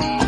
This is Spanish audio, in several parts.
Bye.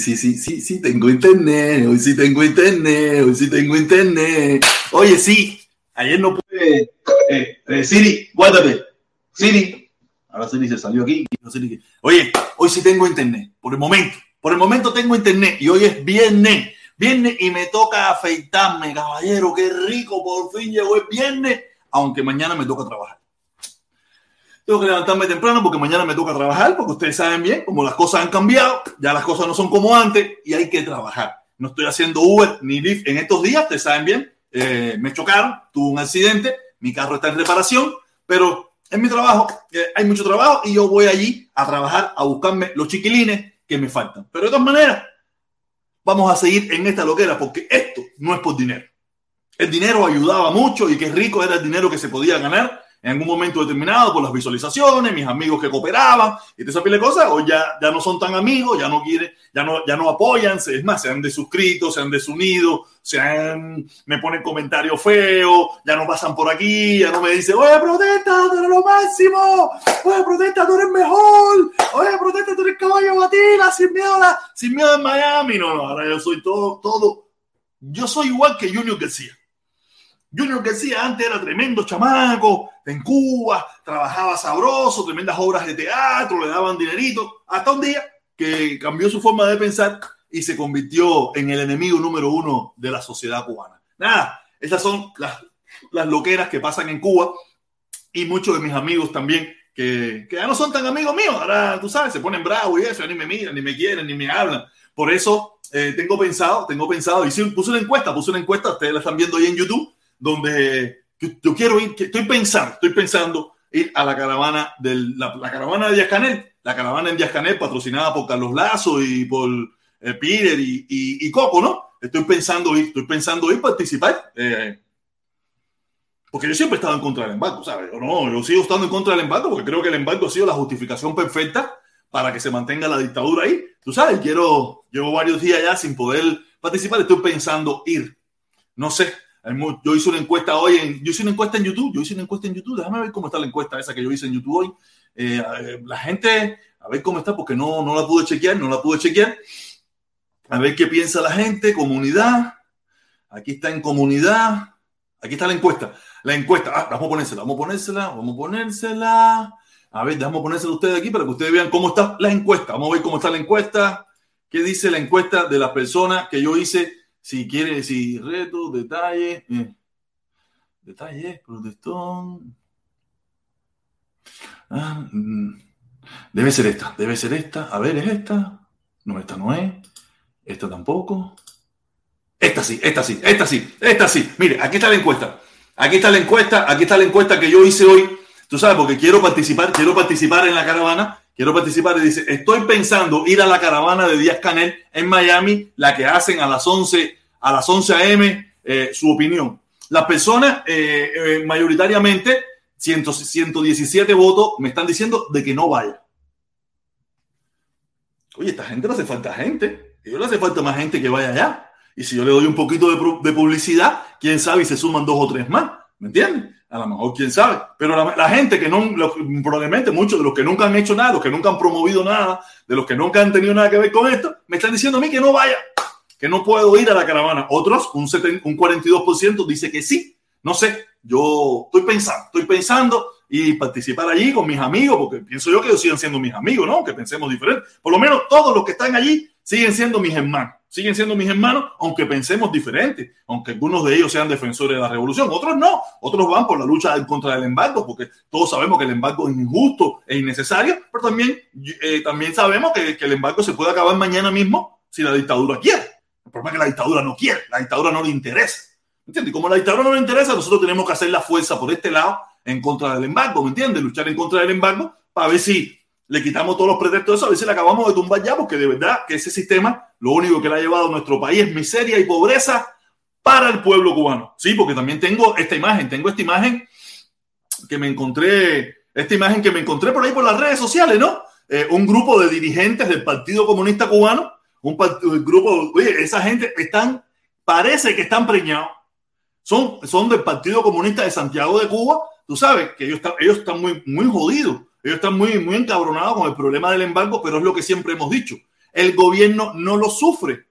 Sí, sí, sí, sí, tengo internet, hoy sí tengo internet, hoy sí tengo internet. Oye, sí, ayer no pude. Eh, eh, Siri, guárdate. Siri. Ahora Siri se salió aquí. Oye, hoy sí tengo internet, por el momento. Por el momento tengo internet y hoy es viernes. Viernes y me toca afeitarme, caballero, qué rico, por fin llegó el viernes, aunque mañana me toca trabajar. Tengo que levantarme temprano porque mañana me toca trabajar, porque ustedes saben bien, como las cosas han cambiado, ya las cosas no son como antes y hay que trabajar. No estoy haciendo Uber ni Lyft en estos días, ustedes saben bien, eh, me chocaron, tuve un accidente, mi carro está en reparación, pero en mi trabajo eh, hay mucho trabajo y yo voy allí a trabajar, a buscarme los chiquilines que me faltan. Pero de todas maneras, vamos a seguir en esta loquera porque esto no es por dinero. El dinero ayudaba mucho y qué rico era el dinero que se podía ganar en algún momento determinado por las visualizaciones, mis amigos que cooperaban y te esa de cosas, o ya, ya no son tan amigos, ya no quieren, ya no, ya no apoyan, es más, se han desuscrito, se han desunido, se han, me ponen comentarios feos, ya no pasan por aquí, ya no me dicen, oye, protesta, tú eres lo máximo, oye, protesta, tú eres mejor, oye, protesta, tú eres caballo batida, sin miedo, sin miedo en Miami, no, no, ahora yo soy todo, todo, yo soy igual que Junior García. Junior García antes era tremendo chamaco, en Cuba, trabajaba sabroso, tremendas obras de teatro, le daban dinerito, hasta un día que cambió su forma de pensar y se convirtió en el enemigo número uno de la sociedad cubana. Nada, esas son las, las loqueras que pasan en Cuba y muchos de mis amigos también, que, que ya no son tan amigos míos, ahora tú sabes, se ponen bravos y eso, ya ni me miran, ni me quieren, ni me hablan. Por eso eh, tengo pensado, tengo pensado, y puse una encuesta, puse una encuesta, ustedes la están viendo ahí en YouTube, donde yo, quiero ir, estoy pensando, estoy pensando ir a la caravana del, la, caravana de Díaz Canel, la caravana en Díaz Canel patrocinada por Carlos Lazo y por eh, Peter y, y, Coco, ¿no? Estoy pensando ir, estoy pensando ir participar. Eh, porque yo siempre he estado en contra del embargo, ¿sabes? no, yo sigo estando en contra del embargo porque creo que el embargo ha sido la justificación perfecta para que se mantenga la dictadura ahí. Tú sabes, quiero, llevo varios días ya sin poder participar, estoy pensando ir. No sé, yo hice una encuesta hoy, en, yo hice una encuesta en YouTube, yo hice una encuesta en YouTube, déjame ver cómo está la encuesta esa que yo hice en YouTube hoy. Eh, la gente, a ver cómo está, porque no, no la pude chequear, no la pude chequear. A ver qué piensa la gente, comunidad. Aquí está en comunidad. Aquí está la encuesta. La encuesta, ah, vamos a ponérsela, vamos a ponérsela, vamos a ponérsela. A ver, déjame ponérsela ustedes aquí para que ustedes vean cómo está la encuesta. Vamos a ver cómo está la encuesta. ¿Qué dice la encuesta de las personas que yo hice si quiere decir reto, detalle, eh, detalles, protestón. Ah, mm, debe ser esta, debe ser esta. A ver, ¿es esta? No, esta no es. Esta tampoco. Esta sí, esta sí, esta sí, esta sí. Mire, aquí está la encuesta. Aquí está la encuesta, aquí está la encuesta que yo hice hoy. Tú sabes, porque quiero participar, quiero participar en la caravana quiero participar. Y dice, estoy pensando ir a la caravana de Díaz Canel en Miami, la que hacen a las 11, a las 11 a.m., eh, su opinión. Las personas, eh, eh, mayoritariamente, 117 votos, me están diciendo de que no vaya. Oye, esta gente no hace falta gente. A ellos le hace falta más gente que vaya allá. Y si yo le doy un poquito de, de publicidad, quién sabe, y se suman dos o tres más. ¿Me entiendes? A lo mejor, quién sabe. Pero la, gente que no, probablemente muchos de los que nunca han hecho nada, los que nunca han promovido nada, de los que nunca han tenido nada que ver con esto, me están diciendo a mí que no vaya, que no puedo ir a la caravana. Otros, un, un 42% dice que sí. No sé, yo estoy pensando, estoy pensando y participar allí con mis amigos, porque pienso yo que ellos siguen siendo mis amigos, ¿no? Que pensemos diferente. Por lo menos todos los que están allí siguen siendo mis hermanos siguen siendo mis hermanos, aunque pensemos diferente, aunque algunos de ellos sean defensores de la revolución, otros no, otros van por la lucha contra del embargo, porque todos sabemos que el embargo es injusto e innecesario, pero también, eh, también sabemos que, el embargo se puede acabar mañana mismo si la dictadura quiere. El problema es que la dictadura no quiere, la dictadura no le interesa. ¿Entiendes? Y como la dictadura no le interesa, nosotros tenemos que hacer la fuerza por este lado en contra del embargo, ¿me entiendes? Luchar en contra del embargo para ver si le quitamos todos los pretextos de eso, a veces le acabamos de tumbar ya, porque de verdad que ese sistema lo único que le ha llevado a nuestro país es miseria y pobreza para el pueblo cubano. Sí, porque también tengo esta imagen, tengo esta imagen que me encontré, esta imagen que me encontré por ahí por las redes sociales, ¿no? Eh, un grupo de dirigentes del Partido Comunista Cubano, un, grupo, oye, esa gente están, parece que están preñados, son, son del Partido Comunista de Santiago de Cuba, tú sabes que ellos están, ellos están muy, muy jodidos Ellos están muy, muy encabronados con el problema del embargo, pero es lo que siempre hemos dicho. El gobierno no lo sufre.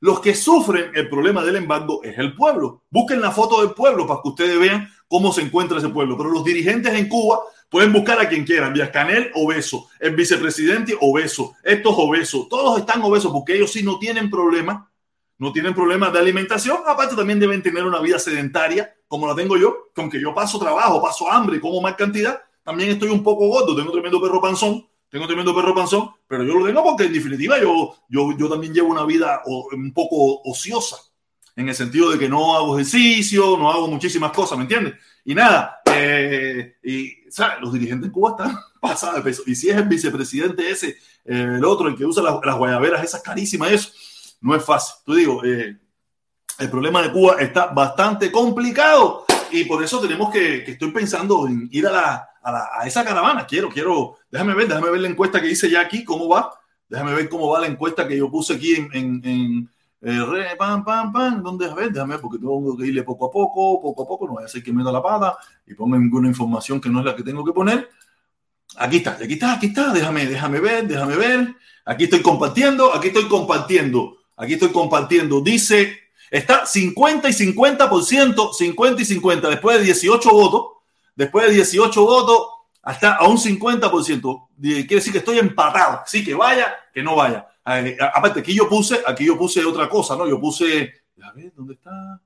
Los que sufren el problema del embargo es el pueblo. Busquen la foto del pueblo para que ustedes vean cómo se encuentra ese pueblo. Pero los dirigentes en Cuba pueden buscar a quien quieran. Díaz Canel, obeso. El vicepresidente, obeso. Estos obesos. Todos están obesos porque ellos sí no tienen problema. No tienen problemas de alimentación. Aparte también deben tener una vida sedentaria como la tengo yo. Que aunque yo paso trabajo, paso hambre, como más cantidad, también estoy un poco gordo. Tengo un tremendo perro panzón tengo tremendo perro panzón, pero yo lo tengo porque en definitiva yo, yo, yo también llevo una vida un poco ociosa, en el sentido de que no hago ejercicio, no hago muchísimas cosas, ¿me entiendes? Y nada, eh, y ¿sabes? los dirigentes en Cuba están pasados de peso. Y si es el vicepresidente ese, eh, el otro, el que usa las, las, guayaberas esas carísimas, eso, no es fácil. Tú digo, eh, el problema de Cuba está bastante complicado y por eso tenemos que, que estoy pensando en ir a la a, esa caravana. Quiero, quiero, déjame ver, déjame ver la encuesta que hice ya aquí, cómo va. Déjame ver cómo va la encuesta que yo puse aquí en, en, en eh, ¿dónde? A ver, déjame, porque tengo que irle poco a poco, poco a poco, no voy a hacer que me da la pata y ponga ninguna información que no es la que tengo que poner. Aquí está, aquí está, aquí está, déjame, déjame ver, déjame ver. Aquí estoy compartiendo, aquí estoy compartiendo, aquí estoy compartiendo. Dice, está 50 y 50%, 50 y 50, después de 18 votos, después de 18 votos, hasta a un 50%. Quiere decir que estoy empatado. Sí, que vaya, que no vaya. Aparte, aquí yo puse, aquí yo puse otra cosa, ¿no? Yo puse, a ver, ¿dónde está?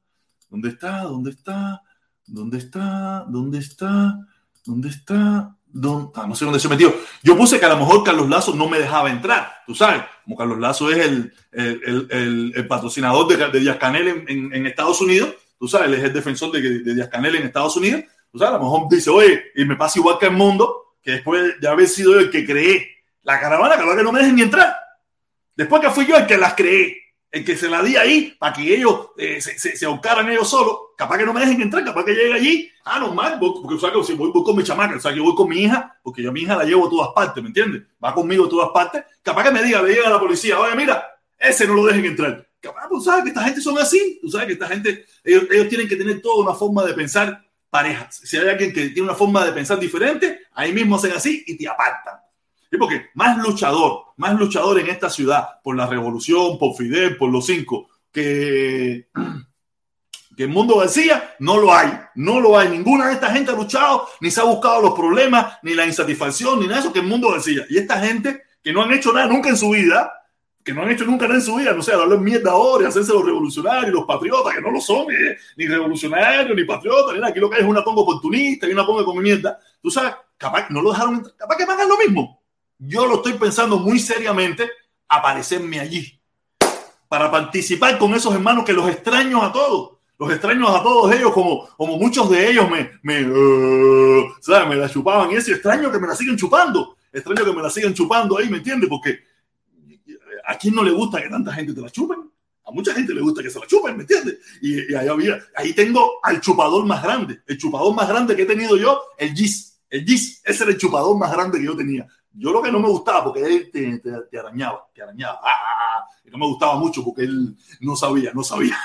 ¿Dónde está? ¿Dónde está? ¿Dónde está? ¿Dónde está? ¿Dónde está? ¿Dónde? Ah, no sé dónde se metió. Yo puse que a lo mejor Carlos Lazo no me dejaba entrar, tú sabes, como Carlos Lazo es el, el, el, patrocinador de, de Díaz Canel en, en, Estados Unidos, tú sabes, él es el defensor de, de Díaz Canel en Estados Unidos, o sea, a lo mejor dice, oye, y me pasa igual que el mundo, que después de haber sido yo el que creé la caravana, capaz que no me dejen ni entrar. Después que fui yo el que las creé, el que se la di ahí para que ellos eh, se, se, se ellos solos, capaz que no me dejen entrar, capaz que llegue allí, ah, normal, porque o sea, que si voy, voy, con mi chamaca, o sea, que voy con mi hija, porque yo a mi hija la llevo a todas partes, ¿me entiendes? Va conmigo a todas partes, capaz que me diga, le diga a la policía, oye, mira, ese no lo dejen entrar. Capaz, tú sabes que esta gente son así, tú sabes que esta gente, ellos, ellos tienen que tener toda una forma de pensar parejas. Si hay alguien que tiene una forma de pensar diferente, ahí mismo hacen así y te apartan. Y porque más luchador, más luchador en esta ciudad por la revolución, por Fidel, por los cinco, que, que el mundo García, no lo hay. No lo hay. Ninguna de esta gente ha luchado, ni se ha buscado los problemas, ni la insatisfacción, ni nada de eso que el mundo García. Y esta gente que no han hecho nada nunca en su vida, que no han hecho nunca nada en su vida, no sé, darle mierda ahora y hacerse los revolucionarios, los patriotas, que no lo son, eh, ni revolucionarios, ni patriotas, ni nada. Aquí lo que hay es una pongo oportunista y una pongo con mierda. Tú sabes, capaz no lo dejaron entrar, capaz que hagan lo mismo. Yo lo estoy pensando muy seriamente, aparecerme allí para participar con esos hermanos que los extraño a todos. Los extraño a todos ellos, como, como muchos de ellos me, me, uh, ¿sabes? me la chupaban y eso. Extraño que me la sigan chupando. Extraño que me la sigan chupando ahí, ¿me entiendes? Porque ¿A quién no le gusta que tanta gente te la chupen? A mucha gente le gusta que se la chupen, ¿me entiendes? Y, ahí, había, ahí tengo al chupador más grande. El chupador más grande que he tenido yo, el Gis. El Gis, ese era el chupador más grande que yo tenía. Yo lo que no me gustaba, porque él te, te, te arañaba, te arañaba. Ah, ah, ah. No me gustaba mucho porque él no sabía, no sabía.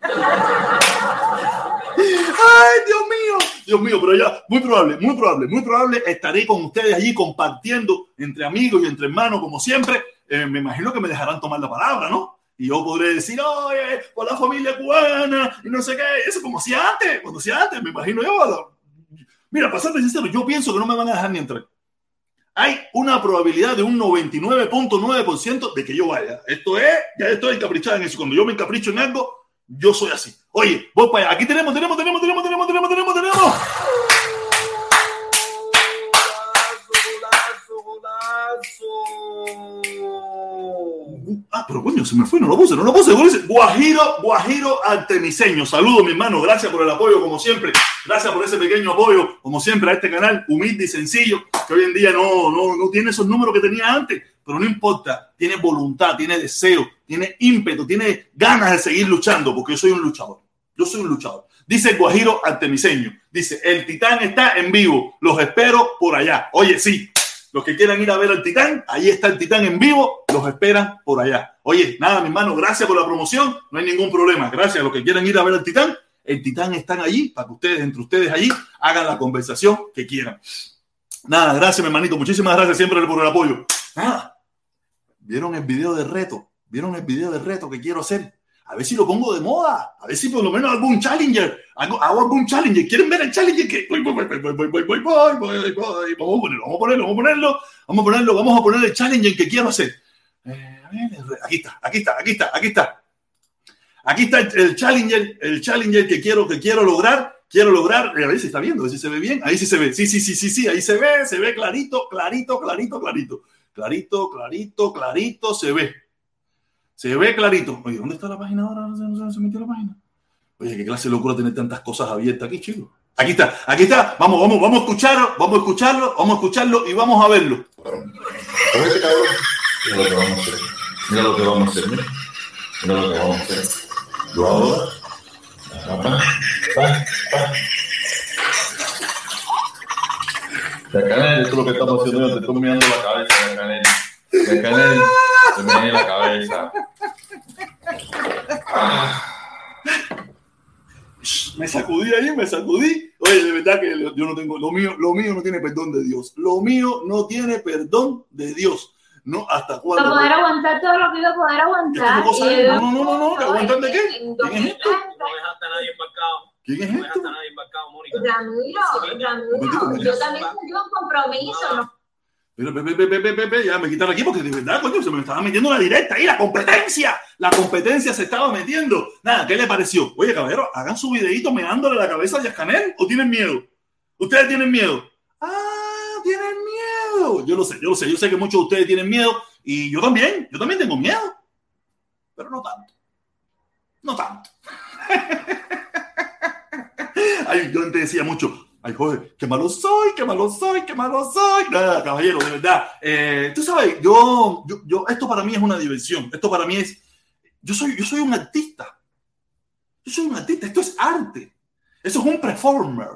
Ay, Dios mío, Dios mío, pero ya, muy probable, muy probable, muy probable estaré con ustedes allí compartiendo entre amigos y entre hermanos, como siempre. Eh, me imagino que me dejarán tomar la palabra, ¿no? Y yo podré decir, oye, por la familia cubana, y no sé qué, eso como hacía antes, cuando hacía antes, me imagino yo. Mira, para ser sincero, yo pienso que no me van a dejar ni entrar. Hay una probabilidad de un 99.9% de que yo vaya. Esto es, ya estoy encaprichado en eso. Cuando yo me encapricho en algo, yo soy así. Oye. Aquí tenemos, tenemos, tenemos, tenemos, tenemos, tenemos, tenemos, tenemos. Ah, pero coño, se me fue, no lo puse, no lo puse. Guajiro, Guajiro Artemiseño. Saludos, mi hermano. Gracias por el apoyo, como siempre. Gracias por ese pequeño apoyo, como siempre, a este canal humilde y sencillo, que hoy en día no, no, no tiene esos números que tenía antes pero no importa, tiene voluntad, tiene deseo, tiene ímpetu, tiene ganas de seguir luchando, porque yo soy un luchador. Yo soy un luchador. Dice Guajiro Artemiseño, dice, el titán está en vivo, los espero por allá. Oye, sí, los que quieran ir a ver al titán, ahí está el titán en vivo, los esperan por allá. Oye, nada, mi hermano, gracias por la promoción, no hay ningún problema. Gracias a los que quieran ir a ver al titán, el Titán están allí para que ustedes, entre ustedes allí, hagan la conversación que quieran. Nada, gracias, mi hermanito. Muchísimas gracias siempre por el apoyo. Nada. ¿Vieron el video de reto? ¿Vieron el video de reto que quiero hacer? A ver si lo pongo de moda. A ver si por lo menos algún challenger. Hago, hago algún challenger. ¿Quieren ver el challenger? Que. Vamos a ponerlo, vamos a ponerlo, vamos a ponerlo. Vamos a ponerlo, vamos a poner el challenger que quiero hacer. Eh, aquí está, aquí está, aquí está, aquí está. Aquí está el challenger, el challenger que quiero, que quiero lograr. Quiero lograr, a ver si está viendo, a ver si se ve bien. Ahí sí se ve. Sí, sí, sí, sí, sí, ahí se ve, se ve clarito, clarito, clarito, clarito. Clarito, clarito, clarito, se ve. Se ve clarito. Oye, ¿dónde está la página ahora? ¿Se, se metió la página? Oye, qué clase de locura tener tantas cosas abiertas aquí, chicos. Aquí está, aquí está. Vamos, vamos, vamos a escucharlo, vamos a escucharlo, vamos a escucharlo y vamos a verlo. Mira lo que vamos a hacer. Mira lo que vamos a hacer. Mira, mira lo que vamos a hacer. Yo ahora. Pa, pa, pa, pa. Ya, Canel, esto es lo que estamos haciendo. Te estoy mirando la cabeza, ya, Canel. Ya, Canel, te me la cabeza. Me sacudí ahí, me sacudí. Oye, de verdad que yo no tengo, lo mío, lo mío no tiene perdón de Dios. Lo mío no tiene perdón de Dios. No, hasta cuándo. Para poder aguantar todo lo que iba a poder aguantar. Yo- No, no, no, no, ¿que aguantar de qué? en ¿Quién es esto? 2030, No dejaste a nadie embarcado. ¿Quién es No esto? dejaste a nadie embarcado, Mónica. Ramiro, Ramiro, yo también tengo un compromiso. ¿no? Pero, ya me quitaron aquí porque de verdad, coño, se me estaba metiendo la directa ahí, la competencia. La competencia se estaba metiendo. Nada, ¿qué le pareció? Oye, caballero, hagan su videito meándole la cabeza a Yascanel o tienen miedo. ¿Ustedes tienen miedo? Ah, tienen miedo. Yo lo sé, yo lo sé. Yo sé que muchos de ustedes tienen miedo y yo también, yo también tengo miedo. Pero no tanto. No tanto. Ay, yo antes decía mucho, ay, joder, qué malo soy, qué malo soy, qué malo soy. Nada, caballero, de verdad. Eh, tú sabes, yo, yo, yo, esto para mí es una diversión. Esto para mí es, yo soy, yo soy un artista. Yo soy un artista, esto es arte. Eso es un performer.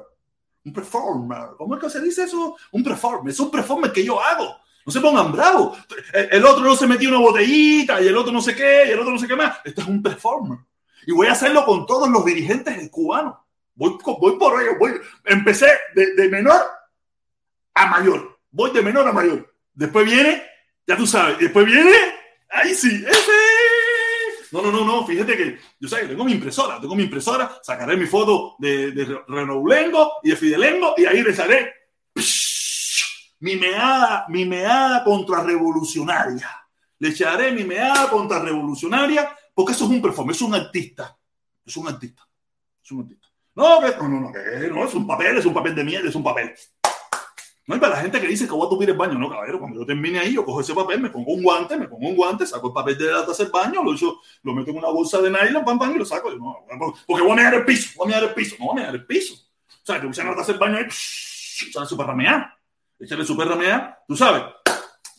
Un performer. ¿Cómo es que se dice eso? Un performer. Es un performer que yo hago. No se pongan bravos. El, el otro no se metió una botellita y el otro no sé qué y el otro no sé qué más. Esto es un performer. Y voy a hacerlo con todos los dirigentes cubanos. Voy, por ello. Voy. Empecé de, menor a mayor. Voy de menor a mayor. Después viene, ya tú sabes, después viene, ahí sí. No, no, no, no, fíjate que yo sé que tengo mi impresora, tengo mi impresora, sacaré mi foto de, de Renoulengo y de Fidelengo y ahí les haré mi meada, mi meada contrarrevolucionaria. Le echaré mi meada contrarrevolucionaria porque eso es un performer, es un artista. Es un artista. Es un artista. No, que, no, no, no, que no, es un papel, es un papel de mierda, es un papel. No hay para la gente que dice que voy a tupir el baño, no, caballero. Cuando yo termine ahí, yo cojo ese papel, me pongo un guante, me pongo un guante, saco el papel de la taza del baño, lo, echo, lo meto en una bolsa de nylon, pam, pam, y lo saco. Yo, no, porque voy a mear el piso, voy a mear el piso, no voy a mear el piso. O sea, que usan la taza del baño ahí, echarle su perramear, echarle su perramear, tú sabes.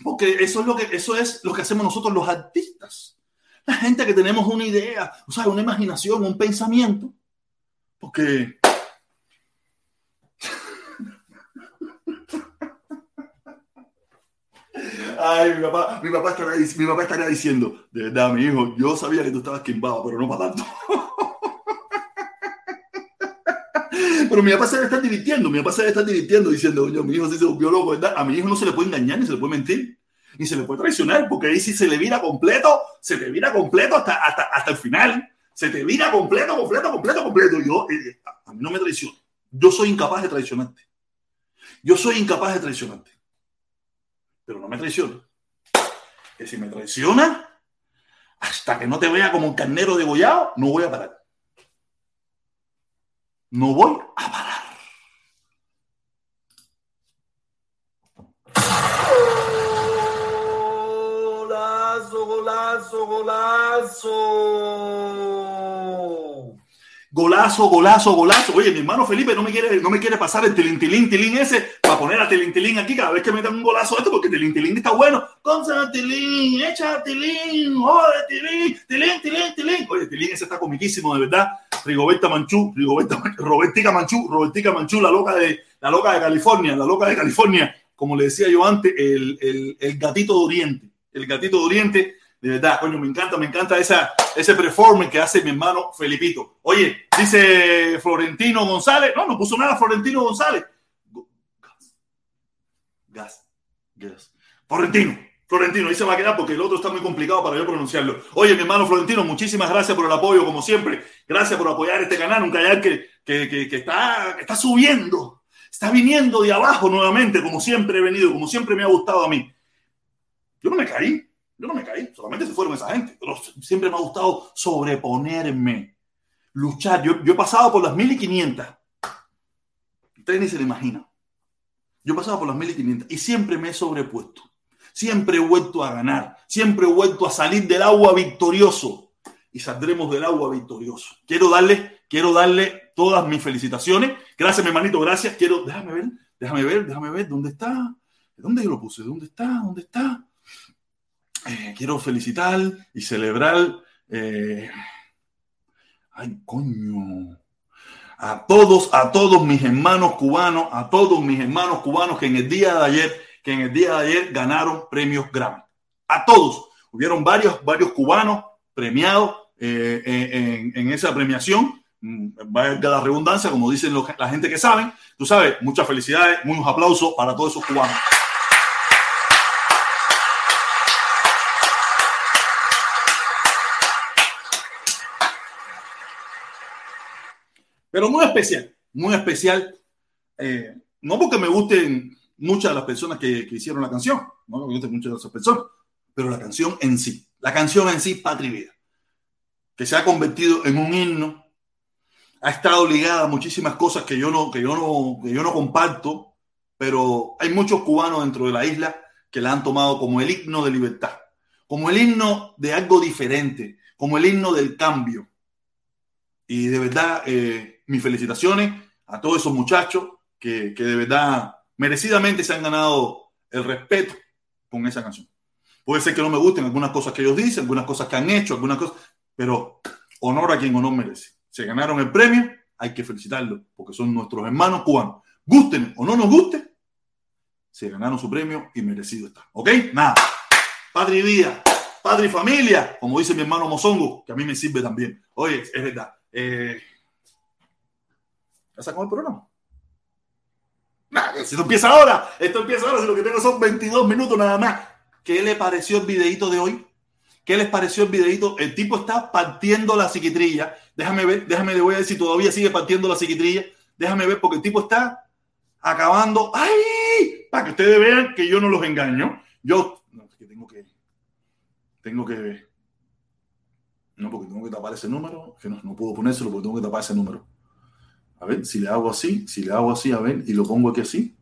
Porque eso es lo que, eso es lo que hacemos nosotros los artistas. La gente que tenemos una idea, o sea, una imaginación, un pensamiento. Porque Ay, mi papá, mi papá estaría, mi papá estaría diciendo, de verdad, mi hijo, yo sabía que tú estabas quimbado, pero no para tanto. pero mi papá se debe estar divirtiendo, mi papá se debe estar divirtiendo diciendo, oye, mi hijo sí se volvió loco, ¿verdad? A mi hijo no se le puede engañar ni se le puede mentir, ni se le puede traicionar, porque ahí si se le vira completo, se te vira completo hasta, hasta, hasta el final. Se te vira completo, completo, completo, completo. Yo, a mí no me traiciona. Yo soy incapaz de traicionarte. Yo soy incapaz de traicionarte pero no me traiciona. Que si me traiciona, hasta que no te vea como un carnero degollado, no voy a parar. No voy a parar. Golazo, golazo, golazo. Golazo, golazo, golazo. Oye, mi hermano Felipe no me quiere, no me quiere pasar el tilintilín, tilín ese para poner a tilintilín aquí cada vez que metan un golazo esto, porque tilintilín está bueno. Consa tilín, echa tilín, joder, tilín, tilín, tilín, tilín. Oye, tilín ese está comiquísimo, de verdad. Rigoberta Manchú, Rigoberta, Robertica Manchú, Robertica Manchú, la loca de, la loca de California, la loca de California. Como le decía yo antes, el, el, el gatito de Oriente. El gatito de Oriente De verdad, coño, me encanta, me encanta esa, ese performance que hace mi hermano Felipito. Oye, dice Florentino González. No, no puso nada Florentino González. Gas. Gas. Florentino. Florentino, ahí se va a quedar porque el otro está muy complicado para yo pronunciarlo. Oye, mi hermano Florentino, muchísimas gracias por el apoyo, como siempre. Gracias por apoyar este canal, un canal que, que, que, que está subiendo, está viniendo de abajo nuevamente, como siempre he venido, como siempre me ha gustado a mí. Yo no me caí, yo no me caí, solamente se fueron esa gente, pero siempre me ha gustado sobreponerme, luchar. Yo, yo he pasado por las 1500. Ustedes ni se lo imaginan. Yo he pasado por las 1500 y siempre me he sobrepuesto. Siempre he vuelto a ganar, siempre he vuelto a salir del agua victorioso y saldremos del agua victorioso. Quiero darle, quiero darle todas mis felicitaciones. Gracias, mi hermanito, gracias. Quiero, déjame ver, déjame ver, déjame ver, ¿dónde está? ¿Dónde yo lo puse? ¿Dónde está? ¿Dónde está? Eh, quiero felicitar y celebrar. Eh, ay, coño. A todos, a todos mis hermanos cubanos, a todos mis hermanos cubanos que en el día de ayer, que en el día de ayer ganaron premios Grammy. A todos. Hubieron varios, varios cubanos premiados eh, en, en, esa premiación. Valga la redundancia, como dicen la gente que saben. Tú sabes, muchas felicidades, muchos aplausos para todos esos cubanos. Pero muy especial, muy especial. Eh, no porque me gusten muchas de las personas que, que hicieron la canción, no me gusten muchas de esas personas, pero la canción en sí, la canción en sí, Patria que se ha convertido en un himno, ha estado ligada a muchísimas cosas que yo no, que yo no, que yo no comparto, pero hay muchos cubanos dentro de la isla que la han tomado como el himno de libertad, como el himno de algo diferente, como el himno del cambio. Y de verdad, eh, mis felicitaciones a todos esos muchachos que, que, de verdad merecidamente se han ganado el respeto con esa canción. Puede ser que no me gusten algunas cosas que ellos dicen, algunas cosas que han hecho, algunas cosas, pero honor a quien honor merece. Se ganaron el premio, hay que felicitarlos porque son nuestros hermanos cubanos. Gusten o no nos guste, se ganaron su premio y merecido está. ¿Ok? Nada. Padre y vida, padre y familia, como dice mi hermano Mozongo, que a mí me sirve también. Oye, es verdad. Eh, ¿Ya sacó el programa? Nah, esto empieza ahora, esto empieza ahora, si lo que tengo son 22 minutos nada más. ¿Qué le pareció el videito de hoy? ¿Qué les pareció el videito? El tipo está partiendo la psiquitrilla. Déjame ver, déjame, le voy a ver si todavía sigue partiendo la psiquitrilla. Déjame ver, porque el tipo está acabando. ¡Ay! Para que ustedes vean que yo no los engaño. Yo, no, que tengo que, tengo que, no, porque tengo que tapar ese número, que no, no puedo ponérselo porque tengo que tapar ese número. A ver, si le hago así, si le hago así, a ver, y lo pongo aquí así.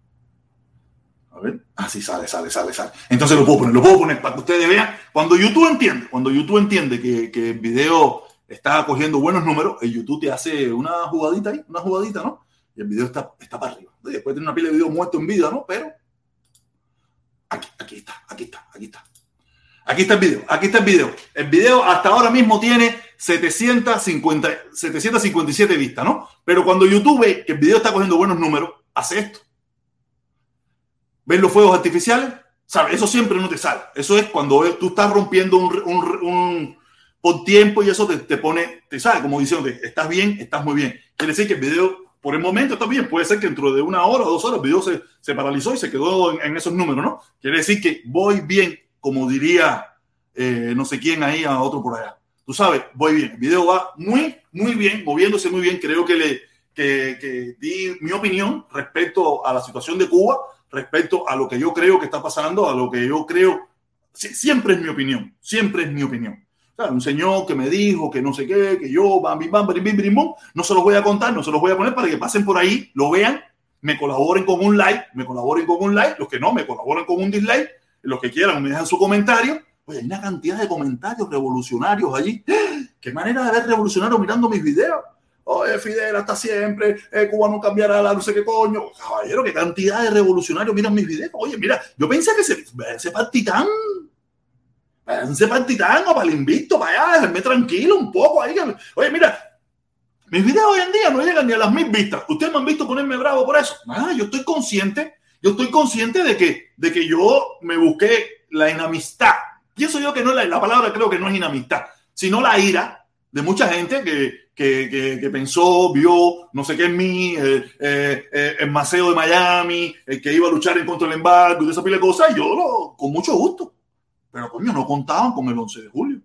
A ver, así sale, sale, sale, sale. Entonces lo puedo poner, lo puedo poner para que ustedes vean. Cuando YouTube entiende, cuando YouTube entiende que, que el video está cogiendo buenos números, el YouTube te hace una jugadita ahí, una jugadita, ¿no? Y el video está, está para arriba. Después tiene una pila de video muerto en vida, ¿no? Pero aquí está, aquí está, aquí está. Aquí está el video, aquí está el video. El video hasta ahora mismo tiene 750, 757 vistas, ¿no? Pero cuando YouTube ve que el video está cogiendo buenos números, hace esto. ¿Ven los fuegos artificiales? ¿Sabes? Eso siempre no te sale. Eso es cuando tú estás rompiendo un, un, un por tiempo y eso te, te, pone, te sale como diciendo, estás bien, estás muy bien. Quiere decir que el video por el momento está bien. Puede ser que dentro de una hora o dos horas el video se, se paralizó y se quedó en, en esos números, ¿no? Quiere decir que voy bien como diría eh, no sé quién ahí a otro por allá. Tú sabes, voy bien. El video va muy, muy bien, moviéndose muy bien. Creo que le que, que di mi opinión respecto a la situación de Cuba, respecto a lo que yo creo que está pasando, a lo que yo creo. Siempre es mi opinión, siempre es mi opinión. Un señor que me dijo que no sé qué, que yo, bam, bam, bim, bim, bum, no se los voy a contar, no se los voy a poner para que pasen por ahí, lo vean, me colaboren con un like, me colaboren con un like, los que no, me colaboren con un dislike los que quieran me dejan su comentario. Oye, hay una cantidad de comentarios revolucionarios allí. Qué manera de ver revolucionarios mirando mis videos. Oye, Fidel, hasta siempre, eh, Cuba no cambiará la no sé qué coño. Caballero, qué cantidad de revolucionarios miran mis videos. Oye, mira, yo pensé que se, ese partitán, ese partitán o para el invicto, para allá, déjenme tranquilo un poco ahí. Oye, mira, mis videos hoy en día no llegan ni a las mil vistas. Ustedes me han visto ponerme bravo por eso. Ah, yo estoy consciente yo estoy consciente de que, de que yo me busqué la enemistad Pienso yo que no la, la palabra, creo que no es inamistad, sino la ira de mucha gente que, que, que, pensó, vio, no sé qué en mí, eh, eh, eh, el Maceo de Miami, el que iba a luchar en contra del embargo y esa pila de cosas, y yo lo, con mucho gusto. Pero coño, no contaban con el 11 de julio.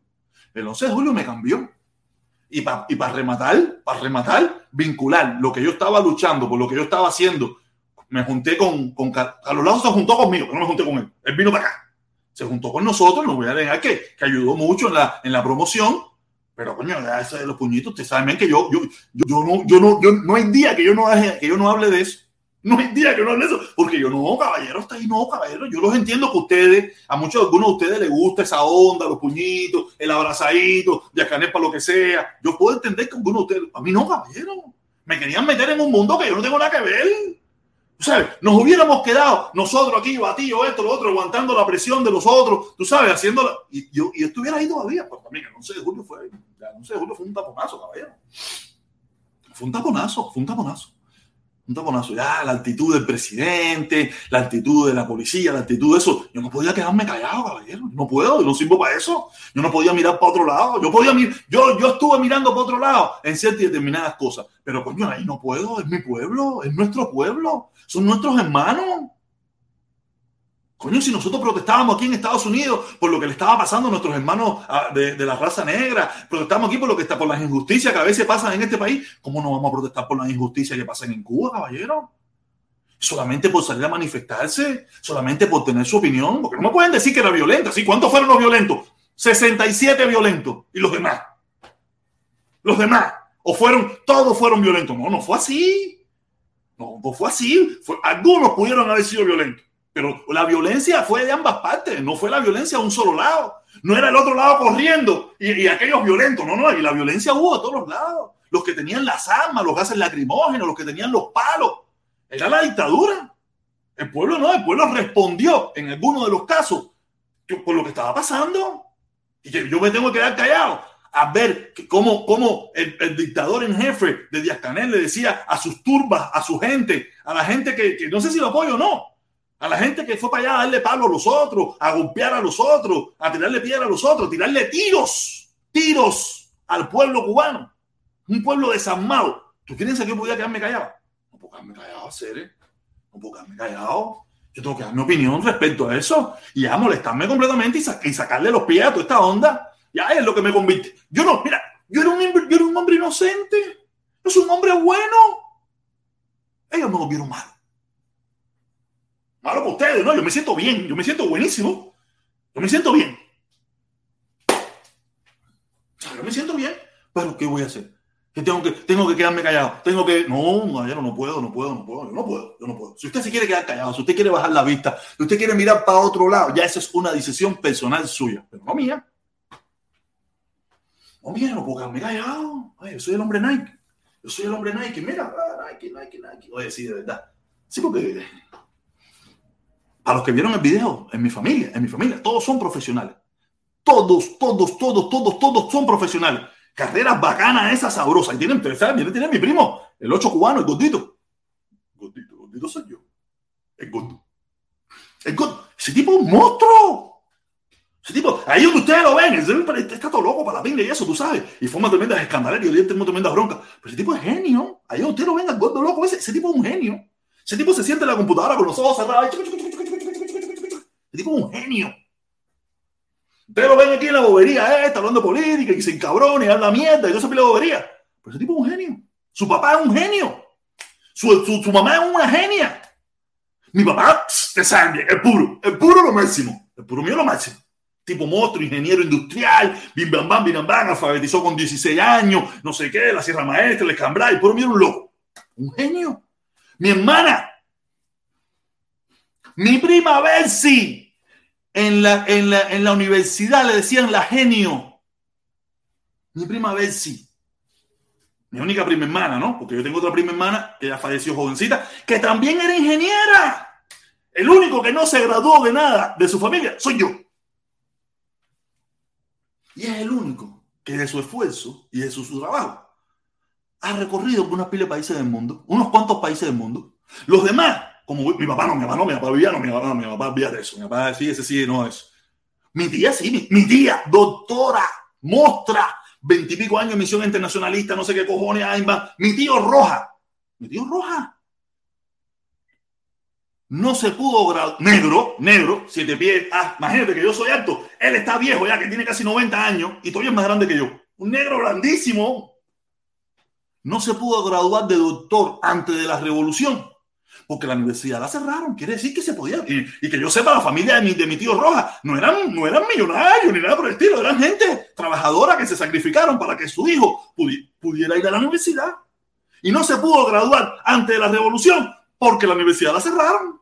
El 11 de julio me cambió. Y para y pa rematar, para rematar, vincular lo que yo estaba luchando, por lo que yo estaba haciendo, me junté con, con Carlos Lazo, se juntó conmigo, pero no me junté con él. Él vino para acá. Se juntó con nosotros, no voy a negar que, que ayudó mucho en la, en la promoción, pero coño, eso de los puñitos, ustedes saben que yo, yo, yo, yo no, yo no, yo, no hay día que yo no, que yo no hable de eso. No hay día que no hable de eso, porque yo no, caballero, está ahí, no, caballero. Yo los entiendo que ustedes, a muchos, algunos de ustedes les gusta esa onda, los puñitos, el abrazadito, de para lo que sea. Yo puedo entender que algunos de ustedes, a mí no, caballero. Me querían meter en un mundo que yo no tengo nada que ver. Sabes, nos hubiéramos quedado nosotros aquí, batido, esto, lo otro, aguantando la presión de los otros, tú sabes, haciéndolo. Y yo y estuviera ahí todavía, pero también el 11 de julio fue, el 11 de julio fue un taponazo, caballero. Fue un taponazo, fue un taponazo. Un taponazo. Ya, la actitud del presidente, la actitud de la policía, la actitud de eso. Yo no podía quedarme callado, caballero. No puedo, yo no sirvo para eso. Yo no podía mirar para otro lado. Yo podía mirar, yo, yo estuve mirando para otro lado en ciertas y determinadas cosas. Pero coño, ahí no puedo, es mi pueblo, es nuestro pueblo, son nuestros hermanos. Coño, si nosotros protestábamos aquí en Estados Unidos por lo que le estaba pasando a nuestros hermanos ah, de, de la raza negra, protestamos aquí por lo que está por las injusticias que a veces pasan en este país, ¿cómo no vamos a protestar por las injusticias que pasan en Cuba, caballero? Solamente por salir a manifestarse, solamente por tener su opinión, porque no me pueden decir que era violenta. ¿sí? ¿Cuántos fueron los violentos? 67 violentos. ¿Y los demás? Los demás. ¿O fueron, todos fueron violentos? No, no fue así. No, no fue así. Algunos pudieron haber sido violentos. Pero la violencia fue de ambas partes, no fue la violencia de un solo lado. No era el otro lado corriendo y, y aquellos violentos, no, no, y la violencia hubo de todos los lados. Los que tenían las armas, los gases lacrimógenos, los que tenían los palos. Era la dictadura. El pueblo no, el pueblo respondió en algunos de los casos por lo que estaba pasando. Y que yo me tengo que quedar callado a ver cómo, cómo el, dictador en jefe de Díaz Canel le decía a sus turbas, a su gente, a la gente que, que no sé si lo apoyo o no, a la gente que fue para allá a darle palo a los otros, a golpear a los otros, a tirarle piedra a los otros, a tirarle tiros, tiros al pueblo cubano. Un pueblo desarmado. ¿Tú crees que yo podía quedarme callado? No puedo quedarme callado, Cere. No puedo quedarme callado. Yo tengo que dar mi opinión respecto a eso y ya molestarme completamente y, y sacarle los pies a toda esta onda. Ya es lo que me convierte. Yo no, mira, yo era un, yo era un hombre inocente. Yo soy un hombre bueno. Ellos me lo vieron mal. Malo para ustedes, ¿no? Yo me siento bien, yo me siento buenísimo. Yo me siento bien. O sea, yo me siento bien, pero ¿qué voy a hacer? Que tengo que, tengo que quedarme callado. Tengo que. No, no, no puedo, no puedo, no puedo, yo no puedo, yo no puedo. Si usted se quiere quedar callado, si usted quiere bajar la vista, si usted quiere mirar para otro lado, ya esa es una decisión personal suya, pero no mía. No mía, no puedo quedarme callado. Oye, yo soy el hombre Nike. Yo soy el hombre Nike. Mira, ah, Nike, Nike, Nike. Oye, sí, de verdad. Sí, porque a los que vieron el video, en mi familia, en mi familia, todos son profesionales. Todos, todos, todos, todos, todos son profesionales. Carreras bacanas, esas sabrosas. Y tienen, ¿saben? tienen mi primo, el ocho cubano, el gordito. Gordito, gordito soy yo. El gordo. El gordo. Ese tipo es un monstruo. Ese tipo, ahí donde ustedes lo ven, ese, está todo loco para la pinga y eso, tú sabes. Y forma tremendas escandaleras y tengo tremendas broncas. Pero ese tipo es genio. Ahí donde ustedes lo ven, el gordo loco, ese, ese tipo es un genio. Ese tipo se siente en la computadora con los ojos cerrados. El tipo es un genio. Ustedes lo ven aquí en la bobería, está hablando de política y se encabrona y habla mierda y no se pide bobería. Pero ese tipo es un genio. Su papá es un genio. Su, su, mamá es una genia. Mi papá, te saben bien, el puro, el puro lo máximo. El puro mío lo máximo. Tipo monstruo, ingeniero industrial, bim bam bam, bim bam bam, alfabetizó con 16 años, no sé qué, la Sierra Maestra, el Escambray, mío era un loco. Un genio. Mi hermana, mi prima Bercy, en la, en, la, en la universidad le decían la genio. Mi prima Bercy. Mi única prima hermana, ¿no? Porque yo tengo otra prima hermana que ya falleció jovencita, que también era ingeniera. El único que no se graduó de nada de su familia soy yo. Y es el único que de su esfuerzo y de su, su trabajo ha recorrido por pila de países del mundo, unos cuantos países del mundo. Los demás como mi papá no, mi papá no, mi papá vivía, no, mi papá mi papá vivía de eso, mi papá decía, ese sí, no es. Mi tía, sí, mi, mi tía, doctora, mostra, veintipico años, misión internacionalista, no sé qué cojones. Mi tío Roja, mi tío Roja. No se pudo graduar. Negro, negro, siete pies. Ah, imagínate que yo soy alto. Él está viejo ya, que tiene casi 90 años y todavía es más grande que yo. Un negro grandísimo. No se pudo graduar de doctor antes de la revolución porque la universidad la cerraron. Quiere decir que se podía. Y, que yo sepa, la familia de mi, tío Roja no eran, no eran millonarios ni nada por el estilo. Eran gente trabajadora que se sacrificaron para que su hijo pudi- pudiera ir a la universidad. Y no se pudo graduar antes de la revolución porque la universidad la cerraron.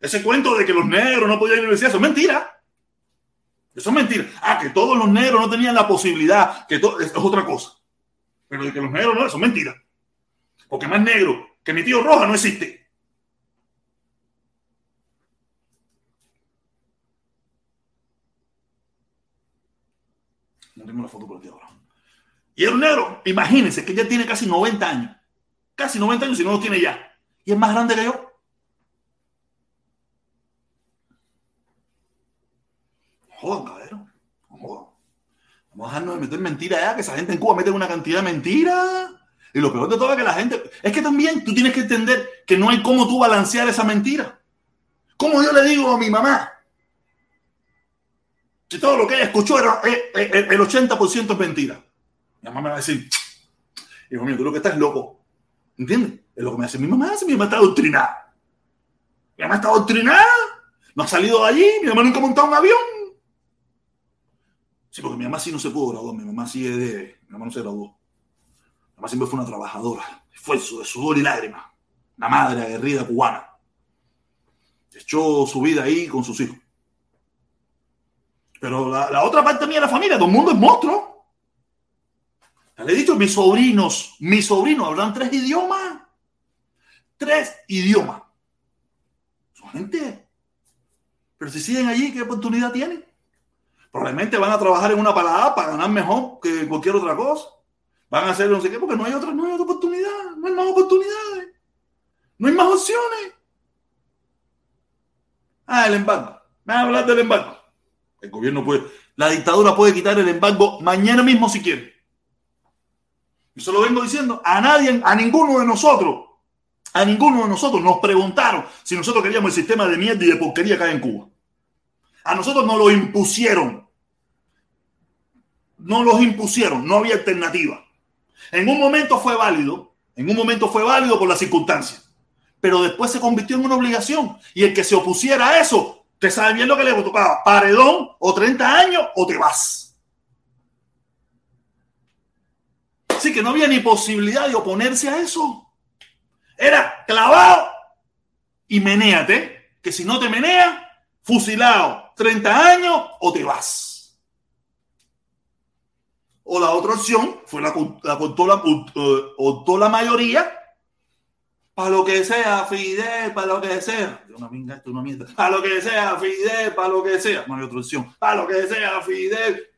Ese cuento de que los negros no podían ir a la universidad, eso es mentira. Eso es mentira. Ah, que todos los negros no tenían la posibilidad, que to- es, es otra cosa. Pero de que los negros no, eso es mentira. Porque más negro que mi tío Roja no existe. No tengo la foto por aquí ahora. Y el negro, imagínense que ya tiene casi 90 años. Casi 90 años si no los tiene ya. Y es más grande que yo. No Jodan, cabrón. No jodan. Vamos a dejarnos de meter mentiras ya, que esa gente en Cuba mete una cantidad de mentiras. Y lo peor de todo es que la gente. Es que también tú tienes que entender que no hay cómo tú balancear esa mentira. Como yo le digo a mi mamá, que todo lo que ella escuchó era eh, eh, eh, el 80% es mentira. Mi mamá me va a decir, hijo mío, tú lo que estás loco. ¿Entiendes? Es lo que me hace mi mamá. Mi mamá está adoctrinada. Mi mamá está adoctrinada. No ha salido de allí. Mi mamá nunca ha montado un avión. Sí, porque mi mamá sí no se pudo graduar. Mi mamá sí es de. Mi mamá no se graduó. Mi mamá siempre fue una trabajadora. Esfuerzo, de sudor y lágrimas. Una madre aguerrida cubana. Echó su vida ahí con sus hijos. Pero la, otra parte mía de la familia, todo el mundo es monstruo. Le he dicho, mis sobrinos, mis sobrinos hablan tres idiomas. Tres idiomas. Son gente. Pero si siguen allí, ¿qué oportunidad tienen? Probablemente van a trabajar en una palabra para ganar mejor que cualquier otra cosa. Van a hacer no sé qué, porque no hay otra, no hay otra oportunidad, no hay más oportunidades, no hay más opciones. Ah, el embargo. Me van a hablar del embargo. El gobierno puede, la dictadura puede quitar el embargo mañana mismo si quiere. Eso lo vengo diciendo. A nadie, a ninguno de nosotros, a ninguno de nosotros nos preguntaron si nosotros queríamos el sistema de mierda y de porquería que hay en Cuba. A nosotros nos lo impusieron. No los impusieron, no había alternativa. En un momento fue válido, en un momento fue válido por las circunstancias, pero después se convirtió en una obligación. Y el que se opusiera a eso, te sabe bien lo que le tocaba, paredón o 30 años o te vas. Así que no había ni posibilidad de oponerse a eso. Era clavado y menéate, que si no te menea, fusilado 30 años o te vas. O la otra opción fue la, la optó, la, optó la mayoría para lo que sea, Fidel, para lo que sea. Una minga, esto una mierda. Para lo que sea, Fidel, para lo que sea. No hay otra opción. Para lo que sea, Fidel.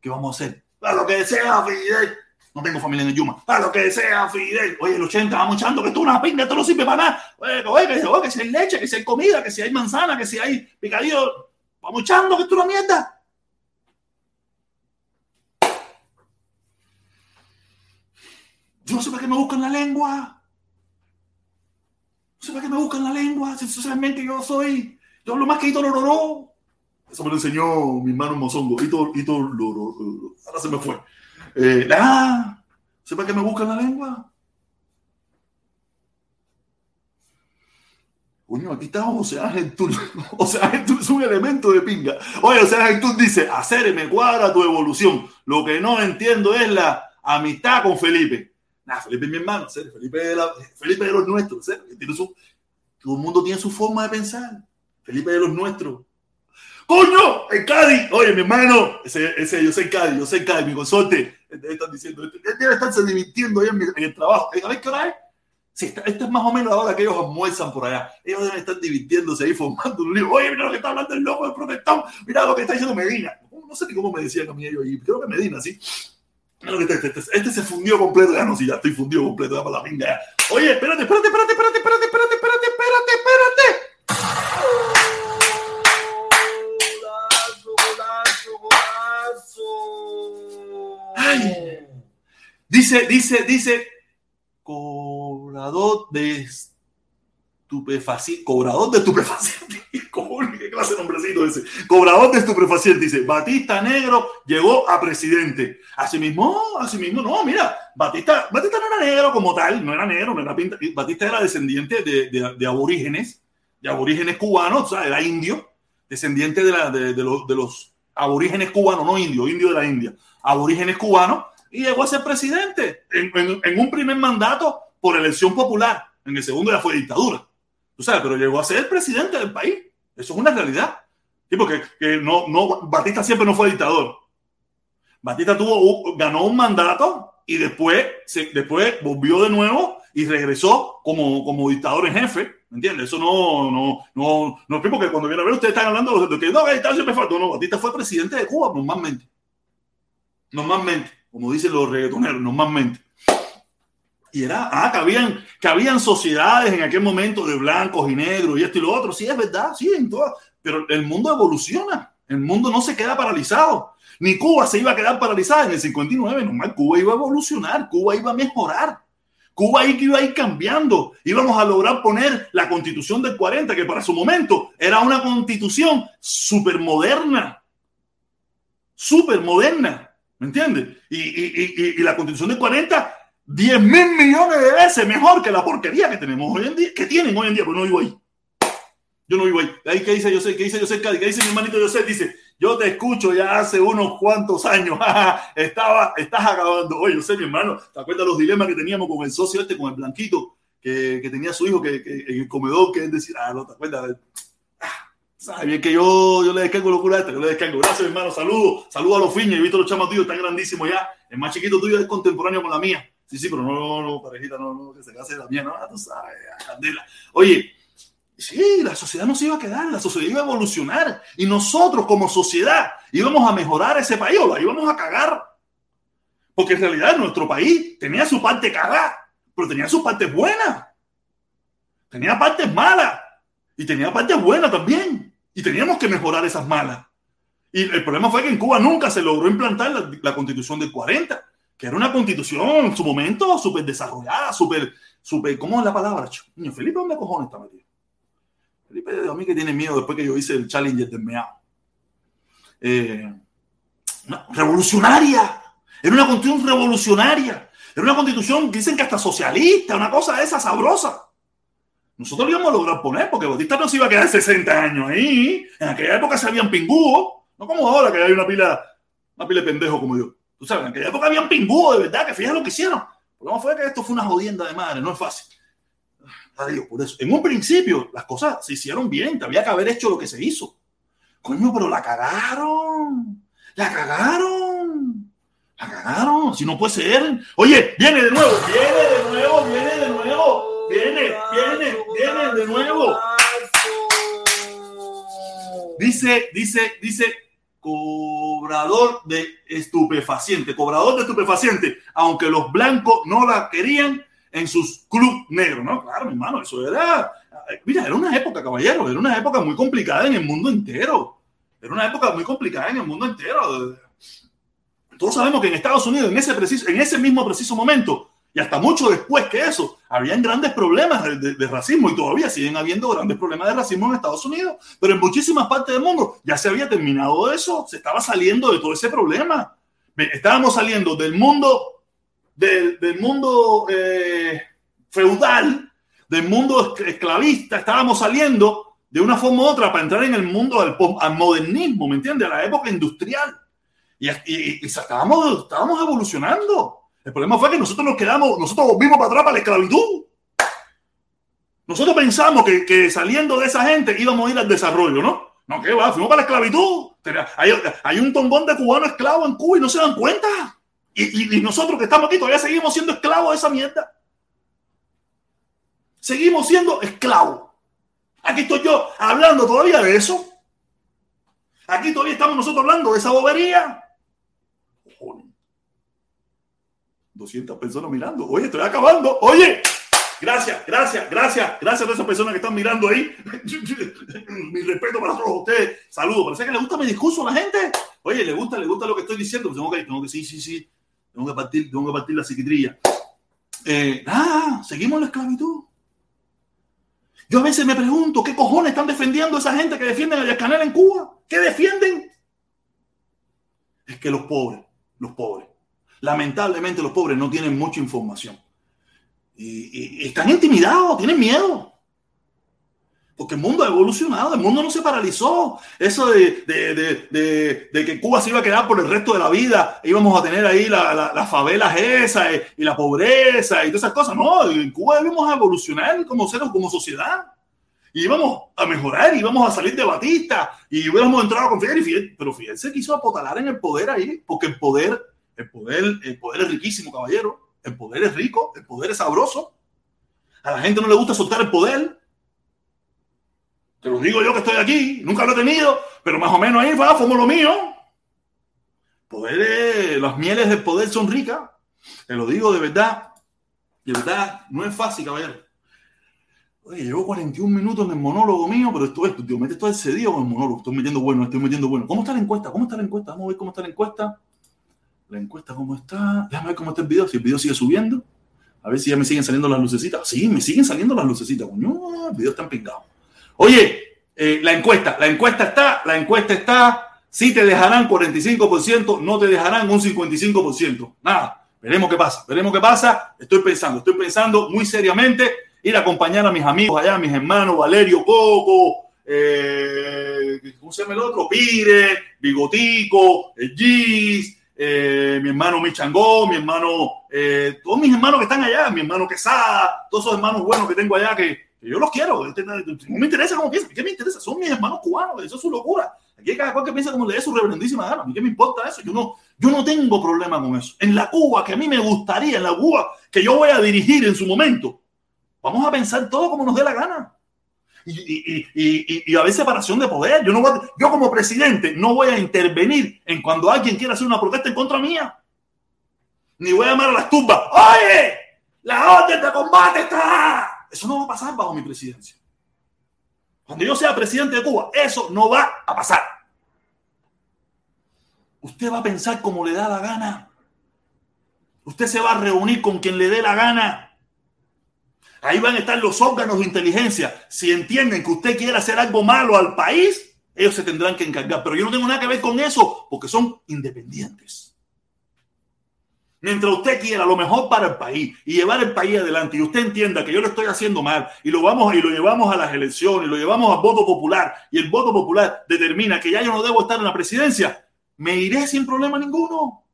¿Qué vamos a hacer? Para lo que sea, Fidel. No tengo familia en el Yuma. Para lo que sea, Fidel. Oye, el 80 vamos echando que es una pinga, esto no sirve para nada. Oye, oye, que, oye, que si hay leche, que si hay comida, que si hay manzana, que si hay picadillo. Vamos echando que es una mierda. Yo no sé para qué me buscan la lengua. No sé para qué me buscan la lengua. Si socialmente yo soy. Yo hablo más que Hito Lororó. Eso me lo enseñó mi hermano Mozongo. Hito, Hito Lororó. Ahora se me fue. Eh, ah, no sé para qué me buscan la lengua. Coño, aquí está José Ángel Tur. José Ángel es un elemento de pinga. Oye, José Ángel Tur dice: Hacer me cuadra tu evolución. Lo que no entiendo es la amistad con Felipe. Nah, Felipe es mi hermano. Felipe, de la, Felipe de los nuestros. Tiene su, todo el mundo tiene su forma de pensar. Felipe de los nuestros. ¡Coño! ¡El Cádiz! Oye, mi hermano, ese, ese, yo soy Cádiz, yo soy Cádiz, mi consorte. Están diciendo, debe estarse divirtiendo ahí en, mi, en el trabajo. A ver qué hora es. Sí, esta, es más o menos la hora que ellos almuerzan por allá. Ellos deben estar divirtiéndose ahí, formando un lío. Oye, mira lo que está hablando el loco del protector. Mira lo que está diciendo Medina. No sé ni cómo me decían a mí ellos ahí. Creo que Medina, sí. Mira lo que está, este, este se fundió completo. Ya ah, no, sí, ya estoy fundido completo. Ya para la minga. Oye, espérate, espérate, espérate, espérate, espérate, espérate, espérate, espérate, espérate. Ay. Dice, dice, dice, cobrador de estupefaciente, cobrador de estupefaciente. ¿Qué clase de nombrecito ese? Cobrador de estupefaciente, dice, Batista Negro llegó a presidente. Así mismo, así mismo, no, mira, Batista, Batista no era negro como tal, no era negro, no era pinta, Batista era descendiente de, de, aborígenes, de aborígenes cubanos, o sea, era indio, descendiente de, la, de los aborígenes cubanos, no indio, indio de la India, aborígenes cubanos, y llegó a ser presidente en, un primer mandato por elección popular. En el segundo ya fue dictadura. Tú sabes, pero llegó a ser presidente del país. Eso es una realidad. Sí, porque que no, no, Batista siempre no fue dictador. Batista tuvo, ganó un mandato y después, se, después volvió de nuevo y regresó como, como dictador en jefe. ¿Me entiendes? Eso no, no, no, no, porque cuando viene a ver, ustedes están hablando de que no, Batista siempre fue. No, Batista fue presidente de Cuba normalmente. Normalmente como dicen los reggaetoneros, normalmente. Y era, ah, que habían, que habían sociedades en aquel momento de blancos y negros y esto y lo otro. Sí, es verdad, sí, en todo. Pero el mundo evoluciona. El mundo no se queda paralizado. Ni Cuba se iba a quedar paralizada en el 59. Normal, Cuba iba a evolucionar, Cuba iba a mejorar. Cuba iba a ir cambiando. Íbamos a lograr poner la constitución del 40, que para su momento era una constitución súper moderna. ¿Me entiendes? Y, y, y, la constitución de 40, 10 mil millones de veces mejor que la porquería que tenemos hoy en día, que tienen hoy en día, pero no vivo ahí. Yo no vivo ahí. Ahí que dice José, que dice José Cádiz, que dice mi hermanito José, dice, yo te escucho ya hace unos cuantos años. Estaba, estás acabando. Oye, José, mi hermano, ¿te acuerdas los dilemas que teníamos con el socio este, con el blanquito, que, que tenía su hijo que, en el comedor, que es decir, ah, no te acuerdas. Sabe bien que yo, yo le descargo locura esta, yo le descargo. Gracias, hermano. Saludos. Saludos a los fiñas. He visto los chamas tuyos, están grandísimos ya. El más chiquito tuyo es contemporáneo con la mía. Sí, sí, pero no, no, no, parejita, no, no, que se case la mía, no, tú sabes, candela. Oye, sí, la sociedad no se iba a quedar, la sociedad iba a evolucionar. Y nosotros, como sociedad, íbamos a mejorar ese país o la íbamos a cagar. Porque en realidad nuestro país tenía su parte cagada, pero tenía sus partes buenas. Tenía partes malas y tenía partes buenas también. Y teníamos que mejorar esas malas. Y el problema fue que en Cuba nunca se logró implantar la, constitución del 40, que era una constitución en su momento súper desarrollada, súper, súper, ¿cómo es la palabra? Niño, Felipe, ¿dónde cojones está metido? Felipe, a mí que tiene miedo después que yo hice el Challenger del meao. Eh, revolucionaria. Era una constitución revolucionaria. Era una constitución, dicen que hasta socialista, una cosa de esa sabrosa. Nosotros lo íbamos a lograr poner, porque Bautista no se iba a quedar 60 años ahí. En aquella época se habían pingúos, no como ahora que hay una pila, una pila de pendejos como yo. Tú sabes, en aquella época habían pingúos, de verdad, que fíjate lo que hicieron. El problema fue que esto fue una jodienda de madre, no es fácil. Adiós, por eso. En un principio, las cosas se hicieron bien, te había que haber hecho lo que se hizo. Coño, pero la cagaron. La cagaron. La cagaron. Si no puede ser. Oye, viene de nuevo, viene de nuevo, viene de nuevo. Viene, viene, viene de nuevo. Dice, dice, dice, cobrador de estupefaciente, cobrador de estupefaciente, aunque los blancos no la querían en sus club negros, ¿no? Claro, mi hermano, eso era, mira, era una época, caballero, era una época muy complicada en el mundo entero. Era una época muy complicada en el mundo entero. Todos sabemos que en Estados Unidos, en ese, preciso, en ese mismo preciso momento, y hasta mucho después que eso, habían grandes problemas de, de, de, racismo y todavía siguen habiendo grandes problemas de racismo en Estados Unidos, pero en muchísimas partes del mundo ya se había terminado eso, se estaba saliendo de todo ese problema. Estábamos saliendo del mundo, del, del mundo eh, feudal, del mundo esclavista, estábamos saliendo de una forma u otra para entrar en el mundo al, al modernismo, ¿me entiendes? A la época industrial. Y, y, y estábamos, estábamos evolucionando. El problema fue que nosotros nos quedamos, nosotros volvimos para atrás para la esclavitud. Nosotros pensamos que, que, saliendo de esa gente íbamos a ir al desarrollo, ¿no? No, ¿qué va? Fuimos para la esclavitud. Hay, hay un tombón de cubanos esclavos en Cuba y no se dan cuenta. Y, nosotros que estamos aquí todavía seguimos siendo esclavos de esa mierda. Seguimos siendo esclavos. Aquí estoy yo hablando todavía de eso. Aquí todavía estamos nosotros hablando de esa bobería. 200 personas mirando. Oye, estoy acabando. Oye, gracias, gracias, gracias, gracias a esas personas que están mirando ahí. Mi respeto para todos ustedes. Saludos. Parece que le gusta mi discurso a la gente. Oye, le gusta, le gusta lo que estoy diciendo. Pues tengo que, tengo que, sí, sí, sí. Tengo que partir, tengo que partir la psiquitrilla. Eh, ah, seguimos la esclavitud. Yo a veces me pregunto, ¿qué cojones están defendiendo esa gente que defienden a Canel en Cuba? ¿Qué defienden? Es que los pobres, los pobres, lamentablemente los pobres no tienen mucha información. Y, están intimidados, tienen miedo. Porque el mundo ha evolucionado, el mundo no se paralizó. Eso de, de, de, que Cuba se iba a quedar por el resto de la vida, íbamos a tener ahí las la, la favelas esas y, y, la pobreza y todas esas cosas. No, en Cuba debemos evolucionar como seres, como sociedad. Y íbamos a mejorar, íbamos a salir de Batista y hubiéramos entrado con Fidel. Y Fidel pero Fidel se quiso apotalar en el poder ahí, porque el poder, el poder, el poder es riquísimo, caballero. El poder es rico, el poder es sabroso. A la gente no le gusta soltar el poder te lo digo yo que estoy aquí, nunca lo he tenido, pero más o menos ahí va, fumo lo mío. Poder, las mieles del poder son ricas. Te lo digo de verdad. De verdad, no es fácil, caballero. Oye, llevo 41 minutos en el monólogo mío, pero esto es, Dios, mete esto cedido con el monólogo. Estoy metiendo bueno, estoy metiendo bueno. ¿Cómo está la encuesta? ¿Cómo está la encuesta? Vamos a ver cómo está la encuesta. La encuesta, ¿cómo está? Déjame ver cómo está el video, si el video sigue subiendo. A ver si ya me siguen saliendo las lucecitas. Sí, me siguen saliendo las lucecitas, coño. El video está empingado. Oye, eh, la encuesta, la encuesta está, la encuesta está. Si te dejarán 45%, no te dejarán un 55%. Nada, veremos qué pasa, veremos qué pasa. Estoy pensando, estoy pensando muy seriamente ir a acompañar a mis amigos allá, mis hermanos Valerio Coco, eh, ¿cómo se llama el otro? Pire, Bigotico, el Gis, eh, mi hermano Michangó, mi hermano, eh, todos mis hermanos que están allá, mi hermano Quesada, todos esos hermanos buenos que tengo allá que, yo los quiero. No me interesa cómo piensan. ¿Qué me interesa? Son mis hermanos cubanos. Eso es su locura. Aquí hay cada cual que piensa como le dé su reverendísima gana. ¿A mí qué me importa eso? Yo no, yo no tengo problema con eso. En la Cuba que a mí me gustaría, en la Cuba que yo voy a dirigir en su momento, vamos a pensar todo como nos dé la gana. Y, y, y, a veces separación de poder. Yo, no voy a, yo como presidente no voy a intervenir en cuando alguien quiera hacer una protesta en contra mía. Ni voy a llamar a las tumbas. Oye, la orden de combate está eso no va a pasar bajo mi presidencia. Cuando yo sea presidente de Cuba, eso no va a pasar. Usted va a pensar como le da la gana. Usted se va a reunir con quien le dé la gana. Ahí van a estar los órganos de inteligencia. Si entienden que usted quiere hacer algo malo al país, ellos se tendrán que encargar. Pero yo no tengo nada que ver con eso porque son independientes. Mientras usted quiera lo mejor para el país y llevar el país adelante y usted entienda que yo lo estoy haciendo mal y lo vamos y lo llevamos a las elecciones, y lo llevamos al voto popular y el voto popular determina que ya yo no debo estar en la presidencia, me iré sin problema ninguno.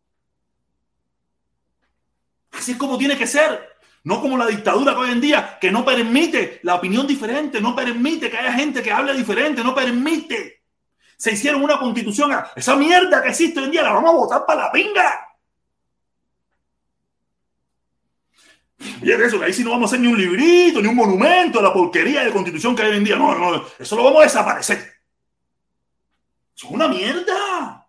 Así es como tiene que ser. No como la dictadura que hoy en día, que no permite la opinión diferente, no permite que haya gente que hable diferente, no permite. Se hicieron una constitución, esa mierda que existe hoy en día la vamos a votar para la pinga. Y es eso, que ahí sí no vamos a hacer ni un librito, ni un monumento a la porquería de constitución que hay hoy en día. No, no, eso lo vamos a desaparecer. Eso es una mierda.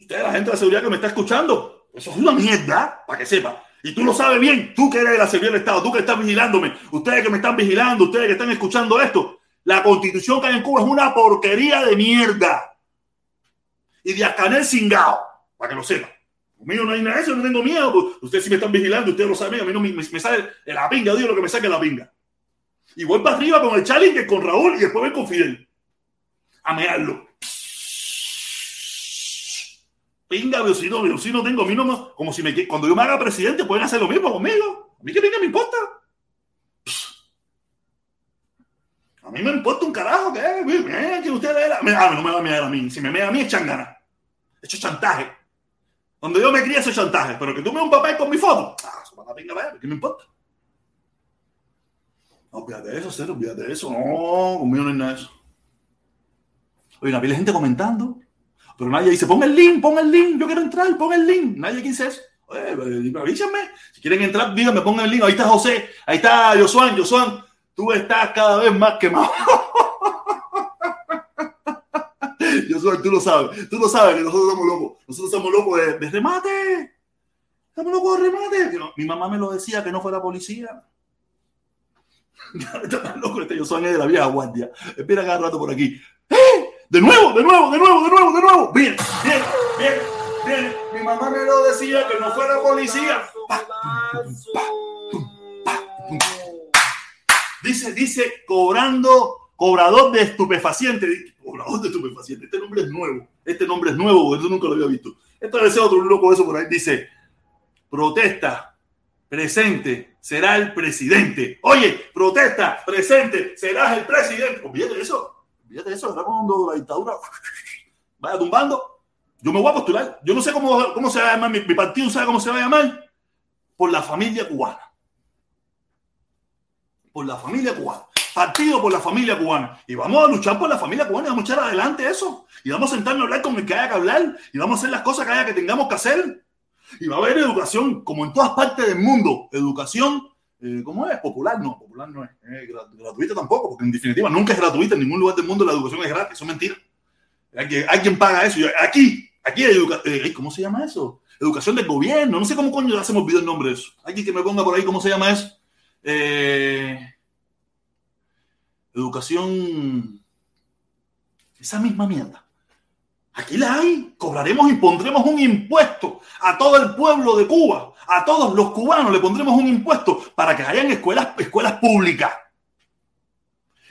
Usted, la gente de la seguridad que me está escuchando, eso es una mierda, para que sepa. Y tú lo sabes bien, tú que eres de la seguridad del Estado, tú que estás vigilándome, ustedes que me están vigilando, ustedes que están escuchando esto, la constitución que hay en Cuba es una porquería de mierda. Y de Ascanel cingao, para que lo sepan. Conmigo no hay nada de eso, no tengo miedo. Pues, ustedes sí me están vigilando, ustedes lo saben, a mí no me, sale la pinga, digo lo que me saque la pinga. Y voy para arriba con el challenge, con Raúl y después voy con Fidel. A mearlo. Pinga, yo si no, yo si no tengo, a mí no como si me, cuando yo me haga presidente pueden hacer lo mismo conmigo. A mí que pinga me importa. A mí me importa un carajo que, que usted ah, no me va a mirar a mí. Si me mea a mí es changana. Hecho chantaje. Donde yo me crié ese chantaje, pero que tú me un papel con mi foto. Ah, eso para pinga, ¿qué me importa? No, olvídate de eso, cero, olvídate de eso. No, conmigo no hay nada de eso. Oye, una gente comentando, pero nadie dice, pon el link, pon el link, yo quiero entrar, pon el link. Nadie dice eso. Avísenme. Si quieren entrar, díganme, pon el link. Ahí está José, ahí está Josuan, Josuan. Tú estás cada vez más quemado. Soy, tú lo sabes, tú lo sabes que nosotros somos locos. Nosotros somos locos de, remate. Estamos locos de remate. Mi mamá me lo decía que no fuera policía. Está loco este yo soy de la vieja guardia. Espera cada rato por aquí. De nuevo, de nuevo, de nuevo, de nuevo, de nuevo. Bien, bien, bien, bien. Mi mamá me lo decía que no fuera policía. Dice, dice, cobrando, cobrador de estupefaciente. Cobrador de estupefaciente. Este nombre es nuevo. Este nombre es nuevo, eso nunca lo había visto. Esto debe ser otro loco eso por ahí. Dice, protesta, presente, será el presidente. Oye, protesta, presente, serás el presidente. Olvídate eso. De eso. Era cuando la dictadura vaya tumbando. Yo me voy a postular. Yo no sé cómo, cómo se va a llamar. Mi, mi partido sabe cómo se va a llamar. Por la familia cubana. Por la familia cubana. Partido por la familia cubana. Y vamos a luchar por la familia cubana y vamos a echar adelante eso. Y vamos a sentarnos a hablar con el que haya que hablar. Y vamos a hacer las cosas que haya que tengamos que hacer. Y va a haber educación, como en todas partes del mundo. Educación, eh, ¿cómo es? Popular, no. Popular no es. Gratuita tampoco, porque en definitiva nunca es gratuita. En ningún lugar del mundo la educación es gratis. Eso es mentira. Alguien, alguien paga eso. Aquí, aquí hay. Eh, ¿Cómo se llama eso? Educación del gobierno. No sé cómo coño se me olvidó el nombre de eso. Alguien que me ponga por ahí cómo se llama eso. Eh, educación. Esa misma mierda. Aquí la hay. Cobraremos y pondremos un impuesto a todo el pueblo de Cuba. A todos los cubanos le pondremos un impuesto para que hayan escuelas, escuelas públicas.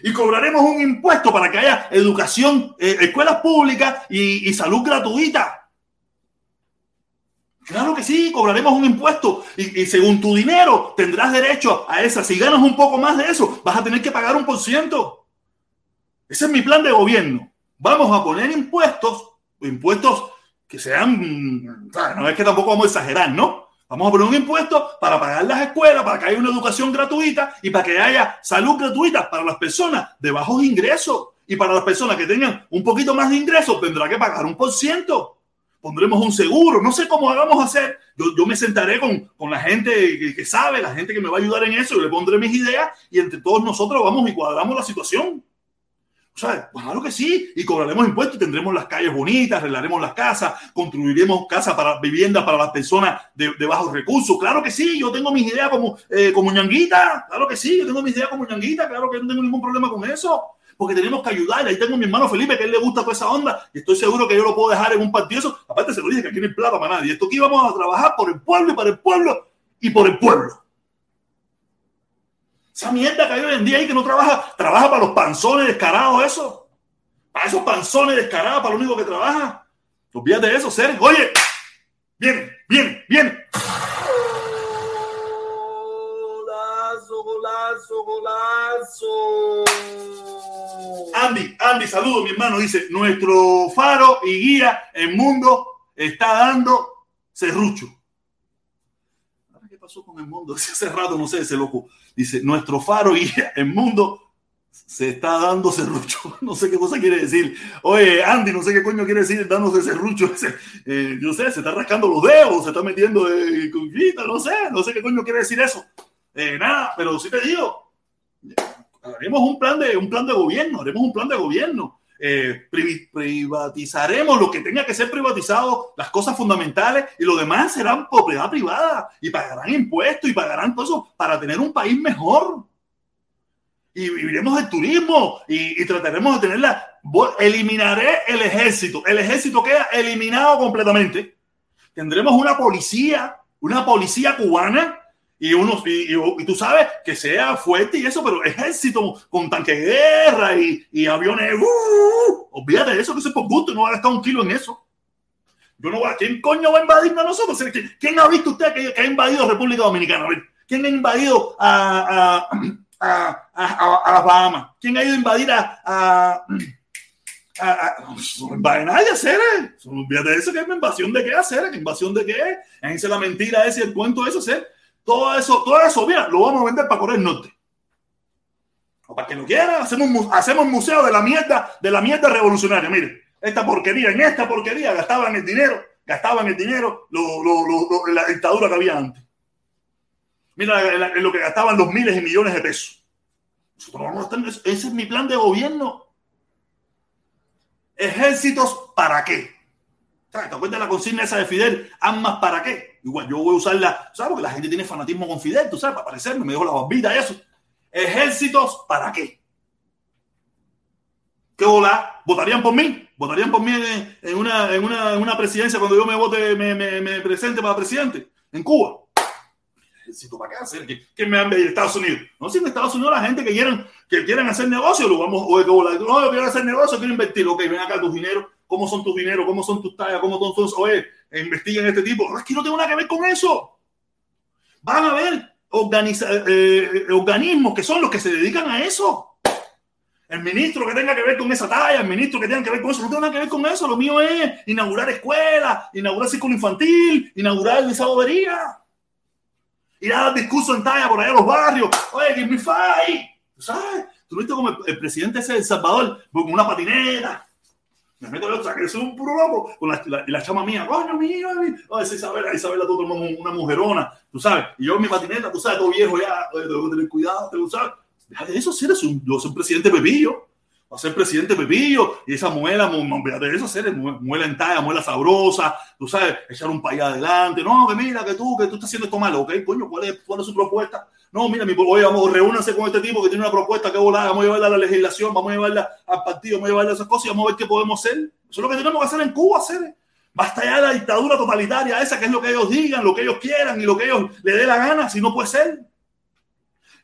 Y cobraremos un impuesto para que haya educación, eh, escuelas públicas y, y salud gratuita. Claro que sí, cobraremos un impuesto y, y, según tu dinero tendrás derecho a esa. Si ganas un poco más de eso, vas a tener que pagar un por ciento. Ese es mi plan de gobierno. Vamos a poner impuestos, impuestos que sean, no es que tampoco vamos a exagerar, ¿no? Vamos a poner un impuesto para pagar las escuelas, para que haya una educación gratuita y para que haya salud gratuita para las personas de bajos ingresos. Y para las personas que tengan un poquito más de ingresos, tendrá que pagar un por ciento pondremos un seguro, no sé cómo hagamos hacer. Yo, yo me sentaré con, con la gente que, sabe, la gente que me va a ayudar en eso, yo le pondré mis ideas y entre todos nosotros vamos y cuadramos la situación. Claro que sí, y cobraremos impuestos y tendremos las calles bonitas, arreglaremos las casas, construiremos casas para vivienda para las personas de, bajos recursos. Claro que sí, yo tengo mis ideas como, eh, como ñanguita, claro que sí, yo tengo mis ideas como ñanguita, claro que no tengo ningún problema con eso porque tenemos que ayudar. Ahí tengo mi hermano Felipe, que a él le gusta toda esa onda, y estoy seguro que yo lo puedo dejar en un partido. Eso, aparte, se lo dije que aquí no hay plata para nadie. Esto aquí vamos a trabajar por el pueblo y para el pueblo y por el pueblo. Esa mierda que hay hoy en día ahí que no trabaja, trabaja para los panzones descarados, eso. Para esos panzones descarados, para lo único que trabaja. Olvídate de eso, Sergio. Oye, bien, bien, bien. Golazo, golazo, golazo. Andy, Andy, saludo, mi hermano. Dice: Nuestro faro y guía el mundo está dando serrucho. ¿Qué pasó con el mundo? Hace rato, no sé, ese loco. Dice: Nuestro faro guía el mundo se está dando serrucho. No sé qué cosa quiere decir. Oye, Andy, no sé qué coño quiere decir dándose serrucho. Eh, yo sé, se está rascando los dedos, se está metiendo de conquista, no sé, no sé qué coño quiere decir eso. Eh, nada, pero sí te digo, haremos un plan de, un plan de gobierno, haremos un plan de gobierno. Eh, pri privatizaremos lo que tenga que ser privatizado, las cosas fundamentales y lo demás serán propiedad privada y pagarán impuestos y pagarán todo eso para tener un país mejor. Y viviremos del turismo y, y trataremos de tenerla. Eliminaré el ejército. El ejército queda eliminado completamente. Tendremos una policía, una policía cubana y, unos, y, y, tú sabes que sea fuerte y eso, pero ejército con tanque de guerra y, y aviones, uh, de eso, que eso es por gusto, no va a gastar un kilo en eso. Yo no voy a, ¿quién coño va a invadirnos a nosotros? ¿Quién, ¿Quién, ha visto usted que, ha invadido República Dominicana? ¿quién ha invadido a, a, a, a, las Bahamas? ¿Quién ha ido a invadir a, a no invade nadie hacer olvídate de eso que es invasión de qué hacer ¿Qué invasión de qué es la mentira ese el cuento de eso hacer todo eso, todo eso, mira, lo vamos a vender para Corea del Norte. O para que lo quieran, hacemos, hacemos museo de la mierda, de la mierda revolucionaria. Mire, esta porquería, en esta porquería gastaban el dinero, gastaban el dinero lo, la dictadura que había antes. Mira en lo que gastaban los miles y millones de pesos. Ese es mi plan de gobierno. Ejércitos, ¿para qué? ¿Te acuerdas la consigna esa de Fidel? ¿Armas para qué? Igual yo voy a usarla, ¿sabes? Porque la gente tiene fanatismo con Fidel, tú sabes, para parecerme, me dejo la barbita y eso. Ejércitos, ¿para qué? ¿Qué hola? ¿Votarían por mí? ¿Votarían por mí en, una, en, una, en una presidencia cuando yo me vote, me, me, presente para presidente? En Cuba. Necesito para qué hacer. ¿Quién me enviar de Estados Unidos? No, si en Estados Unidos la gente que quieren, que quieren hacer negocio, lo vamos, oye, que no, quiero hacer negocio, quiero invertir. Ok, ven acá tus dinero, cómo son tus dineros, cómo son tus tallas, cómo son tus, oye, investiguen este tipo. Es que no tengo nada que ver con eso. Van a ver eh, organismos que son los que se dedican a eso. El ministro que tenga que ver con esa talla, el ministro que tenga que ver con eso, no tiene nada que ver con eso. Lo mío es inaugurar escuelas, inaugurar círculo infantil, inaugurar desabobería. Ir a dar discursos en talla por allá a los barrios. Oye, give me five. ¿Tú sabes? Tú viste como el, presidente ese de Salvador, con una patineta. Me meto yo, o sea, que soy un puro loco. Con la, la, la chama mía, coño, mío, oh, esa Isabela, Isabela, el mundo, una mujerona, tú sabes. Y yo en mi patineta, tú sabes, todo viejo ya, tengo que tener cuidado, tú sabes. Deja de eso, si eres un, yo soy presidente Pepillo. Va a ser presidente Pepillo y esa muela, de eso, hacer muela en talla, muela sabrosa, tú sabes, echar un país adelante. No, que mira, que tú, que tú estás haciendo esto malo, ¿ok? Coño, ¿cuál es, cuál es su propuesta? No, mira, mi, oye, vamos, reúnanse con este tipo que tiene una propuesta que volar, vamos a llevarla a la legislación, vamos a llevarla al partido, vamos a llevarla a esas cosas y vamos a ver qué podemos hacer. Eso es lo que tenemos que hacer en Cuba, hacer. Basta ya la dictadura totalitaria esa, que es lo que ellos digan, lo que ellos quieran y lo que ellos le dé la gana, si no puede ser.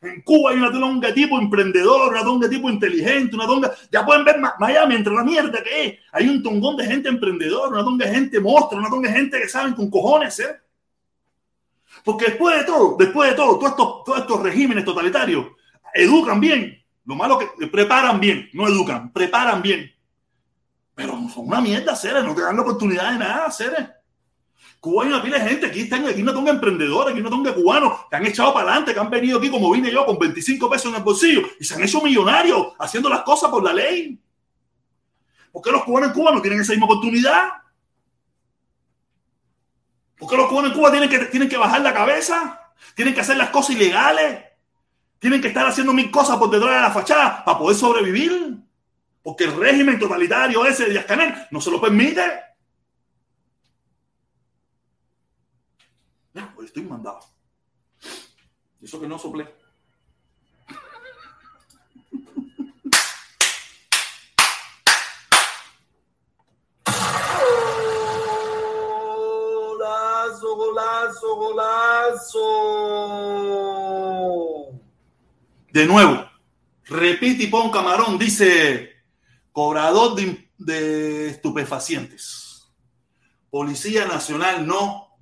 En Cuba hay una tonga tipo emprendedor, una tonga tipo inteligente, una tonga. Ya pueden ver Miami entre la mierda que es. Hay un tongón de gente emprendedora, una tonga de gente monstruo, una tonga de gente que saben con cojones, ¿eh? Porque después de todo, después de todo, todos estos, todos estos regímenes totalitarios educan bien. Lo malo que preparan bien, no educan, preparan bien. Pero son una mierda, seres, no te dan la oportunidad de nada, seres. Cuba hay una pila de gente, aquí están, aquí no tengo emprendedores, aquí no tengo cubanos que han echado para adelante, que han venido aquí como vine yo con 25 pesos en el bolsillo y se han hecho millonarios haciendo las cosas por la ley. ¿Por qué los cubanos en Cuba no tienen esa misma oportunidad? ¿Por qué los cubanos en Cuba tienen que, tienen que bajar la cabeza? ¿Tienen que hacer las cosas ilegales? ¿Tienen que estar haciendo mil cosas por detrás de la fachada para poder sobrevivir? Porque el régimen totalitario ese de Díaz Canel no se lo permite. No, pues estoy mandado. Eso que no soplé. Golazo, golazo. De nuevo, repite y pon camarón, dice cobrador de, estupefacientes. Policía Nacional no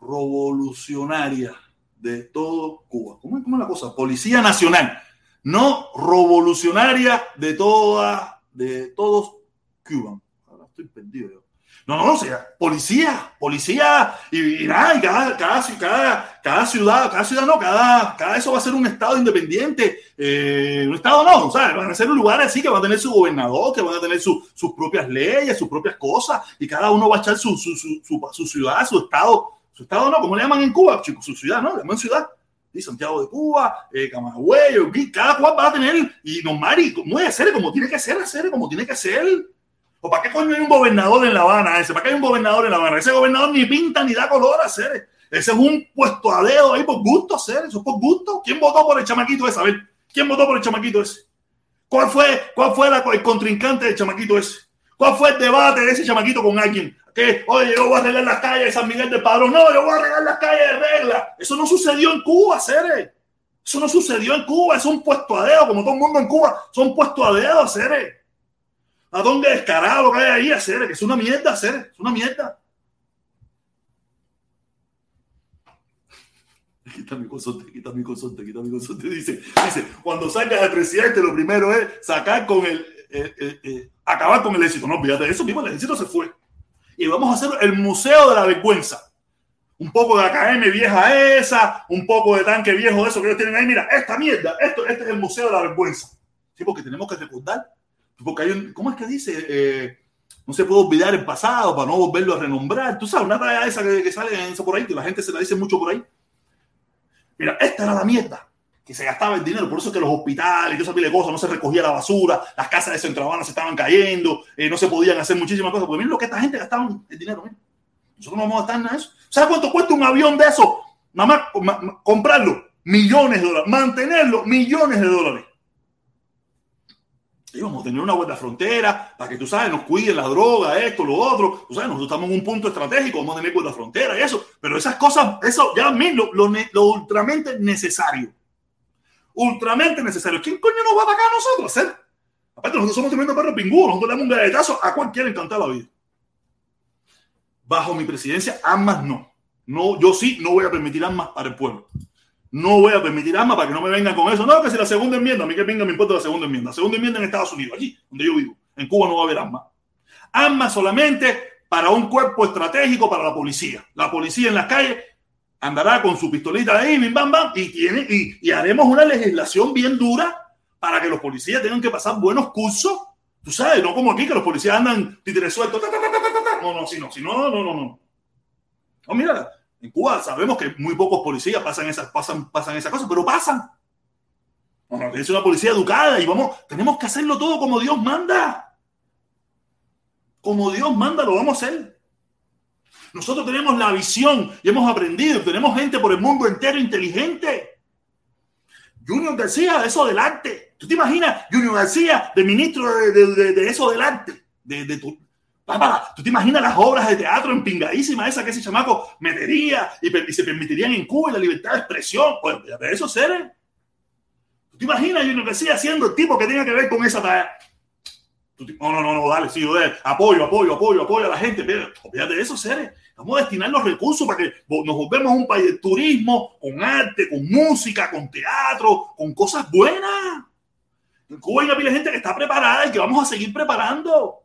revolucionaria de todo Cuba. ¿Cómo es, cómo es la cosa? Policía Nacional, no revolucionaria de toda, de todos Cuba. Ahora estoy perdido yo. No, no, o sea, policía, policía, y, nada, y cada, cada, ciudad, cada ciudad no, cada, cada eso va a ser un estado independiente, eh, un estado no, o sea, van a ser un lugar así que van a tener su gobernador, que van a tener su, sus propias leyes, sus propias cosas, y cada uno va a echar su, su, su, ciudad, su estado, su estado no, como le llaman en Cuba, chicos, su ciudad, ¿no? Le llaman ciudad. Y Santiago de Cuba, eh, Camagüey, cada cual va a tener, y normal, y como debe ser, como tiene que ser, hacer, como tiene que ser. ¿O para qué coño hay un gobernador en La Habana ese? ¿Para qué hay un gobernador en La Habana? Ese gobernador ni pinta ni da color a hacer. Ese es un puesto a dedo ahí por gusto hacer. Eso es por. ¿Quién votó por el chamaquito ese? A ver, ¿quién votó por el chamaquito ese? ¿Cuál fue, cuál fue el contrincante del chamaquito ese? ¿Cuál fue el debate de ese chamaquito con alguien? Que, oye, yo voy a arreglar las calles de San Miguel de Padrón. No, yo voy a arreglar las calles de regla. Eso no sucedió en Cuba, Cere. Eso no sucedió en Cuba. Es un puesto a dedo, como todo el mundo en Cuba. Son puestos a dedo, Cere. ¿A dónde descarado que hay ahí, Cere? Que es una mierda, Cere. Es una mierda. Quita mi consorte, quita mi consorte, quita mi consorte. Dice, dice, cuando sacas al presidente, lo primero es sacar con el, acabar con el éxito. No, fíjate, eso mismo, el éxito se fue. Y vamos a hacer el Museo de la Vergüenza. Un poco de AKM vieja esa, un poco de tanque viejo de eso que ellos tienen ahí. Mira, esta mierda, esto, este es el Museo de la Vergüenza. Sí, porque tenemos que recordar. Porque hay un, ¿cómo es que dice? Eh, no se puede olvidar el pasado para no volverlo a renombrar. Tú sabes, una talla esa que, sale en eso por ahí, que la gente se la dice mucho por ahí. Mira, esta era la mierda que se gastaba el dinero, por eso es que los hospitales y toda esa pila de cosas no se recogía la basura, las casas de Centro Habana se estaban cayendo, eh, no se podían hacer muchísimas cosas, porque miren lo que esta gente gastaba el dinero, nosotros no vamos a gastar nada de eso. ¿Sabes cuánto cuesta un avión de eso? Nada más comprarlo, millones de dólares, mantenerlo, millones de dólares. Íbamos a tener una buena frontera para que tú sabes, nos cuiden la droga, esto, lo otro. Tú sabes, nosotros estamos en un punto estratégico, vamos a tener buena frontera y eso. Pero esas cosas, eso ya a mí lo, lo, lo ultramente necesario. Ultramente necesario. ¿Quién coño nos va a atacar a nosotros? ¿eh? Aparte, nosotros somos tremendo perro pingüino, nosotros le damos un galletazo a cualquiera encantar la vida. Bajo mi presidencia, armas no. No, yo sí no voy a permitir armas para el pueblo. No voy a permitir armas para que no me vengan con eso. No, que si la segunda enmienda, a mí que venga me importa la segunda enmienda. La segunda enmienda en Estados Unidos, aquí, donde yo vivo. En Cuba no va a haber armas. Armas solamente para un cuerpo estratégico para la policía. La policía en las calles andará con su pistolita ahí, bim, bam, bam, y, tiene, y, haremos una legislación bien dura para que los policías tengan que pasar buenos cursos. Tú sabes, no como aquí que los policías andan títeres sueltos. No, no, si no, si no, no, no, no. No, mira, en Cuba sabemos que muy pocos policías pasan esas, pasan, pasan esas cosas, pero pasan. Es una policía educada y vamos, tenemos que hacerlo todo como Dios manda. Como Dios manda, lo vamos a hacer. Nosotros tenemos la visión y hemos aprendido, tenemos gente por el mundo entero inteligente. Junior García, eso adelante. ¿Tú te imaginas Junior García de ministro de, de, de, de eso adelante? De, de Papá, ¿tú te imaginas las obras de teatro empingadísimas esas que ese chamaco metería y, se permitirían en Cuba y la libertad de expresión? Pues de esos seres. ¿Tú te imaginas Junior García siendo el tipo que tenga que ver con esa tarea? No, no, no, no, dale, sí, dale. apoyo, apoyo, apoyo, apoyo a la gente. Olvídate de esos seres. Vamos a destinar los recursos para que nos volvemos un país de turismo, con arte, con música, con teatro, con cosas buenas. En Cuba hay una pila de gente que está preparada y que vamos a seguir preparando.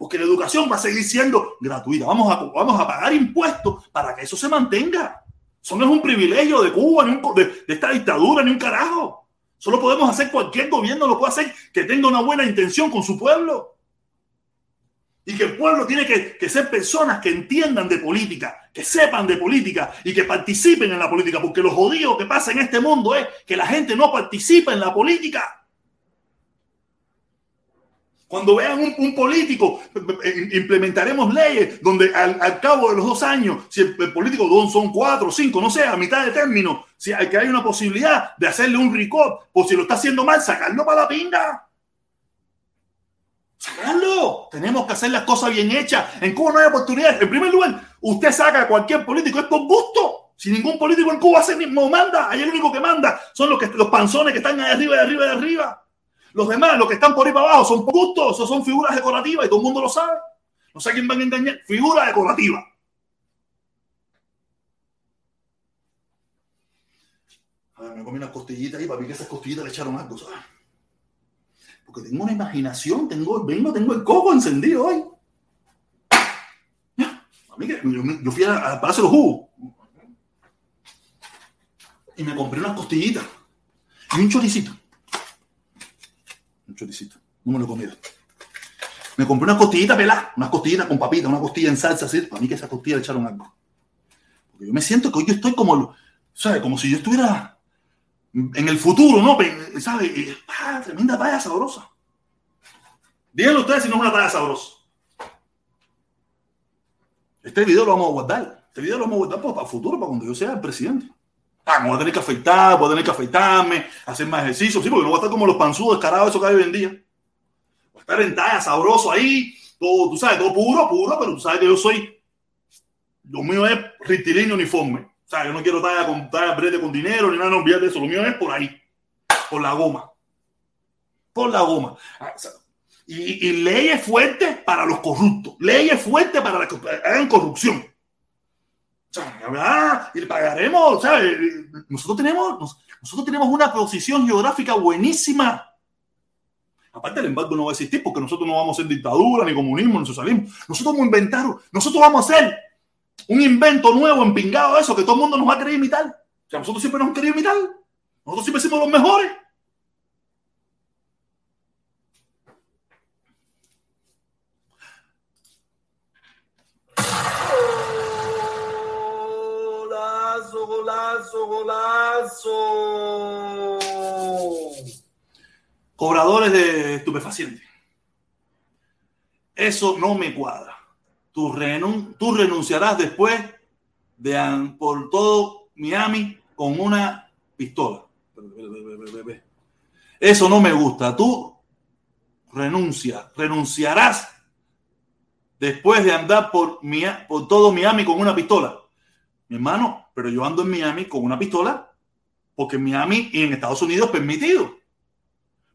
Porque la educación va a seguir siendo gratuita. Vamos a, vamos a pagar impuestos para que eso se mantenga. Eso no es un privilegio de Cuba, ni un, de, esta dictadura, ni un carajo. Solo podemos hacer, cualquier gobierno lo puede hacer que tenga una buena intención con su pueblo. Y que el pueblo tiene que, que, ser personas que entiendan de política, que sepan de política y que participen en la política. Porque lo jodido que pasa en este mundo es que la gente no participa en la política. Cuando vean un, político, implementaremos leyes donde al, cabo de los dos años, si el, político son cuatro, cinco, no sé, a mitad de término, si hay que hay una posibilidad de hacerle un recall, por si lo está haciendo mal, sacarlo para la pinga. Sacarlo. Tenemos que hacer las cosas bien hechas. En Cuba no hay oportunidades. En primer lugar, usted saca a cualquier político, es por gusto. Si ningún político en Cuba hace mismo manda, ahí el único que manda son los, que, los panzones que están ahí arriba, de arriba, de arriba. Los demás, los que están por ahí para abajo, son gustos, esos son figuras decorativas y todo el mundo lo sabe. No sé a quién van a engañar. Figura decorativa. A ver, me comí unas costillitas ahí para mí que esas costillitas le echaron algo, ¿sabes? Porque tengo una imaginación, tengo, vengo, tengo el coco encendido hoy. A mí que yo, yo fui a, a Palacio de los Jugos y me compré unas costillitas y un choricito choricito. No me lo he comido. Me compré una costillita pelada, unas costillitas con papita, una costilla en salsa, así. Para mí que esa costilla le echaron algo. Porque yo me siento que hoy yo estoy como, ¿sabes? Como si yo estuviera en el futuro, ¿no? ¿Sabes? Ah, tremenda talla sabrosa. Díganlo ustedes si no es una talla sabrosa. Este video lo vamos a guardar. Este video lo vamos a guardar para el futuro, para cuando yo sea el presidente. Ah, voy a tener que afeitar, voy a tener que afeitarme, hacer más ejercicio, sí, porque no voy a estar como los panzudos descarados, eso que hay hoy en día. Voy a estar en sabroso ahí, todo, tú sabes, todo puro, puro, pero tú sabes que yo soy, lo mío es rectilíneo uniforme. O sea, yo no quiero talla con talla brete con dinero, ni nada, no olvídate de eso. Lo mío es por ahí, por la goma. Por la goma. Y, y leyes fuertes para los corruptos, leyes fuertes para los que hagan corrupción. Y pagaremos, ¿sabes? Nosotros tenemos, nosotros tenemos una posición geográfica buenísima. Aparte el embargo no va a existir porque nosotros no vamos a ser dictadura, ni comunismo, ni socialismo. Nosotros vamos a inventar, nosotros vamos a hacer un invento nuevo, empingado, eso, que todo el mundo nos va a querer imitar. O sea, nosotros siempre nos han querido imitar. Nosotros siempre somos los mejores. Cobradores de estupefacientes. Eso no me cuadra. Tú, renun tú renunciarás después de por todo Miami con una pistola. Eso no me gusta. Tú renuncia, renunciarás después de andar por, por todo Miami con una pistola. Mi hermano, pero yo ando en Miami con una pistola porque en Miami y en Estados Unidos es permitido.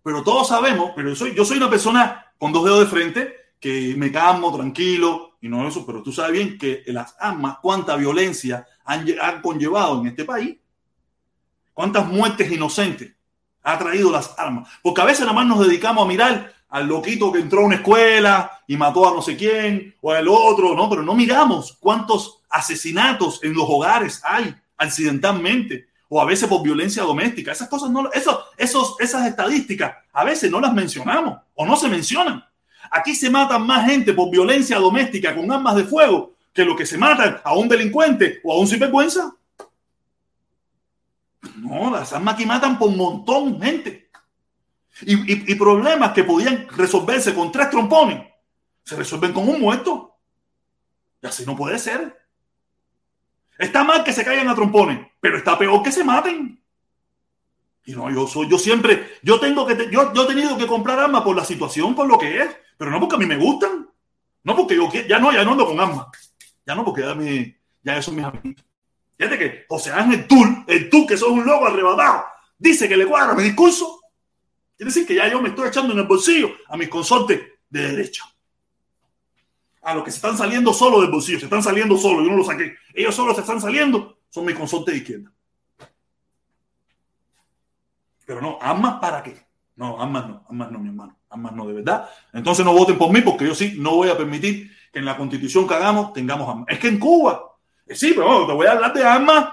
Pero todos sabemos, pero yo soy, yo soy una persona con dos dedos de frente que me calmo, tranquilo y no eso, pero tú sabes bien que las armas, cuánta violencia han, han conllevado en este país, cuántas muertes inocentes ha traído las armas. Porque a veces nada más nos dedicamos a mirar al loquito que entró a una escuela y mató a no sé quién, o al otro, no, pero no miramos cuántos asesinatos en los hogares hay accidentalmente, o a veces por violencia doméstica. Esas cosas no, eso, esos, esas estadísticas a veces no las mencionamos o no se mencionan. Aquí se matan más gente por violencia doméstica con armas de fuego que lo que se matan a un delincuente o a un sinvergüenza. No, las armas aquí matan por montón gente. Y, problemas que podían resolverse con tres trompones se resuelven con un muerto. Y así no puede ser. Está mal que se caigan a trompones, pero está peor que se maten. Y no, yo soy, yo siempre, yo tengo que, yo, yo he tenido que comprar armas por la situación, por lo que es, pero no porque a mí me gustan. No porque yo ya no, ya no ando con armas. Ya no porque ya, mi, ya eso mis amigos. Fíjate que José Ángel Tul, el Tul que sos un loco arrebatado, dice que le cuadra mi discurso Quiere decir que ya yo me estoy echando en el bolsillo a mis consortes de derecha. A los que se están saliendo solo del bolsillo, se están saliendo solo, yo no los saqué. Ellos solo se están saliendo, son mis consortes de izquierda. Pero no, amas para qué? No, amas no, amas no, mi hermano, amas no, de verdad. Entonces no voten por mí porque yo sí no voy a permitir que en la constitución que hagamos tengamos armas. Es que en Cuba, eh, sí, pero te voy a hablar de armas.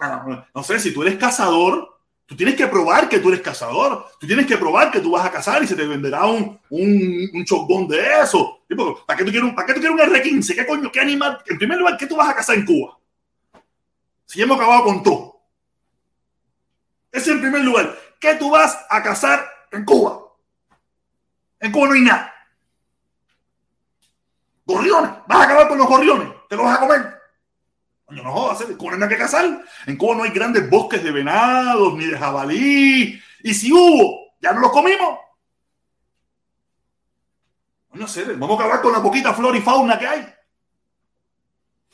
Ah, no sé, si tú eres cazador, Tú tienes que probar que tú eres cazador. Tú tienes que probar que tú vas a cazar y se te venderá un, un, un de eso. ¿Para qué tú quieres un, ¿para qué tú quieres un R15? ¿Qué coño? ¿Qué animal? En primer lugar, ¿qué tú vas a cazar en Cuba? Si hemos acabado con todo. Ese en primer lugar. ¿Qué tú vas a cazar en Cuba? En Cuba no hay nada. Gorriones. Vas a acabar con los gorriones. Te los vas a comer. No, no, en Cuba no hay que cazar. En Cuba no hay grandes bosques de venados ni de jabalí. Y si hubo, ya no los comimos. No sé, vamos a acabar con la poquita flora y fauna que hay.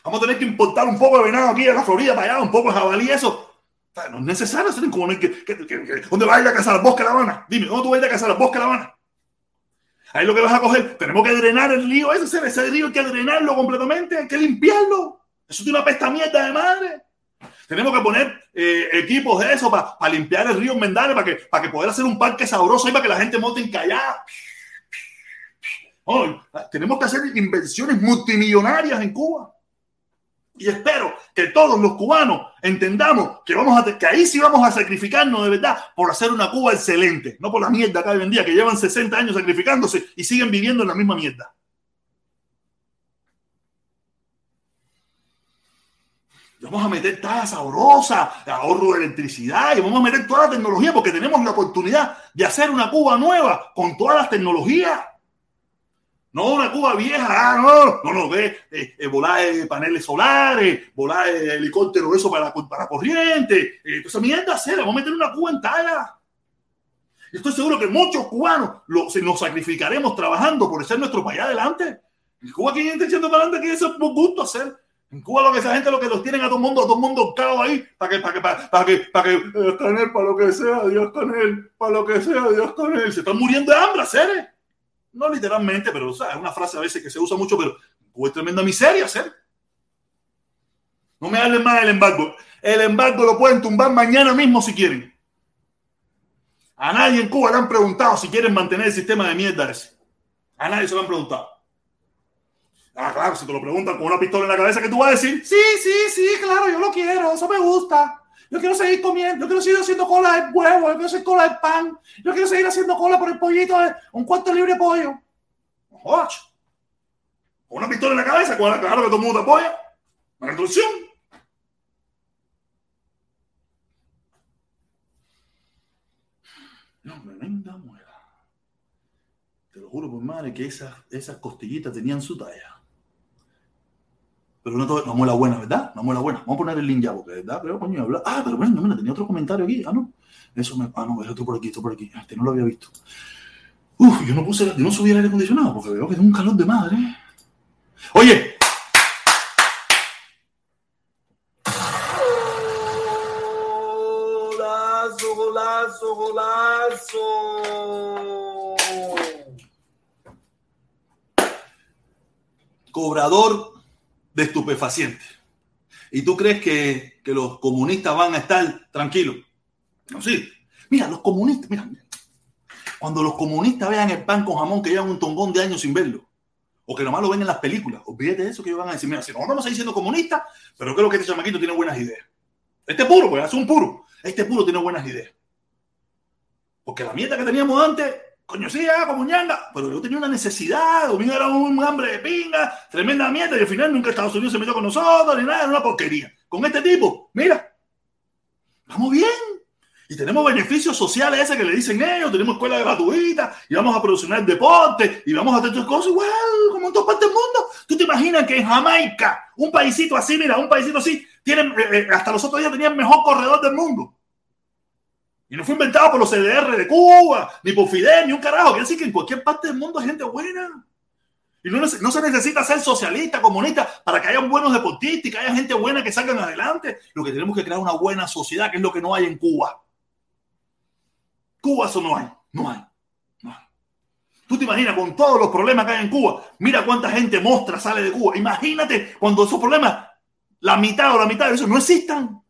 Vamos a tener que importar un poco de venado aquí a la Florida para allá, un poco de jabalí, eso. no es necesario hacer en Cuba. ¿Dónde vas a ir a cazar al bosque de La Habana? Dime, ¿dónde tú vas a ir a cazar al bosque de La Habana? Ahí lo que vas a coger, tenemos que drenar el río ese, ese río hay que drenarlo completamente, hay que limpiarlo. Eso tiene una pesta mierda de madre. Tenemos que poner eh, equipos de eso para limpiar el río Mendales, para que, para que poder hacer un parque sabroso y para que la gente monte en callada. Tenemos que hacer inversiones multimillonarias en Cuba. Y espero que todos los cubanos entendamos que, vamos a, que ahí sí vamos a sacrificarnos de verdad por hacer una Cuba excelente, no por la mierda que hoy en día, que llevan 60 años sacrificándose y siguen viviendo en la misma mierda. vamos a meter talla sabrosa, ahorro de electricidad y vamos a meter toda la tecnología porque tenemos la oportunidad de hacer una Cuba nueva con todas las tecnologías. No una Cuba vieja, ah, no, no, no, ve, eh, eh, volar paneles solares, volar helicóptero, eso para, para corriente, eh, esa mierda hacer, vamos a meter una Cuba en talla. Estoy seguro que muchos cubanos lo, nos sacrificaremos trabajando por hacer nuestro país adelante. En Cuba, ¿quién está echando para adelante? que eso es gusto hacer? En Cuba lo que esa gente lo que los tienen a todo mundo, a todo mundo cao ahí, para que, para que, para, que, para que, Dios con él, para lo que sea, Dios con él, para lo que sea, Dios con él. Se están muriendo de hambre, seres. No literalmente, pero es una frase a veces que se usa mucho, pero es tremenda miseria, ser. No me hablen más del embargo. El embargo lo pueden tumbar mañana mismo si quieren. A nadie en Cuba le han preguntado si quieren mantener el sistema de mierda ese. A nadie se lo han preguntado. Ah, claro, si te lo preguntan con una pistola en la cabeza, ¿qué tú vas a decir? Sí, sí, sí, claro, yo lo quiero, eso me gusta. Yo quiero seguir comiendo, yo quiero seguir haciendo cola de huevo, yo quiero hacer cola de pan, yo quiero seguir haciendo cola por el pollito, de un cuarto libre de pollo. Ocho. Una pistola en la cabeza, claro que todo el mundo apoya. Una revolución. No, tremenda muela. Te lo juro por madre que esas, esas costillitas tenían su talla. Pero no, todo, no muela buena, ¿verdad? No muela buena. Vamos a poner el link ya, porque, ¿verdad? Pero, coño, habla. Ah, pero bueno, mira, tenía otro comentario aquí. Ah, no. Eso me. Ah, no, es otro por aquí, otro por aquí. Este no lo había visto. Uf, yo no puse, yo no subí el aire acondicionado porque veo que es un calor de madre. Oye, Golazo, golazo, golazo. cobrador de estupefacientes. ¿Y tú crees que, que los comunistas van a estar tranquilos? No, sí. Mira, los comunistas, mira, cuando los comunistas vean el pan con jamón que llevan un tongón de años sin verlo, o que nomás lo ven en las películas, olvídate de eso que ellos van a decir, mira, si nosotros a seguir siendo comunistas, pero creo que este chamaquito tiene buenas ideas. Este puro, pues, es un puro. Este puro tiene buenas ideas. Porque la mierda que teníamos antes, coño, sí, ah, como ñanga, pero yo tenía una necesidad, domingo era un hambre de pinga, tremenda mierda, y al final nunca Estados Unidos se metió con nosotros, ni nada, era una porquería. Con este tipo, mira, vamos bien. Y tenemos beneficios sociales ese que le dicen ellos, tenemos escuela gratuita, y vamos a producir deporte, y vamos a hacer otras cosas igual, como en todas partes del mundo. ¿Tú te imaginas que en Jamaica, un paisito así, mira, un paisito así, tienen, eh, eh, hasta los otros días tenían mejor corredor del mundo? Y no fue inventado por los CDR de Cuba, ni por Fidel, ni un carajo. Quiere decir que en cualquier parte del mundo hay gente buena. Y no, no se necesita ser socialista, comunista, para que haya buenos deportistas y que haya gente buena que salgan adelante. Lo que tenemos que crear una buena sociedad, que es lo que no hay en Cuba. Cuba eso no hay, no hay. No hay. Tú te imaginas con todos los problemas que hay en Cuba, mira cuánta gente mostra sale de Cuba. Imagínate cuando esos problemas, la mitad o la mitad de eso no existan.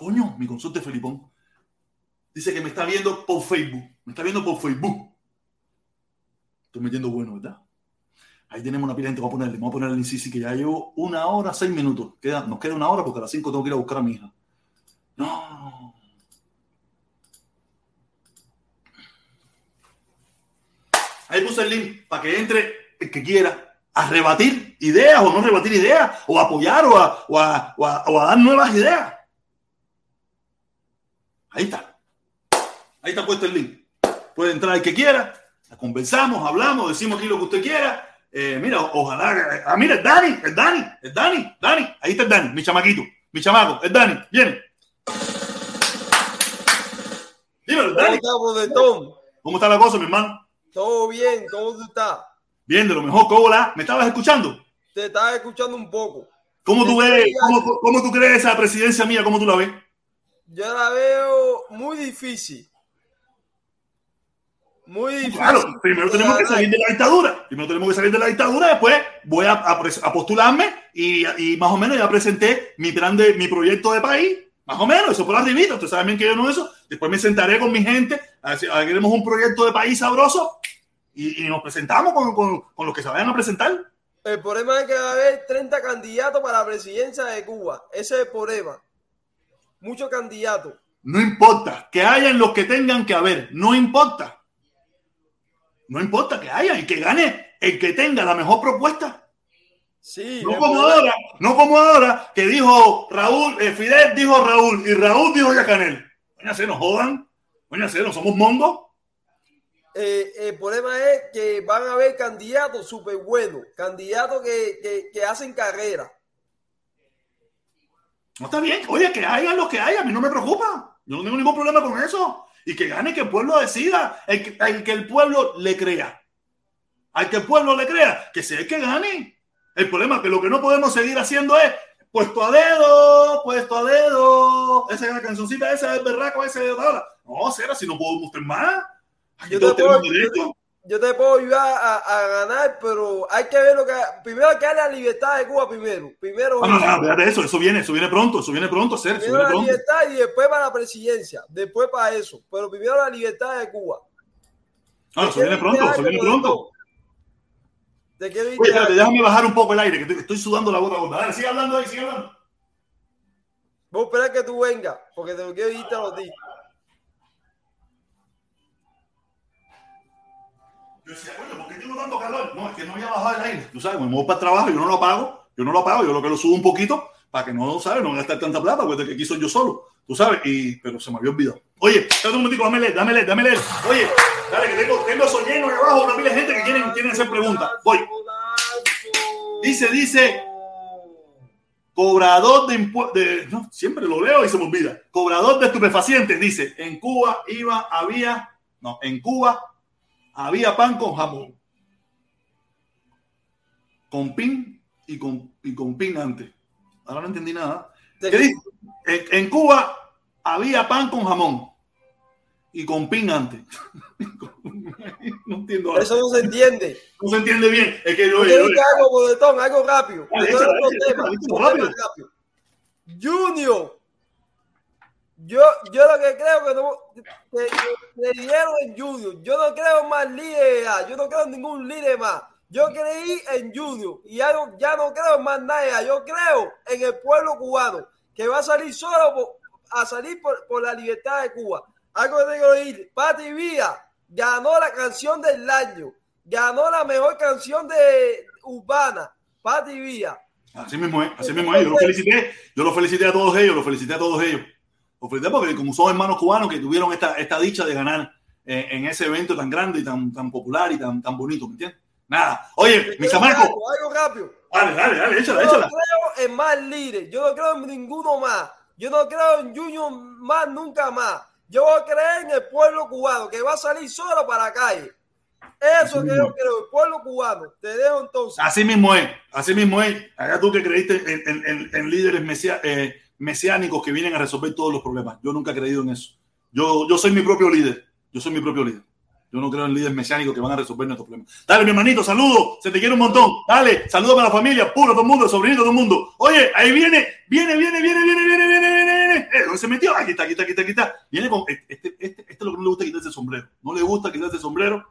Coño, mi consorte Felipón. Dice que me está viendo por Facebook. Me está viendo por Facebook. Estoy metiendo bueno, ¿verdad? Ahí tenemos una pila de gente. Vamos a ponerle, vamos a ponerle en Sisi que ya llevo una hora, seis minutos. Queda, nos queda una hora porque a las cinco tengo que ir a buscar a mi hija. No. Ahí puse el link para que entre el que quiera a rebatir ideas o no rebatir ideas, o apoyar o a, o a, o a dar nuevas ideas. Ahí está. Ahí está puesto el link. Puede entrar el que quiera. Conversamos, hablamos, decimos aquí lo que usted quiera. Eh, mira, ojalá. Ah, mira, es Dani, es Dani, es Dani, Dani. Ahí está el Dani, mi chamaquito, mi chamaco, es Dani. Viene. Dímelo, ¿Cómo Dani. ¿Cómo está la cosa, mi hermano? Todo bien, ¿cómo tú estás? Bien, de lo mejor. ¿Cómo la? ¿Me estabas escuchando? Te estaba escuchando un poco. ¿Cómo tú ves, cómo, cómo tú crees esa presidencia mía? ¿Cómo tú la ves? Yo la veo muy difícil. Muy difícil. Claro, primero tenemos que salir de la dictadura. Primero tenemos que salir de la dictadura, después voy a, a pres- a postularme y, y más o menos ya presenté mi plan de mi proyecto de país. Más o menos, eso por arribita. Ustedes saben bien que yo no eso. Después me sentaré con mi gente, a ver si haremos un proyecto de país sabroso y, y nos presentamos con, con, con los que se vayan a presentar. El problema es que va a haber 30 candidatos para la presidencia de Cuba. Ese es el problema. Muchos candidatos. No importa, que hayan los que tengan que haber, no importa. No importa que haya y que gane el que tenga la mejor propuesta. Sí. No como ahora, no como ahora que dijo Raúl, eh, Fidel dijo Raúl y Raúl dijo Yacanel. Coño, se nos jodan. Coño, se no somos mongos. eh, el problema es que van a haber candidatos súper buenos. Candidatos que, que, que hacen carrera. No está bien. Oye, que hayan los que hayan, a mí no me preocupa. Yo no tengo ningún problema con eso. Y que gane, que el pueblo decida, el que, el que el pueblo le crea. Al que el pueblo le crea, que sea el que gane. El problema es que lo que no podemos seguir haciendo es puesto a dedo, puesto a dedo. Esa es la cancioncita esa del berraco ese de ahora. No, será si no puedo mostrar más. Yo te puedo-. Yo te puedo ayudar a, a ganar, pero hay que ver lo que. Primero hay que dar la libertad de Cuba primero. Primero, Ah, No, no, no, eso, eso viene, eso viene pronto, eso viene pronto, ser, primero viene la pronto. libertad y después para la presidencia. Después para eso. Pero primero la libertad de Cuba. No, eso viene pronto, eso viene pronto. Te quiero Oye, espérate, déjame bajar un poco el aire, que estoy, estoy sudando la gota. Dale, sigue hablando ahí, sigue hablando. Voy a esperar que tú vengas, porque te lo quiero irte a los días. Yo decía, coño, ¿por qué tengo tanto calor? No, es que no había bajado el aire. Tú sabes, me muevo para el trabajo, yo no lo apago, yo no lo apago, yo lo que lo subo un poquito para que no, ¿sabes? No gastar tanta plata, porque que aquí soy yo solo, tú sabes, y, pero se me había olvidado. Oye, espérate un momentico, dame leer, dame leer, dame leer. Oye, dale, que tengo, tengo eso lleno ahí abajo, una pila de gente que quieren, quieren hacer preguntas. Voy. Dice, dice. cobrador de impuestos, no, siempre lo leo y se me olvida, cobrador de estupefacientes, dice, en Cuba iba, había, no, en Cuba había pan con jamón, con pin y con, y con pin antes. Ahora no entendí nada. ¿Qué dice? En, en Cuba había pan con jamón y con pin antes. no entiendo. Eso no se entiende. No se entiende bien. Es que yo, Yo algo, algo rápido. Rápido. Junior, yo, yo lo que creo que no que, dieron en Junior. Yo no creo más líderes, ya. yo no creo en ningún líder más. Yo creí en Junior y ya no, ya no creo en más nada. Yo creo en el pueblo cubano que va a salir solo a salir por, por la libertad de Cuba. Algo que tengo que decir, Pati Vía ganó la canción del año, ganó la mejor canción de urbana, Pati Vía. Así mismo es, así mismo es. Yo lo felicité, yo lo felicité a todos ellos, lo felicité a todos ellos. Felicité porque como son hermanos cubanos que tuvieron esta, esta dicha de ganar eh, en ese evento tan grande y tan, tan popular y tan, tan bonito, ¿me entiendes? Nada. Oye, mi chamaco, Algo, rápido. dale, dale, dale, échala, Yo no creo en más líderes, yo no creo en ninguno más. Yo no creo en Junior más nunca más. Yo voy a creer en el pueblo cubano que va a salir solo para la calle. Eso que yo creo, el pueblo cubano. Te dejo entonces. Así mismo es, así mismo es. Acá tú que creíste en, en- en- en líderes mesia- eh, mesiánicos que vienen a resolver todos los problemas. Yo nunca he creído en eso. Yo, yo soy mi propio líder. Yo soy mi propio líder. Yo no creo en líderes mesiánicos que van a resolver nuestros problemas. Dale, mi hermanito, saludo. Se te quiere un montón. Dale, saludo a la familia, puro todo el mundo, sobrinito todo el mundo. Oye, ahí viene, viene, viene, viene, viene, viene, viene, viene, viene. Eh, ¿Dónde se metió? Aquí está, aquí está, aquí está, aquí está. Viene con este, este, este es lo que no le gusta quitarse el sombrero. No le gusta quitarse el sombrero.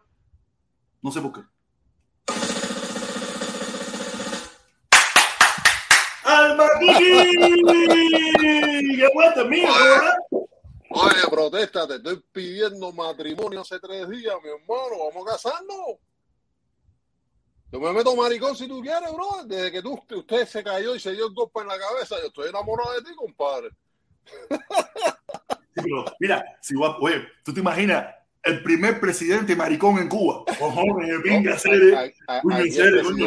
No sé por qué. ¡Almaquí! ¡Qué vuelta mío! ¿verdad? Oye, protesta, te estoy pidiendo matrimonio hace tres días, mi hermano. Vamos a casarnos. Yo me meto maricón si tú quieres, bro. Desde que tú, usted se cayó y se dio el golpe en la cabeza, yo estoy enamorado de ti, compadre. Sí, pero mira, si oye, tú te imaginas el primer presidente maricón en Cuba. Venga, presidente-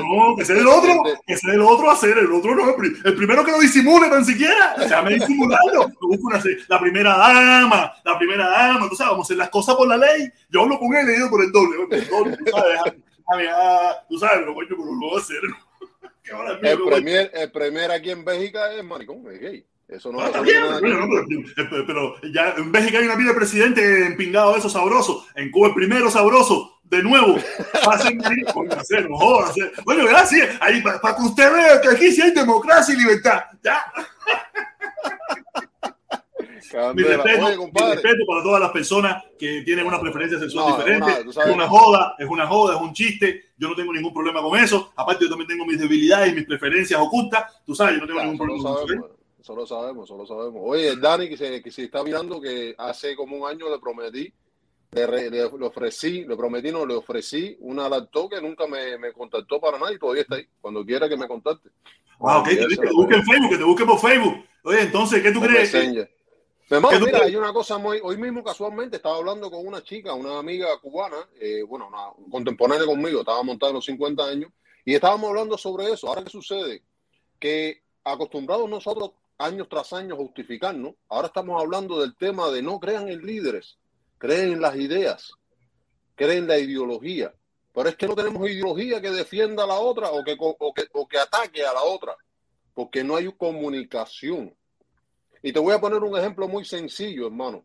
no, que sea el otro, que sea el otro a hacer, el otro no, el, pri- el primero que lo disimule tan siquiera, o sea, me busco una, la primera dama, la primera dama, tú sabes, vamos a hacer las cosas por la ley, yo hablo con él y digo por el doble, por el doble, tú sabes, ah, tú sabes, pero coño, pero lo voy a hacer, que El pero- premier, el premier aquí en Bélgica es maricón, es gay. Eso no Ah, bueno, ver. no, pero, pero- pero ya en México hay una vida de presidente empingado de eso sabroso. En Cuba el primero sabroso. De nuevo, pasen ahí, coño, hacer, no jodas, hacer. Bueno, gracias. Ahí para que usted vea que aquí sí hay democracia y libertad. Ya. Mi respeto, Oye, mi respeto para todas las personas que tienen una preferencia sexual No, diferente. es una joda, es una joda, es un chiste. Yo no tengo ningún problema con eso. Aparte, yo también tengo mis debilidades y mis preferencias ocultas. Tú sabes, yo no tengo ningún problema con eso. Sabemos, eso lo sabemos, eso lo sabemos. Oye, el Dani que se, que se está mirando que hace como un año le prometí, le, re- le- le ofrecí, le prometí, no, le ofrecí una laptop que nunca me, me contactó para nada y todavía está ahí. Cuando quiera que me contacte. Ah, ok, que te busque en Facebook, que te busque por Facebook. Oye, entonces, ¿qué tú crees? ¿Qué tú mira, hay una cosa muy. Hoy mismo, casualmente, estaba hablando con una chica, una amiga cubana, eh, bueno, una contemporánea conmigo, estaba montada en los 50 años, y estábamos hablando sobre eso. Ahora, ¿qué sucede? Que acostumbrados nosotros años tras años justificarnos, ahora estamos hablando del tema de no crean en líderes, creen en las ideas, creen en la ideología. Pero es que no tenemos ideología que defienda a la otra o que, o que, o que ataque a la otra, porque no hay comunicación. Y te voy a poner un ejemplo muy sencillo, hermano.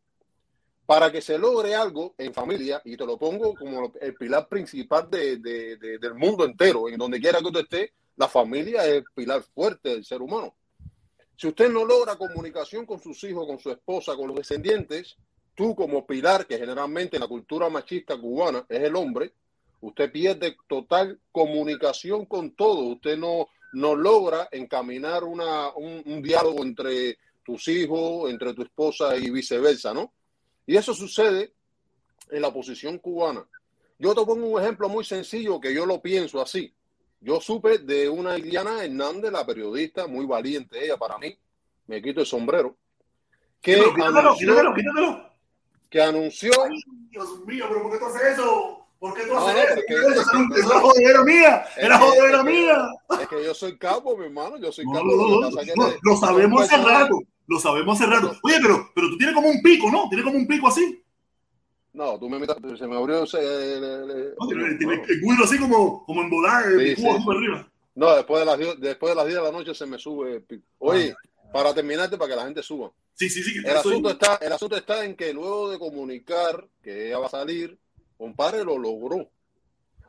Para que se logre algo en familia, y te lo pongo como el pilar principal de, de- de- del mundo entero, en donde quiera que usted esté, la familia es el pilar fuerte del ser humano. Si usted no logra comunicación con sus hijos, con su esposa, con los descendientes, tú como pilar, que generalmente en la cultura machista cubana es el hombre, usted pierde total comunicación con todo. Usted no, no logra encaminar una, un, un diálogo entre tus hijos, entre tu esposa y viceversa, ¿no? Y eso sucede en la posición cubana. Yo te pongo un ejemplo muy sencillo que yo lo pienso así. Yo supe de una Iliana Hernández, la periodista, muy valiente ella para mí, me quito el sombrero, que Quítatelo, quítatelo, anunció, quítatelo, quítatelo. que anunció Ay, Dios mío, pero ¿por qué tú haces eso? ¿Por qué no, trocear? porque- Eso era jodedera mía. Era Es jodedera es mía. Es que yo soy capo, mi hermano. Yo soy No, capo. lo que es sabemos hace rato. Lo sabemos hace rato. Oye, pero, pero tú tienes como un pico, ¿no? Tienes como un pico así. No, tú me metas, se me abrió ese. el- el- el- culo así como, como en volar, Sí, sí, arriba. No, después de las después de las 10 de la noche se me sube. el pico. Oye, para terminarte, para que la gente suba. Sí, sí, sí. que El asunto, está, el asunto está en que luego de comunicar que ella va a salir, compadre lo logró.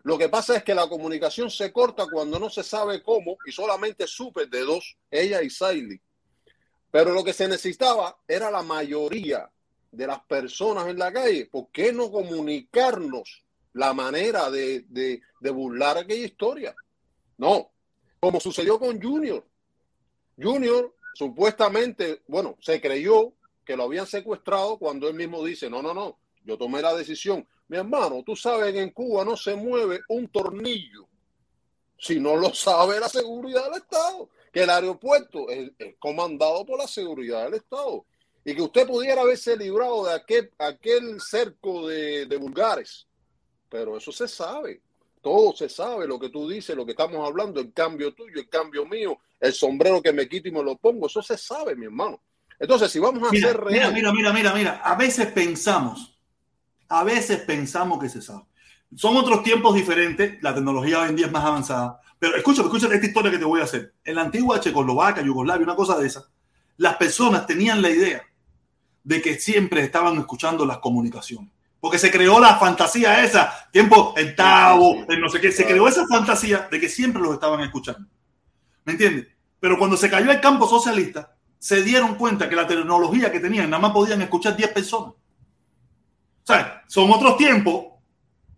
Lo que pasa es que la comunicación se corta cuando no se sabe cómo y solamente supe de dos, ella y Siley. Pero lo que se necesitaba era la mayoría de las personas en la calle. ¿Por qué no comunicarnos la manera de, de, de burlar aquella historia? No, como sucedió con Junior. Junior supuestamente, bueno, se creyó que lo habían secuestrado cuando él mismo dice, no, no, no, yo tomé la decisión. Mi hermano, tú sabes que en Cuba no se mueve un tornillo si no lo sabe la seguridad del Estado, que el aeropuerto es, es comandado por la seguridad del Estado y que usted pudiera haberse librado de aquel, aquel cerco de, de vulgares. Pero eso se sabe, todo se sabe, lo que tú dices, lo que estamos hablando, el cambio tuyo, el cambio mío, el sombrero que me quito y me lo pongo, eso se sabe, mi hermano. Entonces, si vamos a Mira, mira, reales, mira, mira, mira, mira. A veces pensamos, a veces pensamos que se sabe. Son otros tiempos diferentes, la tecnología hoy en día es más avanzada. Pero escúchame, escúchame esta historia que te voy a hacer. En la antigua Checoslovaquia, Yugoslavia, una cosa de esa, las personas tenían la idea de que siempre estaban escuchando las comunicaciones. Porque se creó la fantasía esa, tiempo, el sí. el no sé qué, se creó esa fantasía de que siempre los estaban escuchando. ¿Me entiendes? Pero cuando se cayó el campo socialista, se dieron cuenta que la tecnología que tenían nada más podían escuchar 10 personas. O sea, son otros tiempos.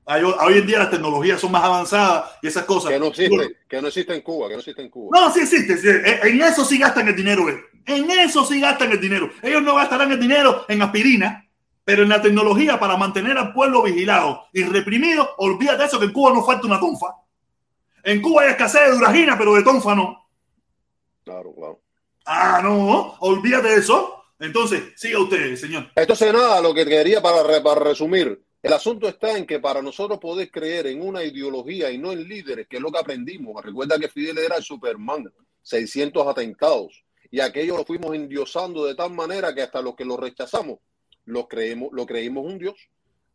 Hoy en día las tecnologías son más avanzadas y esas cosas. que no existe, que no existe en Cuba, que no existe en Cuba. No, sí existe. En eso sí gastan el dinero. En eso sí gastan el dinero. Ellos no gastarán el dinero en aspirina, pero en la tecnología para mantener al pueblo vigilado y reprimido, olvídate de eso que en Cuba no falta una tonfa. En Cuba hay escasez de duragina, pero de tonfa no. Claro, claro. Ah, no, olvídate de eso. Entonces, siga usted, señor. Entonces, nada, lo que quería para, para resumir, el asunto está en que para nosotros poder creer en una ideología y no en líderes, que es lo que aprendimos, recuerda que Fidel era el Superman, 600 atentados, y aquello lo fuimos endiosando de tal manera que hasta los que lo rechazamos, lo, creemos, lo creímos un Dios,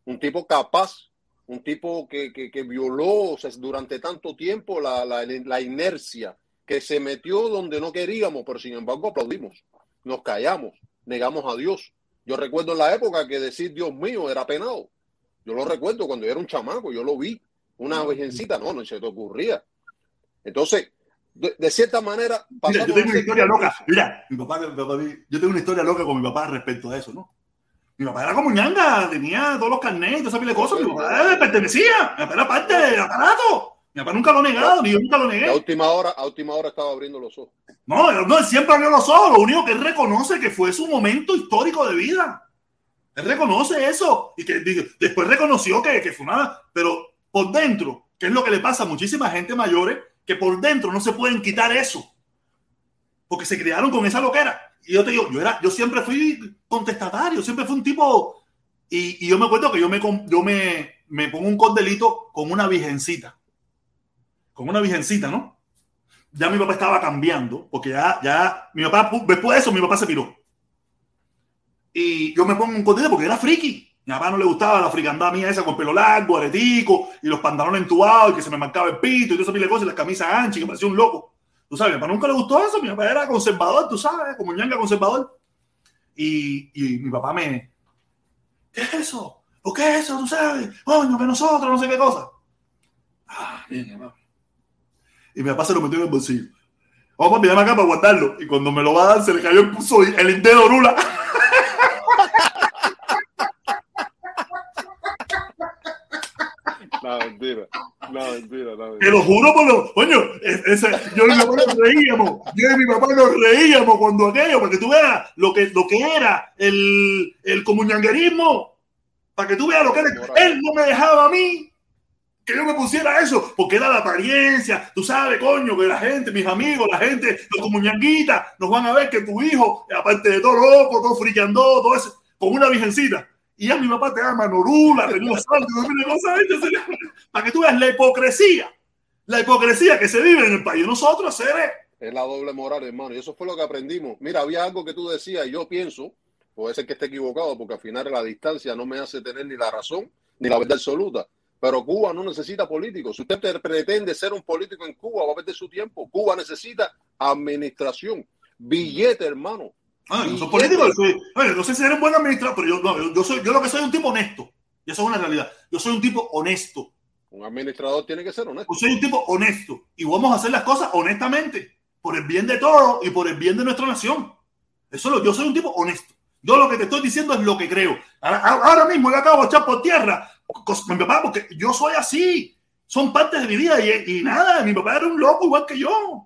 un tipo capaz, un tipo que, que, que violó o sea, durante tanto tiempo la, la, la inercia, que se metió donde no queríamos, pero sin embargo aplaudimos, nos callamos, negamos a Dios. Yo recuerdo en la época que decir Dios mío era penado. Yo lo recuerdo cuando yo era un chamaco, yo lo vi. Una virgencita, no, no se te ocurría. Entonces, de, de cierta manera, Mira, yo tengo una historia loca. Mira, mi papá, mi papá- yo tengo una historia loca con mi papá respecto a eso, ¿no? Mi papá era como ñanga, tenía todos los carnets, todas esas cosas. Mi papá le pertenecía. Mi papá era parte del aparato. Mi papá nunca lo ha negado, ni yo nunca lo Y a negué. última hora, a última hora estaba abriendo los ojos. No, no, él siempre abrió los ojos. Lo único que él reconoce que fue su momento histórico de vida. Él reconoce eso. Y que después reconoció que, que fue nada. Pero por dentro, que es lo que le pasa a muchísima gente mayores, que por dentro no se pueden quitar eso. Porque se criaron con esa loquera. Y yo te digo, yo, era, yo siempre fui contestatario, siempre fui un tipo. Y, yo me acuerdo que yo me, yo me, me pongo un cordelito con una virgencita. Con una virgencita, ¿no? ya mi papá estaba cambiando, porque ya, ya, mi papá, después de eso, mi papá se piró. Y yo me pongo un cordero porque era friki. Mi papá no le gustaba la fricandada mía esa con pelo largo, aretico, y los pantalones entubados, y que se me marcaba el pito, y todas esas pila de cosas, y las camisas anchas, y que parecía un loco. Tú sabes, mi papá nunca le gustó eso, mi papá era conservador, tú sabes, como ñanga conservador. Y, y mi papá me, ¿qué es eso? ¿Por qué es eso? Tú sabes, coño, que nosotros, no sé qué cosa. Ah, bien, papá y mi papá se lo metió en el bolsillo. Vamos a enviarme acá para guardarlo. Y cuando me lo va a dar, se le cayó el pulso el dedo rula. No, mentira. No, mentira, no, Te mentira. lo juro por lo. Coño, es- ese- yo y mi papá nos reíamos. Yo y mi papá nos reíamos cuando aquello, para que tú veas lo que, lo que era el, el comunanguerismo. Para que tú veas lo que era. Él no me dejaba a mí que yo me pusiera eso, porque era la apariencia. Tú sabes, coño, que la gente, mis amigos, la gente, los comunanguitas, nos van a ver que tu hijo, aparte de todo loco, todo friqueando, todo eso, con una virgencita. Y ya mi papá te ama Norula, tenía Santos, para que tú veas la hipocresía, la hipocresía que se vive en el país. Nosotros, seres. Es la doble moral, hermano. Y eso fue lo que aprendimos. Mira, había algo que tú decías y yo pienso, puede ser que esté equivocado, porque al final la distancia no me hace tener ni la razón ni la verdad absoluta. Pero Cuba no necesita políticos. Si usted pretende ser un político en Cuba, va a perder su tiempo. Cuba necesita administración, billete, hermano. Ah, yo soy político. Soy, no sé si eres un buen administrador, pero yo, no, yo, soy, yo lo que soy es un tipo honesto. Y eso es una realidad. Yo soy un tipo honesto. Un administrador tiene que ser honesto. Yo soy un tipo honesto. Y vamos a hacer las cosas honestamente. Por el bien de todos y por el bien de nuestra nación. Eso lo, yo soy un tipo honesto. Yo lo que te estoy diciendo es lo que creo. Ahora, ahora mismo yo acabo de echar por tierra mi papá, porque yo soy así. Son partes de mi vida y, nada, mi papá era un loco igual que yo.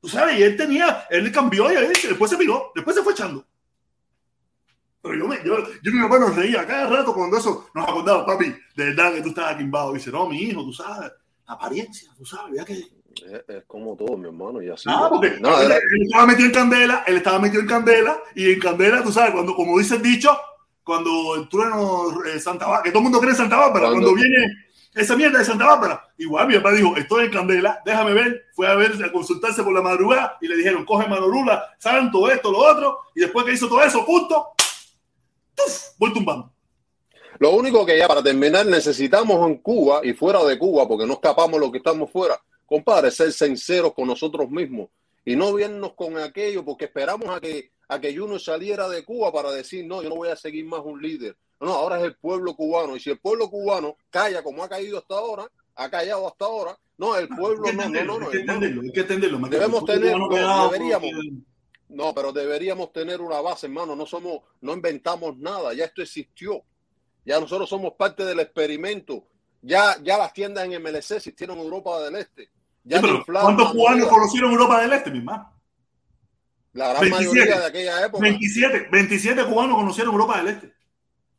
Tú sabes, y él tenía, él cambió y después se miró, después se fue echando. Pero yo, me, yo, yo mi papá nos reía cada rato cuando eso nos acordaba, papi, de verdad que tú estabas quimbado. Dice, no, mi hijo, tú sabes, la apariencia, tú sabes, ya que. Es, como todo, mi hermano, y así. Ah, porque no, él, estaba metido en candela, él estaba metido en candela, y en candela, tú sabes, cuando, como dice el dicho, cuando el trueno eh, Santa Bárbara, que todo el mundo cree en Santa Bárbara, cuando, viene esa mierda de Santa Bárbara, igual mi papá dijo, estoy en candela, déjame ver, fue a ver, a consultarse por la madrugada y le dijeron, coge Manolula, santo, esto, lo otro, y después que hizo todo eso, punto, ¡tuf! voy tumbando. Lo único que ya para terminar necesitamos en Cuba y fuera de Cuba, porque no escapamos lo que estamos fuera, compadre, ser sinceros con nosotros mismos y no vernos con aquello porque esperamos a que a que uno saliera de Cuba para decir, no, yo no voy a seguir más un líder. No, ahora es el pueblo cubano. Y si el pueblo cubano calla como ha caído hasta ahora, ha callado hasta ahora, no, el pueblo no, no, no, no. Hay que entenderlo, hay que entenderlo. Debemos tener, deberíamos, no, pero deberíamos tener una base, hermano. No somos, no inventamos nada, ya esto existió. Ya nosotros somos parte del experimento. Ya, ya las tiendas en MLC existieron en Europa del Este. Ya ¿Cuántos cubanos conocieron Europa del Este, mi hermano? La gran 27, mayoría de aquella época. 27, 27 cubanos conocieron Europa del Este.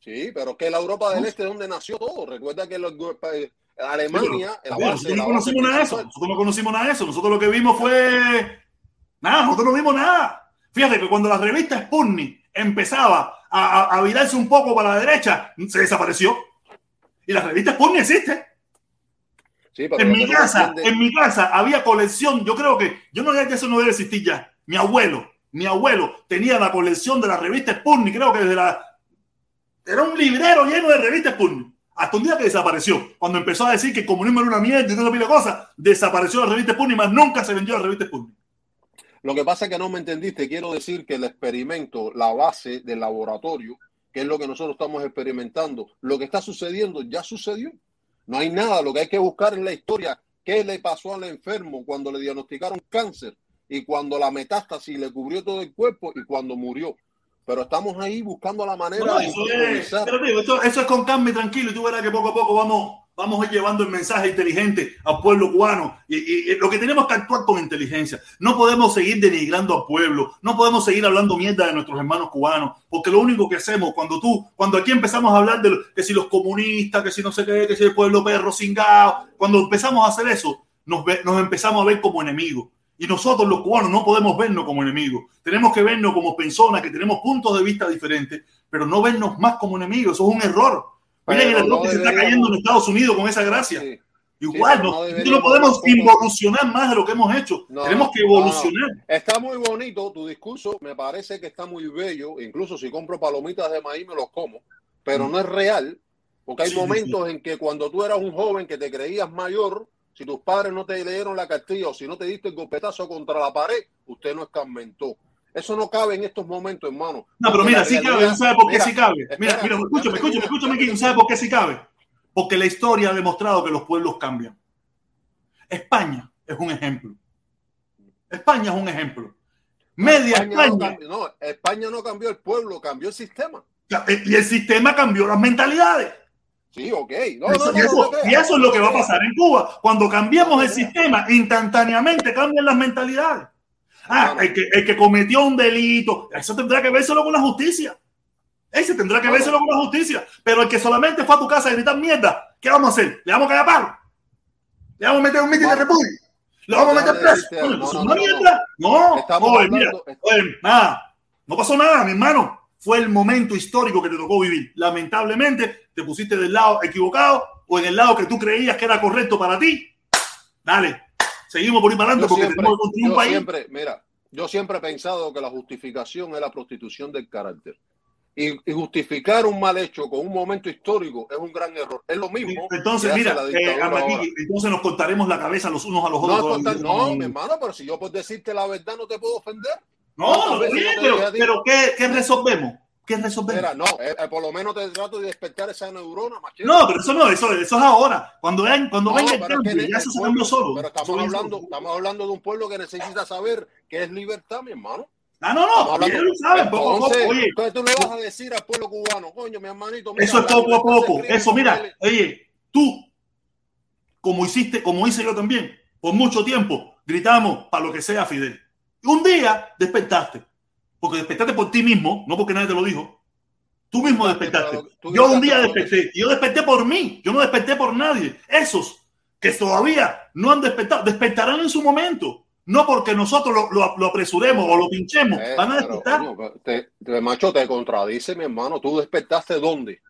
Sí, pero que la Europa del Este es donde nació todo. Recuerda que los, eh, Alemania, base, nosotros no conocimos nada de eso. Nosotros no conocimos nada de eso. Nosotros lo que vimos fue nada. Nosotros no vimos nada. Fíjate que cuando la revista Sputnik empezaba a, a, virarse un poco para la derecha, se desapareció. Y la revista Sputnik existe. Sí, en mi casa, en mi casa había colección. Yo creo que yo no que eso no debe existir ya mi abuelo, mi abuelo tenía la colección de la revista Sputnik, creo que desde la... Era un librero lleno de revistas Sputnik. Hasta un día que desapareció. Cuando empezó a decir que el comunismo era una mierda y no pila cosas, desapareció la revista Sputnik, más nunca se vendió la revista Sputnik. Lo que pasa es que no me entendiste. Quiero decir que el experimento, la base del laboratorio, que es lo que nosotros estamos experimentando, lo que está sucediendo ya sucedió. No hay nada. Lo que hay que buscar en la historia, qué le pasó al enfermo cuando le diagnosticaron cáncer y cuando la metástasis le cubrió todo el cuerpo y cuando murió. Pero estamos ahí buscando la manera de eso es, eso, es con calma y tranquilo y tú verás que poco a poco vamos, vamos a ir llevando el mensaje inteligente al pueblo cubano y, y, lo que tenemos que actuar con inteligencia. No podemos seguir denigrando al pueblo, no podemos seguir hablando mierda de nuestros hermanos cubanos, porque lo único que hacemos cuando tú, cuando aquí empezamos a hablar de que si los comunistas, que si no sé qué, que si el pueblo perro cingado, cuando empezamos a hacer eso, nos, nos empezamos a ver como enemigos y nosotros los cubanos no podemos vernos como enemigos. Tenemos que vernos como personas que tenemos puntos de vista diferentes, pero no vernos más como enemigos. Eso es un error. Miren el error que se está cayendo en Estados Unidos con esa gracia. Igual, no, no, podemos involucionar más de lo que hemos hecho. Tenemos que evolucionar. Está muy bonito tu discurso, me parece que está muy bello. Incluso si compro palomitas de maíz me los como, pero mm. no es real, porque hay momentos en que cuando tú eras un joven que te creías mayor, si tus padres no te leyeron la cartilla o si no te diste el golpetazo contra la pared, usted no escarmentó. Eso no cabe en estos momentos, hermano. No, pero mira, sí cabe, ¿sabe por qué sí cabe? Mira, mira, escúchame, escúchame, escúchame aquí, ¿sabe por qué sí cabe? Porque la historia ha demostrado que los pueblos cambian. España es un ejemplo. España es un ejemplo. Media España. no, España no cambió el pueblo, cambió el sistema. Y el sistema cambió las mentalidades. Sí, ok. y, eso, es lo que va a pasar en Cuba. Cuando cambiamos el sistema, instantáneamente cambian las mentalidades. Ah, el que, el que cometió un delito, eso tendrá que vérselo con la justicia. Ese tendrá que vérselo con la justicia. Pero el que solamente fue a tu casa a gritar mierda, ¿qué vamos a hacer? ¿Le vamos a caer a paro? ¿Le vamos a meter un mitin de república? ¿Le vamos a meter preso? No, no, no. No, oye, mira, oye, nada. No pasó nada, mi hermano. Fue el momento histórico que te tocó vivir. Lamentablemente, te pusiste del lado equivocado o en el lado que tú creías que era correcto para ti. Dale, seguimos por ir para adelante Yo porque siempre, tenemos que construir un país. siempre, mira, yo siempre he pensado que la justificación es la prostitución del carácter. Y, y justificar un mal hecho con un momento histórico es un gran error. Es lo mismo. Entonces, mira, eh, entonces nos cortaremos la cabeza los unos a los No, otros. contar- no, mi hermano, pero si yo por decirte la verdad no te puedo ofender. No, ¿Cuántas veces bien, yo te pero, pero ¿qué, ¿qué resolvemos? ¿Qué resolvemos? Mira, no, eh, eh, por lo menos te trato de despertar esa neurona, machete. No, pero eso no, eso, eso es ahora. Cuando, ven, cuando No, venga el es cambio, que ya el se cambió solo. Pero estamos hablando, solo. estamos hablando de un pueblo que necesita saber qué es libertad, mi hermano. Ah, no, no, ellos lo saben, poco a poco. Entonces, Oye, entonces tú le vas a decir al pueblo cubano, coño, mi hermanito, mira, eso es poco a poco. Eso, mira, oye, tú, como hiciste, como hice yo también, por mucho tiempo, gritamos para lo que sea Fidel. Un día despertaste, porque despertaste por ti mismo, no porque nadie te lo dijo. Tú mismo despertaste. Tú Yo un día desperté. Yo desperté por mí. Yo no desperté por nadie. Esos que todavía no han despertado, despertarán en su momento. No porque nosotros lo, lo- lo apresuremos o lo pinchemos. Eh, Van a pero, despertar. pero te, te- macho, te contradice, mi hermano. ¿Tú despertaste dónde?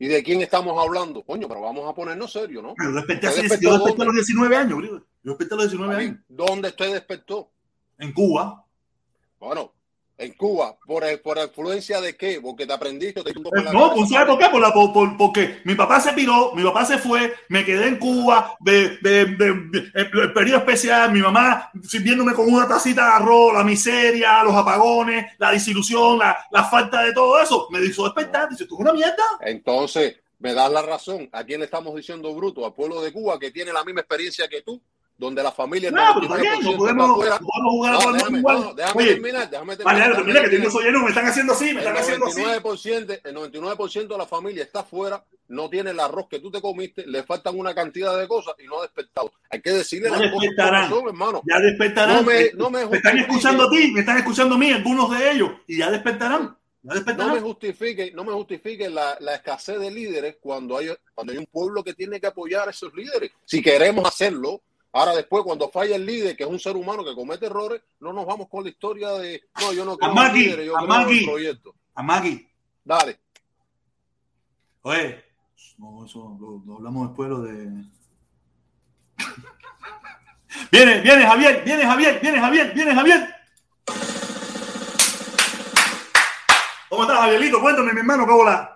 ¿Y de quién estamos hablando? Coño, pero vamos a ponernos serio, ¿no? Yo desperté, ¿Usted así, despertó yo desperté a los 19 años. Yo desperté a los 19 años. ¿Dónde usted despertó? En Cuba. Bueno, en Cuba, ¿por, el- por influencia de qué? Porque te aprendiste. Te No, pues ¿sabes por qué? Por la- por- por- porque mi papá se piró, mi papá se fue, me quedé en Cuba, de, de- el, periodo especial, mi mamá sirviéndome con una tacita de arroz, la miseria, los apagones, la disilusión, la, la falta de todo eso, me hizo despertar. Dice, tú una mierda. Entonces, me das la razón. ¿A quién le estamos diciendo bruto? Al pueblo de Cuba, que tiene la misma experiencia que tú, donde la familia No, pero está bien, 99% no está podemos, no podemos jugar No, déjame, igual. no, déjame Oye, terminar, déjame terminar. vale, mira que tengo lleno, me están haciendo así, me están haciendo así. 99%, el 99% de la familia está afuera, no tiene el arroz que tú te comiste, le faltan una cantidad de cosas y no ha despertado. Hay que decirle Ya las cosas como son, hermano. Ya despertarán. No me- Eh, no me me están escuchando a ti, me están escuchando a mí, algunos de ellos, y ya despertarán. No despertarán. me justifique, no me justifique la, la escasez de líderes cuando hay, cuando hay un pueblo que tiene que apoyar a esos líderes. Si queremos hacerlo, ahora después cuando falla el líder, que es un ser humano que comete errores, no nos vamos con la historia de no, yo no creo en líderes, yo creo Amaki. en proyectos. A Maggie, Dale. oye, no, eso lo, lo hablamos después lo de. viene, viene Javier, viene Javier, viene Javier, viene Javier. ¿Cómo estás, Javierito? Cuéntame, mi hermano, ¿cómo la?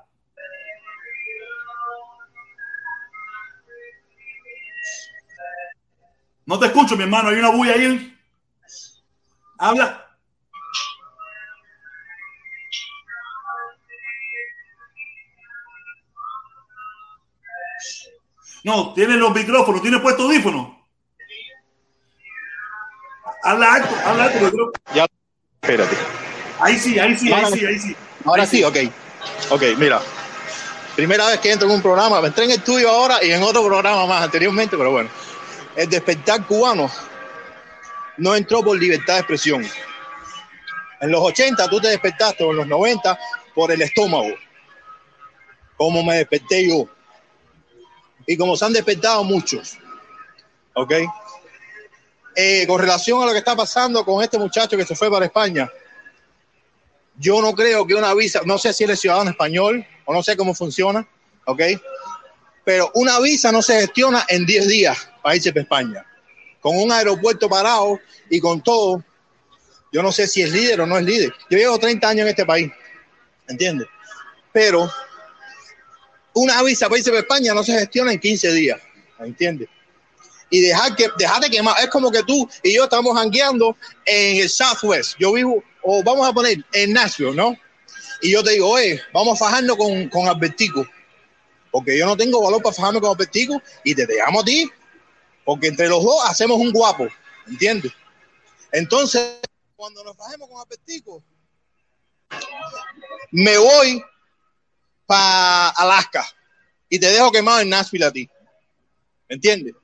No te escucho, mi hermano, hay una bulla ahí. Habla. No, tiene los micrófonos, tiene puesto audífonos. Habla alto, habla alto. micrófono. Espérate. Ahí sí, ahí sí, ahí sí, ahí sí. Ahora Ahí sí, ok. Ok, mira. Primera vez que entro en un programa. Entré en el tuyo ahora y en otro programa más anteriormente, pero bueno. El despertar cubano no entró por libertad de expresión. En los 80 tú te despertaste, en los 90, por el estómago. Como me desperté yo. Y como se han despertado muchos. ¿Ok? Eh, con relación a lo que está pasando con este muchacho que se fue para España, yo no creo que una visa, no sé si él es ciudadano español o no sé cómo funciona, ¿ok? Pero una visa no se gestiona en 10 días para irse para España. Con un aeropuerto parado y con todo, yo no sé si es líder o no es líder. Yo llevo 30 años en este país, ¿entiendes? Pero una visa para irse para España no se gestiona en 15 días, ¿entiendes? Y dejar, que, dejar de quemar. Es como que tú y yo estamos jangueando en el Southwest. Yo vivo, o vamos a poner en Nashville, ¿no? Y yo te digo, oye, vamos a fajarnos con, con Albertico. Porque yo no tengo valor para fajarme con Albertico y te dejamos a ti. Porque entre los dos hacemos un guapo, ¿entiendes? Entonces, cuando nos fajemos con Albertico, me voy para Alaska y te dejo quemado en Nashville a ti. ¿Entiendes?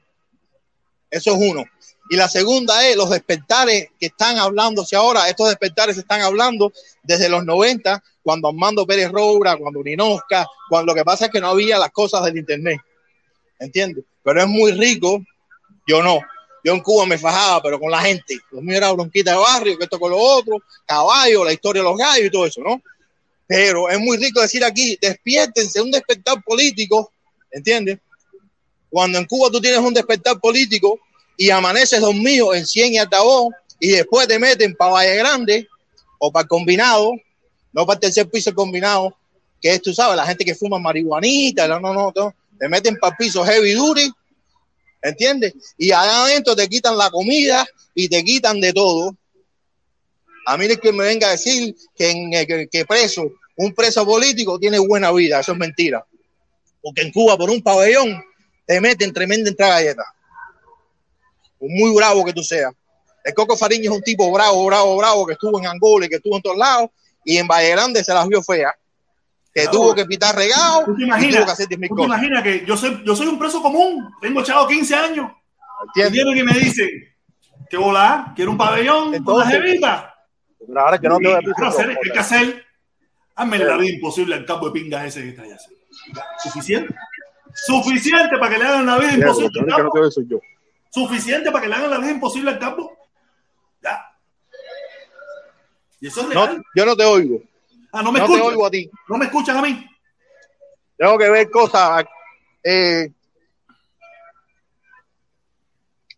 Eso es uno. Y la segunda es los despertares que están hablándose ahora. Estos despertares se están hablando desde los 90, cuando Armando Pérez Roura, cuando Ninosca, cuando lo que pasa es que no había las cosas del Internet. ¿Entiendes? Pero es muy rico. Yo no. Yo en Cuba me fajaba, pero con la gente. Lo mío era bronquita de barrio, que esto con lo otro, caballo, la historia de los gallos y todo eso, ¿no? Pero es muy rico decir aquí, despiértense, un despertar político, ¿entiendes? Cuando en Cuba tú tienes un despertar político y amaneces dormido en 100 y altavoz y después te meten para Valle Grande o para combinado, no para el tercer piso combinado, que es, tú sabes, la gente que fuma marihuanita, no, no, no, te meten para el piso heavy duty, ¿entiendes? Y allá adentro te quitan la comida y te quitan de todo. A mí es que me venga a decir que preso, un preso político tiene buena vida, eso es mentira. Porque en Cuba, por un pabellón, te meten tremenda entrada galleta. Muy bravo que tú seas. El Coco Fariño es un tipo bravo, bravo, bravo, que estuvo en Angola y que estuvo en todos lados, y en Valle Grande se las vio fea. Que Claro. tuvo que pitar regado ¿Tú te imaginas? tuvo que hacer 10.000 ¿Tú te imaginas que yo soy, yo soy un preso común? Tengo echado 15 años. Y ¿Entiendes? vienen y me dicen, ¿qué volá? ¿Quiero un pabellón? ¿Una Entonces, jevita? Pero ahora que no te voy a hacer, hay que hacer. Hazme la vida imposible al campo de pingas ese que está allá. Suficiente. Suficiente para que le hagan la vida imposible al campo. Suficiente para que le hagan la vida imposible al campo. Ya. Y eso es No, real. yo no te oigo. ah, no me No te escuchan. oigo a ti. No me escuchan a mí. Tengo que ver cosas. eh,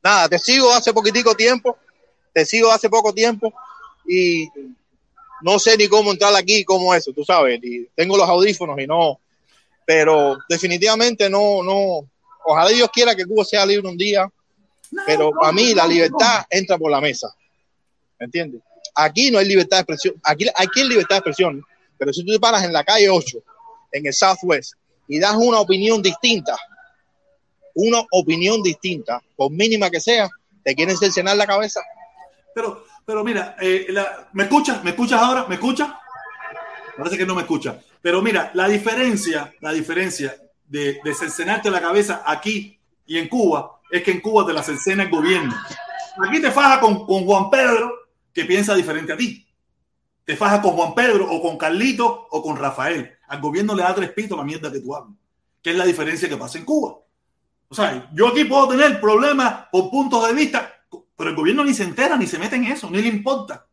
nada, te sigo hace poquitico tiempo. Te sigo hace poco tiempo. Y no sé ni cómo entrar aquí, cómo eso, tú sabes. Y tengo los audífonos y no. Pero definitivamente no, no. Ojalá Dios quiera que Cuba sea libre un día. No, Pero no, para mí la libertad entra por la mesa. ¿Me entiendes? Aquí no hay libertad de expresión. Aquí, aquí hay libertad de expresión. Pero si tú te paras en la calle 8, en el Southwest, y das una opinión distinta, una opinión distinta, por mínima que sea, te quieren cercenar la cabeza. Pero, pero mira, eh, ¿me escuchas? ¿Me escuchas ahora? ¿Me escuchas? Parece que no me escucha. Pero mira, la diferencia, la diferencia de, de cercenarte la cabeza aquí y en Cuba es que en Cuba te la cercena el gobierno. Aquí te faja con Juan Pedro, que piensa diferente a ti. Te faja con Juan Pedro o con Carlito o con Rafael. Al gobierno le da tres pitos la mierda que tú hablas. Que es la diferencia que pasa en Cuba. O sea, yo aquí puedo tener problemas por puntos de vista, pero el gobierno ni se entera, ni se mete en eso, ni le importa.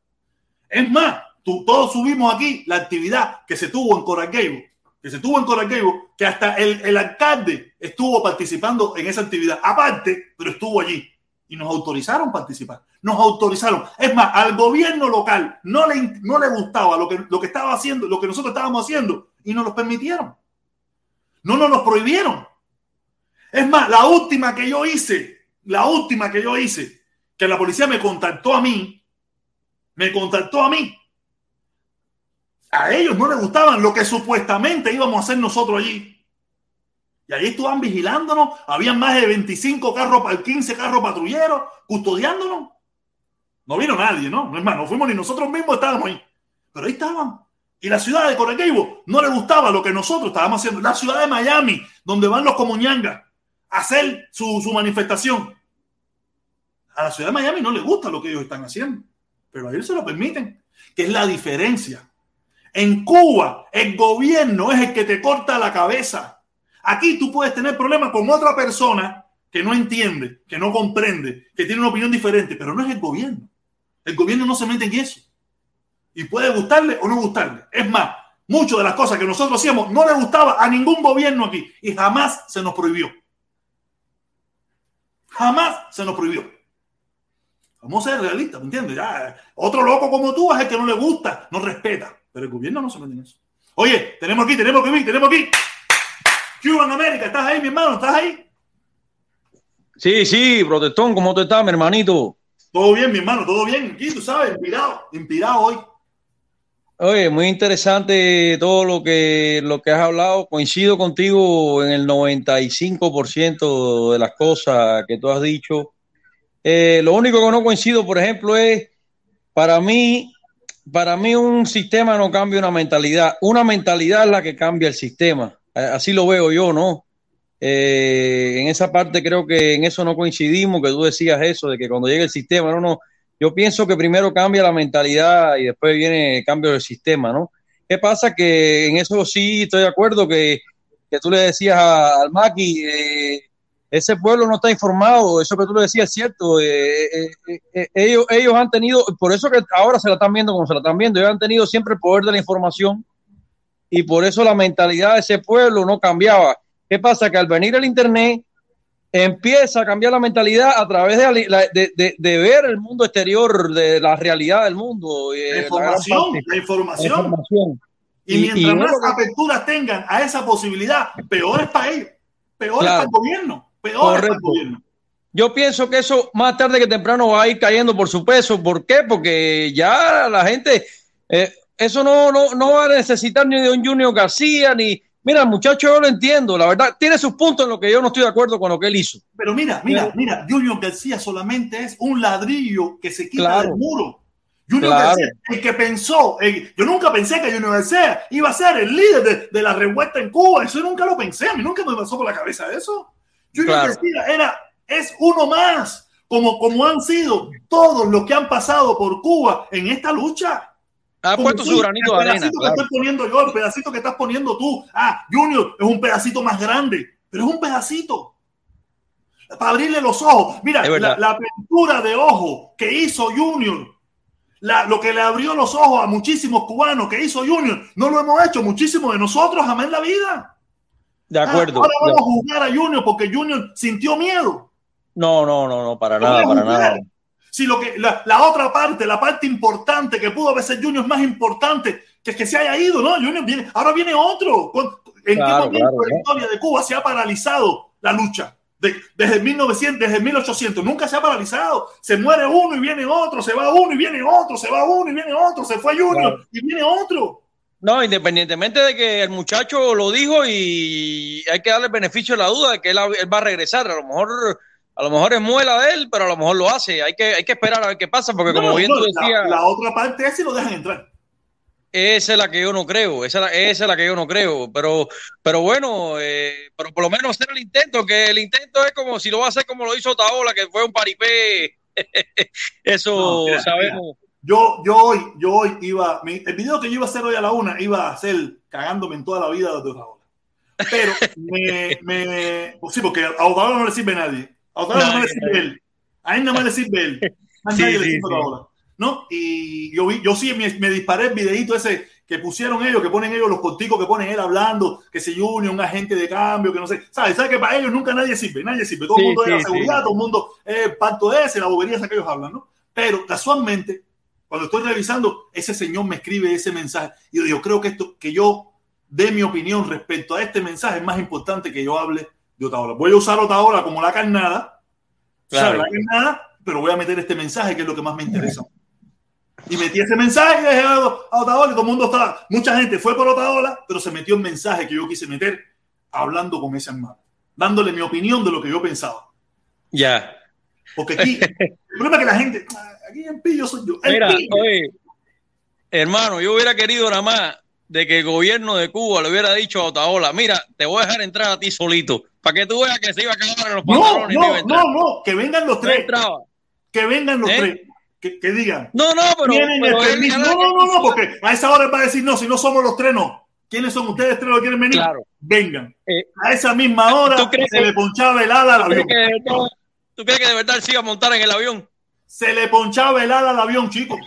Es más, tú- todos subimos aquí la actividad que se tuvo en Coral que se tuvo en Coral que hasta el, el alcalde estuvo participando en esa actividad, aparte, pero estuvo allí y nos autorizaron participar. Nos autorizaron. Es más, al gobierno local no le, no le gustaba lo que, lo que estaba haciendo, lo que nosotros estábamos haciendo y nos lo permitieron. No nos lo prohibieron. Es más, la última que yo hice, la última que yo hice, que la policía me contactó a mí, me contactó a mí. A ellos no les gustaban lo que supuestamente íbamos a hacer nosotros allí. Y ahí estaban vigilándonos, habían más de 25 carros, 15 carros patrulleros custodiándonos. No vino nadie, ¿no? No es más, no fuimos ni nosotros mismos estábamos ahí. Pero ahí estaban. Y la ciudad de Gables no le gustaba lo que nosotros estábamos haciendo. La ciudad de Miami, donde van los comuñangas a hacer su, su manifestación. A la ciudad de Miami no le gusta lo que ellos están haciendo. Pero a ellos se lo permiten. Que es la diferencia. En Cuba, el gobierno es el que te corta la cabeza. Aquí tú puedes tener problemas con otra persona que no entiende, que no comprende, que tiene una opinión diferente, pero no es el gobierno. El gobierno no se mete en eso. Y puede gustarle o no gustarle. Es más, muchas de las cosas que nosotros hacíamos no le gustaba a ningún gobierno aquí y jamás se nos prohibió. Jamás se nos prohibió. Vamos a ser realistas, ¿me entiendes? Ya, otro loco como tú es el que no le gusta, no respeta, pero el gobierno no se mete en eso. Oye, tenemos aquí, tenemos aquí, tenemos aquí. Cuban América, ¿estás ahí, mi hermano? ¿Estás ahí? Sí, sí, protestón, ¿cómo tú estás, mi hermanito? Todo bien, mi hermano, todo bien. Aquí, tú sabes, inspirado, inspirado hoy. Oye, muy interesante todo lo que, lo que has hablado. Coincido contigo en el 95% de las cosas que tú has dicho. Eh, lo único que no coincido, por ejemplo, es para mí, para mí un sistema no cambia una mentalidad. Una mentalidad es la que cambia el sistema. Así lo veo yo, ¿no? Eh, en esa parte creo que en eso no coincidimos, que tú decías eso, de que cuando llegue el sistema, no, no. Yo pienso que primero cambia la mentalidad y después viene el cambio del sistema, ¿no? ¿Qué pasa? Que en eso sí estoy de acuerdo que, que tú le decías a, al Maki, eh, ese pueblo no está informado, eso que tú le decías es cierto, eh, eh, ellos, ellos han tenido, por eso que ahora se la están viendo como se la están viendo, ellos han tenido siempre el poder de la información y por eso la mentalidad de ese pueblo no cambiaba. ¿Qué pasa? Que al venir el Internet empieza a cambiar la mentalidad a través de, la- de- de- de ver el mundo exterior, de la realidad del mundo. eh, La información, la la información. información. Y, Y- mientras y más que- aperturas tengan a esa posibilidad, peor es para ellos, peor es para el gobierno, peor es para el gobierno. Yo pienso que eso más tarde que temprano va a ir cayendo por su peso. ¿Por qué? Porque ya la gente, eh, eso no, no, no va a necesitar ni de un Junior García, ni... Mira, muchacho, yo lo entiendo, la verdad, tiene sus puntos en lo que yo no estoy de acuerdo con lo que él hizo. Pero mira, mira, Pero- mira, Junior García solamente es un ladrillo que se quita Claro. del muro. Junior Claro. García, el que pensó, el- yo nunca pensé que Junior García iba a ser el líder de, de la revuelta en Cuba, eso nunca lo pensé, a mí nunca me pasó por la cabeza eso. Junior Claro. García era, es uno más, como, como han sido todos los que han pasado por Cuba en esta lucha. Ha puesto tú, su granito el de arena. pedacito que estoy poniendo yo, el pedacito que estás poniendo tú. Ah, Junior es un pedacito más grande, pero es un pedacito. Para abrirle los ojos. Mira, la, la apertura de ojo que hizo Junior, la- lo que le abrió los ojos a muchísimos cubanos que hizo Junior, no lo hemos hecho muchísimos de nosotros jamás en la vida. De Ah, acuerdo. ahora vamos a jugar a Junior porque Junior sintió miedo. No, no, no, no, para No nada, para nada. Si lo que la, la otra parte, la parte importante que pudo haber sido Junior es más importante que que se haya ido, ¿no? Junior viene, ahora viene otro. ¿Con- ¿En Claro, qué momento claro, la ¿no? historia de Cuba se ha paralizado la lucha? De- desde 1900, desde 1800, nunca se ha paralizado. Se muere uno y viene otro, se va uno y viene otro, se va uno y viene otro, se fue Junior Claro. y viene otro. No, independientemente de que el muchacho lo dijo y hay que darle el beneficio de la duda de que él, él va a regresar. A lo mejor, a lo mejor es muela de él, pero a lo mejor lo hace. Hay que, hay que esperar a ver qué pasa, porque como bien no, tú decías, la, otra parte es si lo dejan entrar. esa es la que yo no creo, esa es la, esa es la que yo no creo. Pero, pero bueno, eh, pero por lo menos hacer el intento, que el intento es como si lo va a hacer como lo hizo Taola, que fue un paripé. Eso No, mira, sabemos. Yo, yo hoy, yo hoy iba, el video que yo iba a hacer hoy a la una iba a ser cagándome en toda la vida de Otaola. Pero me, me, pues sí, porque a Otaola no le sirve nadie. A Otaola no, sirve él. A él nada más le sirve él. Más Sí, nadie le sirve sí. Otaola. ¿No? Y yo yo sí me, me disparé el videito ese que pusieron ellos, que ponen ellos los corticos que ponen él hablando, que se Junior, un agente de cambio, que no sé. ¿Sabes? ¿Sabes que para ellos nunca nadie sirve? Nadie sirve. Todo el Sí, mundo es la seguridad, todo el mundo es parto de ese, la bobería esa que ellos hablan, ¿no? Pero casualmente, cuando estoy revisando, ese señor me escribe ese mensaje. Y yo digo, creo que esto, que yo dé mi opinión respecto a este mensaje es más importante que yo hable de Otaola. Voy a usar Otaola como la carnada, Claro. carnada, pero voy a meter este mensaje que es lo que más me interesa. Y metí ese mensaje y dejé a Otaola y todo el mundo estaba, mucha gente fue por Otaola, pero se metió el mensaje que yo quise meter hablando con ese hermano, dándole mi opinión de lo que yo pensaba. Ya. Porque aquí, el problema es que la gente, aquí en pillo soy yo. Mira, pillo. oye, hermano, yo hubiera querido nada más de que el gobierno de Cuba le hubiera dicho a Otaola, mira, te voy a dejar entrar a ti solito, para que tú veas que se iba a acabar en los pantalones no no, no, no, que vengan los No tres, entraba. que vengan los ¿Eh? tres, que, que digan. No, no, pero, el pero él- No, no, no, no, porque a esa hora va a decir, no, si no somos los tres, no. ¿Quiénes son ustedes tres los que quieren venir? Claro. Vengan. Eh, A esa misma hora ¿tú crees se que- le ponchaba el ala al ¿tú, crees avión. que tú crees que de verdad él se iba a montar en el avión? Se le ponchaba el ala al avión, chicos.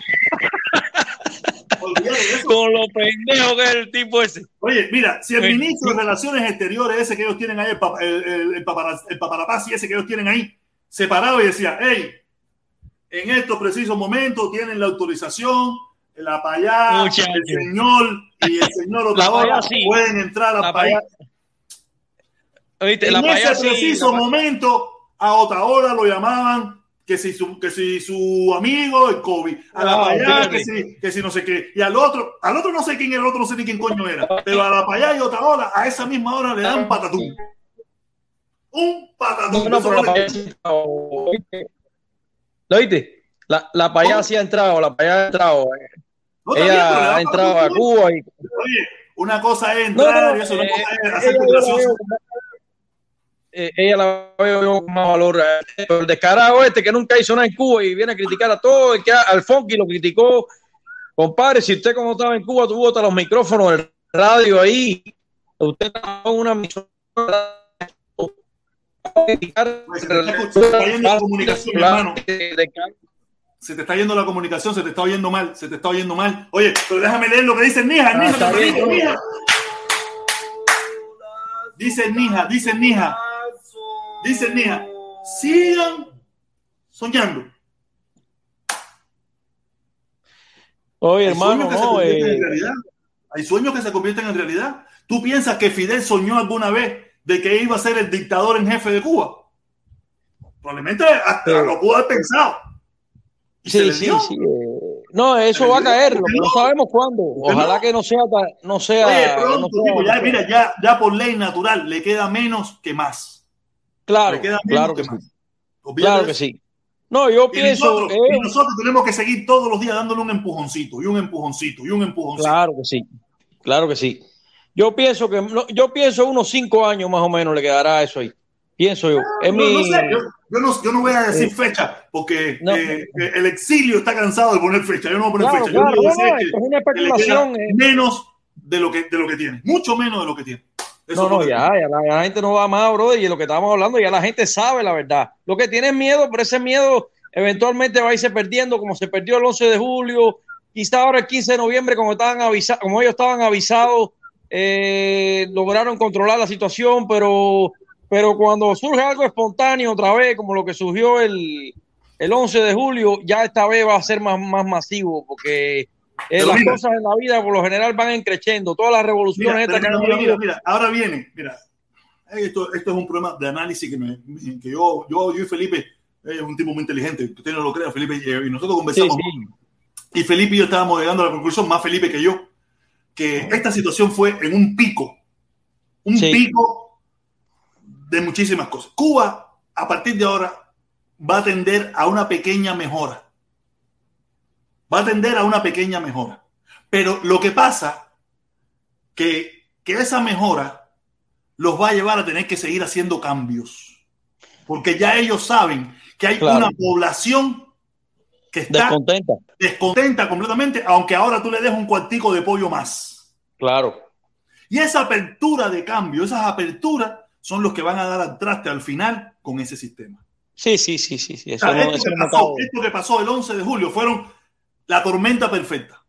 Con lo pendejo que es el tipo ese. Oye, mira, si el ministro sí. de Relaciones Exteriores, ese que ellos tienen ahí, el, pap- el, el, el ese que ellos tienen ahí, se paraba y decía, hey, en estos precisos momentos tienen la autorización, la payá, el señor y el señor payá sí. pueden entrar al La payá- Oíste, En la ese payá sí, preciso la- momento, a Otaola lo llamaban que si su, que si su amigo el COVID, a la Ah, payá fíjate. que si, que si no sé qué, y al otro, al otro no sé quién era, el otro no sé ni quién coño era, pero a la payá y Otaola a esa misma hora le dan patatún. Un. No, no, pero la. ¿Lo oíste? La, la payá sí ha entrado, la payá ha entrado. eh. No, bien, Ella ha entrado a patatún. Cuba y Oye, una cosa es entrar no, y eso, una eh, cosa es hacer yo la gracioso. veo como- eh, ella la veo yo con más valor. Pero el descarado este que nunca hizo nada en Cuba y viene a criticar a todo, el que al Funky lo criticó. Compadre, si usted como estaba en Cuba tuvo hasta los micrófonos del radio ahí, usted en una Pues se te está yendo la comunicación, Se te está oyendo mal, se te está oyendo mal. Oye, pero déjame leer lo que dice Nija, Ah. Nija. dice Nija, dice Nija, dice Nija, sigan soñando. Oye, Hay hermano, sueños no, eh. Hay sueños que se convierten en realidad. ¿Tú piensas que Fidel soñó alguna vez de que iba a ser el dictador en jefe de Cuba? Probablemente hasta Sí. lo pudo haber pensado. Sí, le sí, dio. sí. eh, No, eso va a caer, no sabemos cuándo. Ojalá que no sea, no sea, Oye, no sea- tipo, ya, mira, ya, ya por ley natural le queda menos que más. Claro, claro que que sí, claro que sí. No, yo Y pienso, nosotros, eh, y nosotros tenemos que seguir todos los días dándole un empujoncito y un empujoncito y un empujoncito. claro que sí, claro que sí. Yo pienso que, yo pienso unos cinco años más o menos le quedará eso ahí. Pienso yo. No, no mi, sé, yo, yo no, yo no voy a decir fecha porque No. eh, eh, el exilio está cansado de poner fecha. Yo no voy a poner Claro, fecha. Yo claro, decir que- es una que especulación. eh. menos de lo que de lo que tiene, mucho menos de lo que tiene. Eso No, no, ya, ya la, gente no va más, bro, y lo que estábamos hablando, ya la gente sabe la verdad. Lo que tiene es miedo, pero ese miedo eventualmente va a irse perdiendo, como se perdió el 11 de julio, quizá ahora el 15 de noviembre, como, estaban avisa como ellos estaban avisados, eh, lograron controlar la situación, pero, pero cuando surge algo espontáneo otra vez, como lo que surgió el, el 11 de julio, ya esta vez va a ser más, más masivo, porque eh, las mira. cosas en la vida por lo general van encreciendo, todas las revoluciones Mira, estas mira, mira, mira, ahora viene, mira, esto, esto es un problema de análisis que, me- que yo, yo, yo y Felipe eh, es un tipo muy inteligente, usted no lo crea, Felipe, eh, y nosotros Sí, conversamos, sí. y Felipe y yo estábamos llegando a la conclusión, más Felipe que yo, que esta situación fue en un pico, un Sí. pico de muchísimas cosas. Cuba, a partir de ahora, va a tender a una pequeña mejora. Va a tender a una pequeña mejora. Pero lo que pasa que, que esa mejora los va a llevar a tener que seguir haciendo cambios. Porque ya ellos saben que hay Claro. una población que está Descontenta. descontenta completamente, aunque ahora tú le des un cuartico de pollo más. Claro. Y esa apertura de cambio, esas aperturas, son los que van a dar al traste al final con ese sistema. Sí, sí, sí, sí, sí. O Eso sea, no, esto, eso que no pasó, esto que pasó el 11 de julio fueron la tormenta perfecta.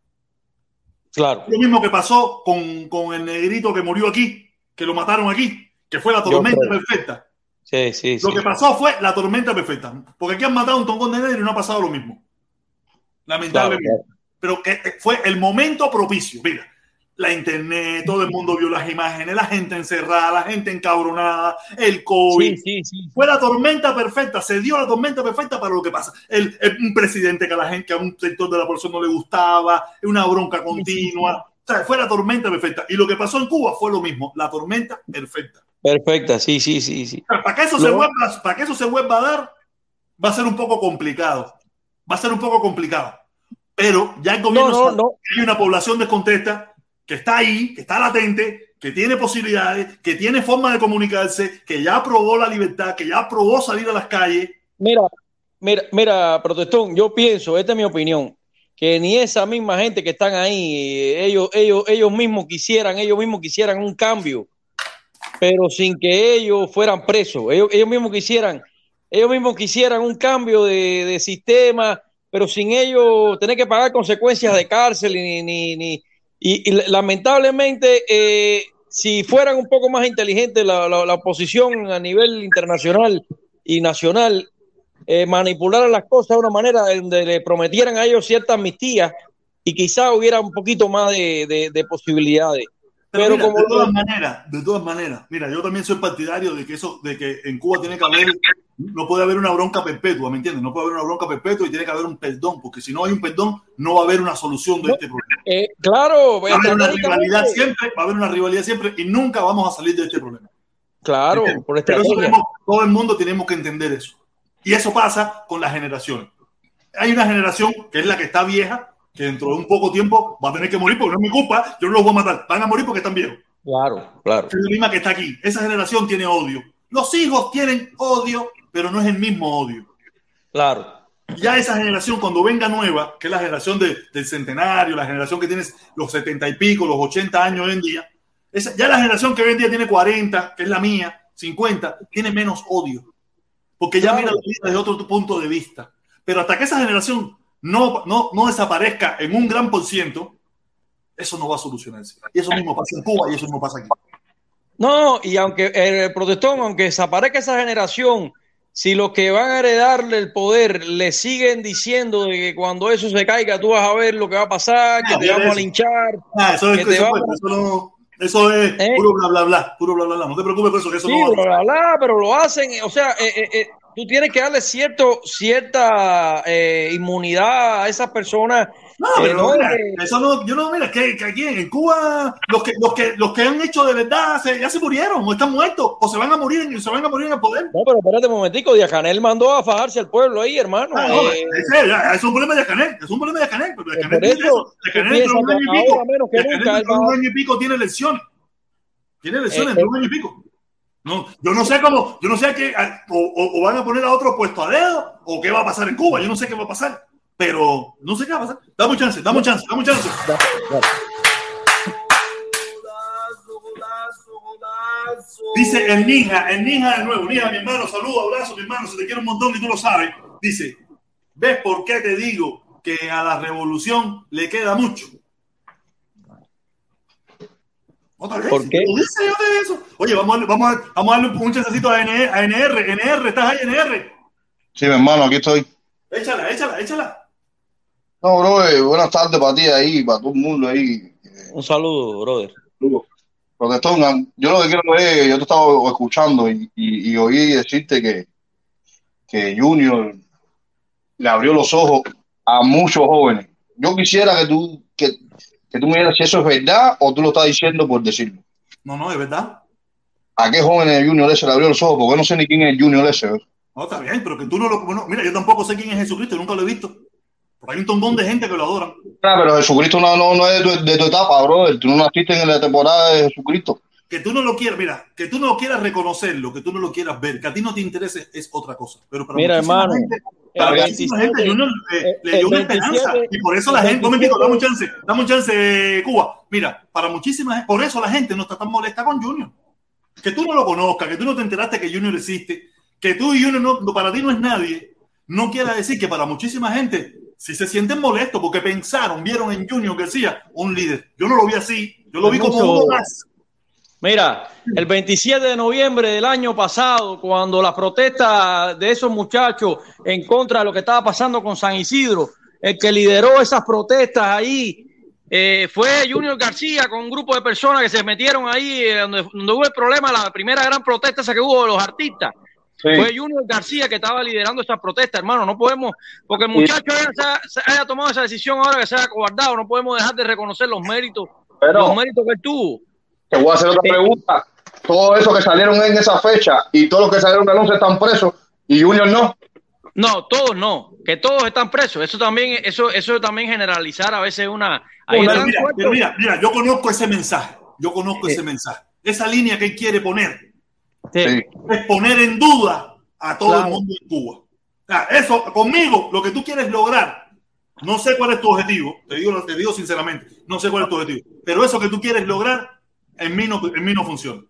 Claro. Lo mismo que pasó con, con el negrito que murió aquí, que lo mataron aquí, que fue la tormenta perfecta. Sí, sí, Lo sí. que pasó fue la tormenta perfecta. Porque aquí han matado un tongón de negro y no ha pasado lo mismo. Lamentablemente. claro. pero que eh, fue el momento propicio. Mira, la internet, todo el mundo vio las imágenes, la gente encerrada, la gente encabronada, el COVID. Sí, sí, sí. Fue la tormenta perfecta, se dio la tormenta perfecta para lo que pasa. El, el- un presidente que a la gente, a un sector de la población no le gustaba, una bronca continua. O sea, fue la tormenta perfecta. Y lo que pasó en Cuba fue lo mismo, la tormenta perfecta. Perfecta, sí, sí, sí, sí. O sea, para que eso, Lo- se vuelva, para que eso se vuelva a dar, va a ser un poco complicado. Va a ser un poco complicado. Pero ya el No, gobierno no, hay una población descontenta que está ahí, que está latente, que tiene posibilidades, que tiene forma de comunicarse, que ya aprobó la libertad, que ya aprobó salir a las calles. Mira, mira, mira, protestón, yo pienso, esta es mi opinión, que ni esa misma gente que están ahí, eh, ellos, ellos, ellos mismos quisieran, ellos mismos quisieran un cambio, pero sin que ellos fueran presos. Ellos, ellos mismos quisieran, ellos mismos quisieran un cambio de, de sistema, pero sin ellos tener que pagar consecuencias de cárcel y, ni, ni- y, lamentablemente eh, si fueran un poco más inteligentes la, la, la oposición a nivel internacional y nacional eh, manipularan las cosas de una manera donde le prometieran a ellos cierta amnistía y quizá hubiera un poquito más de, de- de posibilidades. Pero, Pero mira, como de lo- todas maneras, de todas maneras, mira, yo también soy partidario de que eso, de que en Cuba tiene que haber, no puede haber una bronca perpetua, ¿me entiendes? No puede haber una bronca perpetua y tiene que haber un perdón, porque si no hay un perdón, no va a haber una solución de No, este problema. Eh, claro, Va a haber una rivalidad siempre, va a haber una rivalidad siempre y nunca vamos a salir de este problema. Claro, por Pero eso tenemos- todo el mundo tenemos que entender eso. Y eso pasa con las generaciones. Hay una generación que es la que está vieja, que dentro de un poco tiempo va a tener que morir porque no es mi culpa, yo no los voy a matar, van a morir porque están viejos. Claro, claro. Es la misma que está aquí. Esa generación tiene odio. Los hijos tienen odio, pero no es el mismo odio. Claro. Ya esa generación, cuando venga nueva, que es la generación de- del centenario, la generación que tiene los setenta y pico, los 80 años hoy en día, esa, ya la generación que hoy en día tiene 40, que es la mía, 50, tiene menos odio. Porque ya Claro. mira la vida desde otro punto de vista. Pero hasta que esa generación no, no, no desaparezca en un gran por ciento, eso no va a solucionarse. Y eso mismo pasa en Cuba y eso mismo pasa aquí. No, y aunque el protestón, aunque desaparezca esa generación, si los que van a heredarle el poder le siguen diciendo de que cuando eso se caiga tú vas a ver lo que va a pasar, que Ah, te vamos a ves. linchar. Ah, eso es, que te eso, vamos- eso no- eso es ¿Eh? puro bla bla bla, puro bla bla bla. No te preocupes por eso, que eso Sí, no va a bla, bla, bla, pero lo hacen, o sea, eh, eh, eh, tú tienes que darle cierto, cierta eh, inmunidad a esas personas. No, eh, pero no, mira, que- eso no, yo no, mira, que, que aquí en Cuba, los que, los que, los que han hecho de verdad se- ya se murieron, o están muertos, o se van a morir, en- se van a morir en el poder. No, pero espérate un momentico, Díaz Canel mandó a fajarse al pueblo ahí, hermano. Ah, no, Eh, es un problema de Canel, es un problema de Canel, pero de Por Canel eso, tiene eso, de tú Canel piensas dentro de un año y pico, menos que nunca un año y pico tiene elecciones, tiene elecciones Eh, dentro de un año y pico. No, yo no sé cómo, yo no sé qué, o, van a poner a otro puesto a dedo, o qué va a pasar en Cuba, yo no sé qué va a pasar, pero no sé qué va a pasar. Dame chance, dame chance, dame chance. Golazo, golazo. Dice el Ninja, el Ninja de nuevo, Ninja, mi hermano, saludo, abrazo, mi hermano, se te quiere un montón y tú lo sabes. Dice, ¿ves por qué te digo que a la revolución le queda mucho? Otra vez, ¿Por qué? yo de eso. Oye, vamos a, darle- vamos a, vamos a darle un chancecito a, NR, a NR. NR, ¿estás ahí, NR? Sí, mi hermano, aquí estoy. Échala, échala, échala. No, bro, eh, buenas tardes para ti ahí, para todo el mundo ahí. Un saludo, brother. Protestón, am- yo lo que quiero es, yo te estaba escuchando y, y, y oí decirte que, que Junior le abrió los ojos a muchos jóvenes. Yo quisiera que tú, que, tú me dijeras si eso es verdad o tú lo estás diciendo por decirlo. No, no, es verdad. ¿A qué jóvenes de Junior ese le abrió los ojos? Porque no sé ni quién es el Junior ese. ¿eh? No, está bien, pero que tú no lo... Bueno, mira, yo tampoco sé quién es Jesucristo, nunca lo he visto. Pero hay un tongón de gente que lo adoran. Ah, pero Jesucristo no, no, no es de tu, de tu etapa, brother. Tú no naciste en la temporada de Jesucristo. Que tú no lo quieras, mira, que tú no quieras reconocerlo, que tú no lo quieras ver, que a ti no te interese es otra cosa. Pero para Mira, hermano, gente, para el muchísima 27, gente Junior, eh, eh, le dio una esperanza 27, y por eso la gente, un momentico, 27, dame un chance, dame un chance, Cuba. Mira, para muchísima gente, por eso la gente no está tan molesta con Junior. Que tú no lo conozcas, que tú no te enteraste que Junior existe, que tú y Junior no, no- para ti no es nadie, no quiere decir que para muchísima gente si se sienten molestos porque pensaron, vieron en Junior García un líder. Yo no lo vi así, yo lo vi como Mucho- uno más. Mira, el 27 de noviembre del año pasado, cuando las protestas de esos muchachos en contra de lo que estaba pasando con San Isidro, el que lideró esas protestas ahí eh, fue Junior García con un grupo de personas que se metieron ahí eh, donde, donde hubo el problema, la primera gran protesta esa que hubo de los artistas. Fue Junior García que estaba liderando estas protestas, hermano. No podemos, porque el muchacho haya, haya tomado esa decisión ahora que se haya cobardado, no podemos dejar de reconocer los méritos, Pero los méritos que él tuvo. Te voy a hacer otra pregunta. Todo eso que salieron en esa fecha y todos los que salieron del 11 están presos y Junior no. No, todos no, que todos están presos. Eso también, eso, eso también generalizar a veces una. Ahí mira, pero mira, mira, yo conozco ese mensaje. Yo conozco Sí. ese mensaje. Esa línea que él quiere poner Sí. Sí. es poner en duda a todo Claro. el mundo en Cuba. O sea, eso, conmigo, lo que tú quieres lograr, no sé cuál es tu objetivo, te digo, te digo sinceramente, no sé cuál es tu objetivo, pero eso que tú quieres lograr, en mí no, en mí no funciona.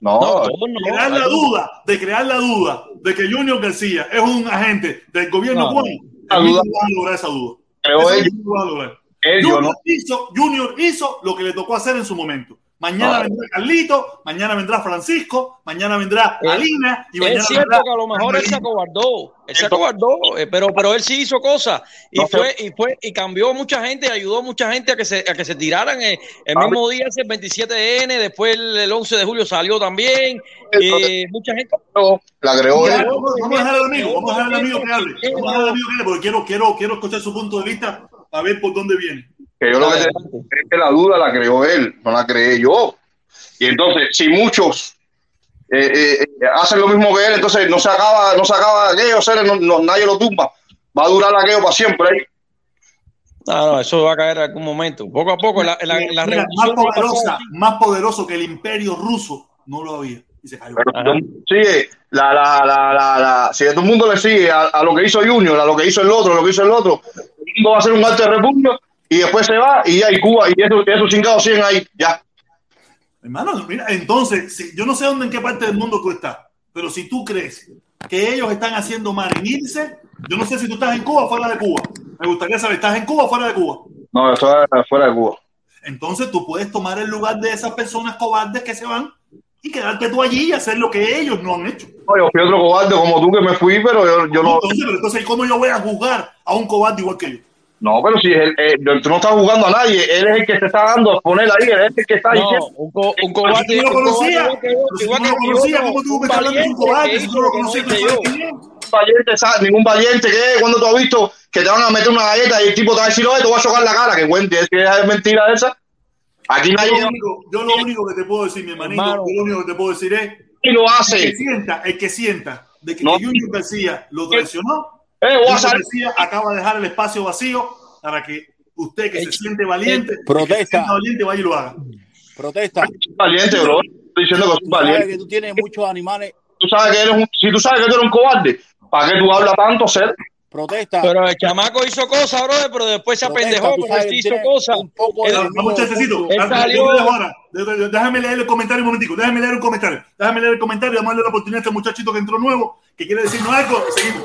No, No, no. Crear la duda, de crear la duda de que Junior García es un agente del gobierno No, cubano, duda. no vas a lograr esa duda. creo no lo vas a lograr. ellos Junior, no. hizo, Junior hizo lo que le tocó hacer en su momento. Mañana Ah. vendrá Carlito, mañana vendrá Francisco, mañana vendrá Es- Alina y mañana Es cierto vendrá que a lo mejor él se acobardó, él se acobardó, eh, pero, pero él sí hizo cosas y No fue, y fue, y cambió a mucha gente, y ayudó a mucha gente a que se, a que se tiraran eh, el mismo día, ese 27N, después el, el 11 de julio salió también, eh, mucha gente. La Ya, vamos, vamos a dejar al amigo, vamos a dejar al amigo que hable. Vamos a dejar al amigo que hable porque quiero, quiero, quiero escuchar su punto de vista a ver por dónde viene. Que yo lo que es que la duda la creó él, no la creé yo. Y entonces, si muchos eh, eh, eh, hacen lo mismo que él, entonces no se acaba, no se acaba aquello, seres, no, no- nadie lo tumba. Va a durar aquello para siempre ahí. No, no, eso va a caer en algún momento. Poco a poco, la, la, la Mira, más poderosa, más poderoso que el imperio ruso, no lo había. Y se cayó. Sigue, la, la, la, la, la- si todo el mundo le sigue a, a lo que hizo Junior, a lo que hizo el otro, a lo que hizo el otro, el mundo va a hacer un acto de repugno y después se va y ya, y Cuba, y esos, esos chingados siguen ahí, ya. Hermano, mira, entonces, si- yo no sé dónde en qué parte del mundo tú estás, pero si tú crees que ellos están haciendo mal en irse, yo no sé si tú estás en Cuba o fuera de Cuba. Me gustaría saber, ¿estás en Cuba o fuera de Cuba? No, eso es fuera de Cuba. Entonces tú puedes tomar el lugar de esas personas cobardes que se van y quedarte tú allí y hacer lo que ellos no han hecho. No, yo fui otro cobarde como tú que me fui, pero yo, yo no. Entonces, pero entonces, ¿cómo yo voy a juzgar a un cobarde igual que yo? No, pero si él, eh, tú no estás jugando a nadie, él es el que se está dando a poner ahí, él es el que está No, diciendo. un, co- un Si cobarde. tú no lo pero si no lo no, ¿cómo tú un me estás hablando de un cobarde? que Si no lo es. valiente, ¿sabes? ningún valiente que cuando tú has visto que te van a meter una galleta y el tipo te va a decir, oye, te voy a chocar la cara, que cuente, es que es mentira esa. Aquí nadie Yo lo, único, yo lo único que te puedo decir, mi hermanito, Hermano. yo lo único que te puedo decir es lo el que hace. sienta, el que sienta de que, No. que Junior García lo traicionó, Eh. García acaba de dejar el espacio vacío para que usted que se siente valiente, Protesta. que se sienta valiente, vaya y lo haga. Protesta. Valiente, bro. Estoy diciendo que soy valiente. que tú tienes muchos animales. Tú sabes que eres un, si tú sabes que tú eres un cobarde, ¿para qué tú hablas tanto, ser? Protesta. Pero el chamaco hizo cosas, brother, pero después se apendejó, tú pero sabes él que hizo cosas. un poco de Vamos, de- Déjame leer el comentario un momentico. Déjame leer un comentario. Déjame leer el comentario. Vamos a darle la oportunidad a este muchachito que entró nuevo, que quiere decirnos algo. Seguimos.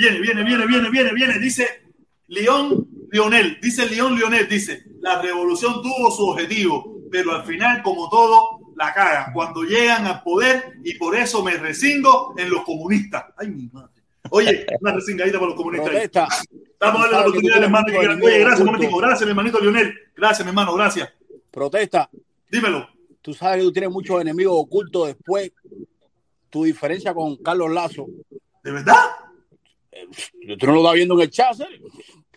Viene, viene, viene, viene, viene, viene. Dice León Lionel. Dice León Lionel. Dice, la revolución tuvo su objetivo, pero al final, como todo, la caga. Cuando llegan al poder y por eso me resingo en los comunistas. Ay, mi madre. Oye, una resingadita para los comunistas. ahí. Vamos a darle la oportunidad al hermano Oye, gracias, momentico. Gracias, mi hermanito Lionel. Gracias, mi hermano, gracias. Protesta. Dímelo. Tú sabes que tú tienes muchos enemigos ocultos después. Tu diferencia con Carlos Lazo. ¿De verdad? Tú no lo estás viendo en el chat.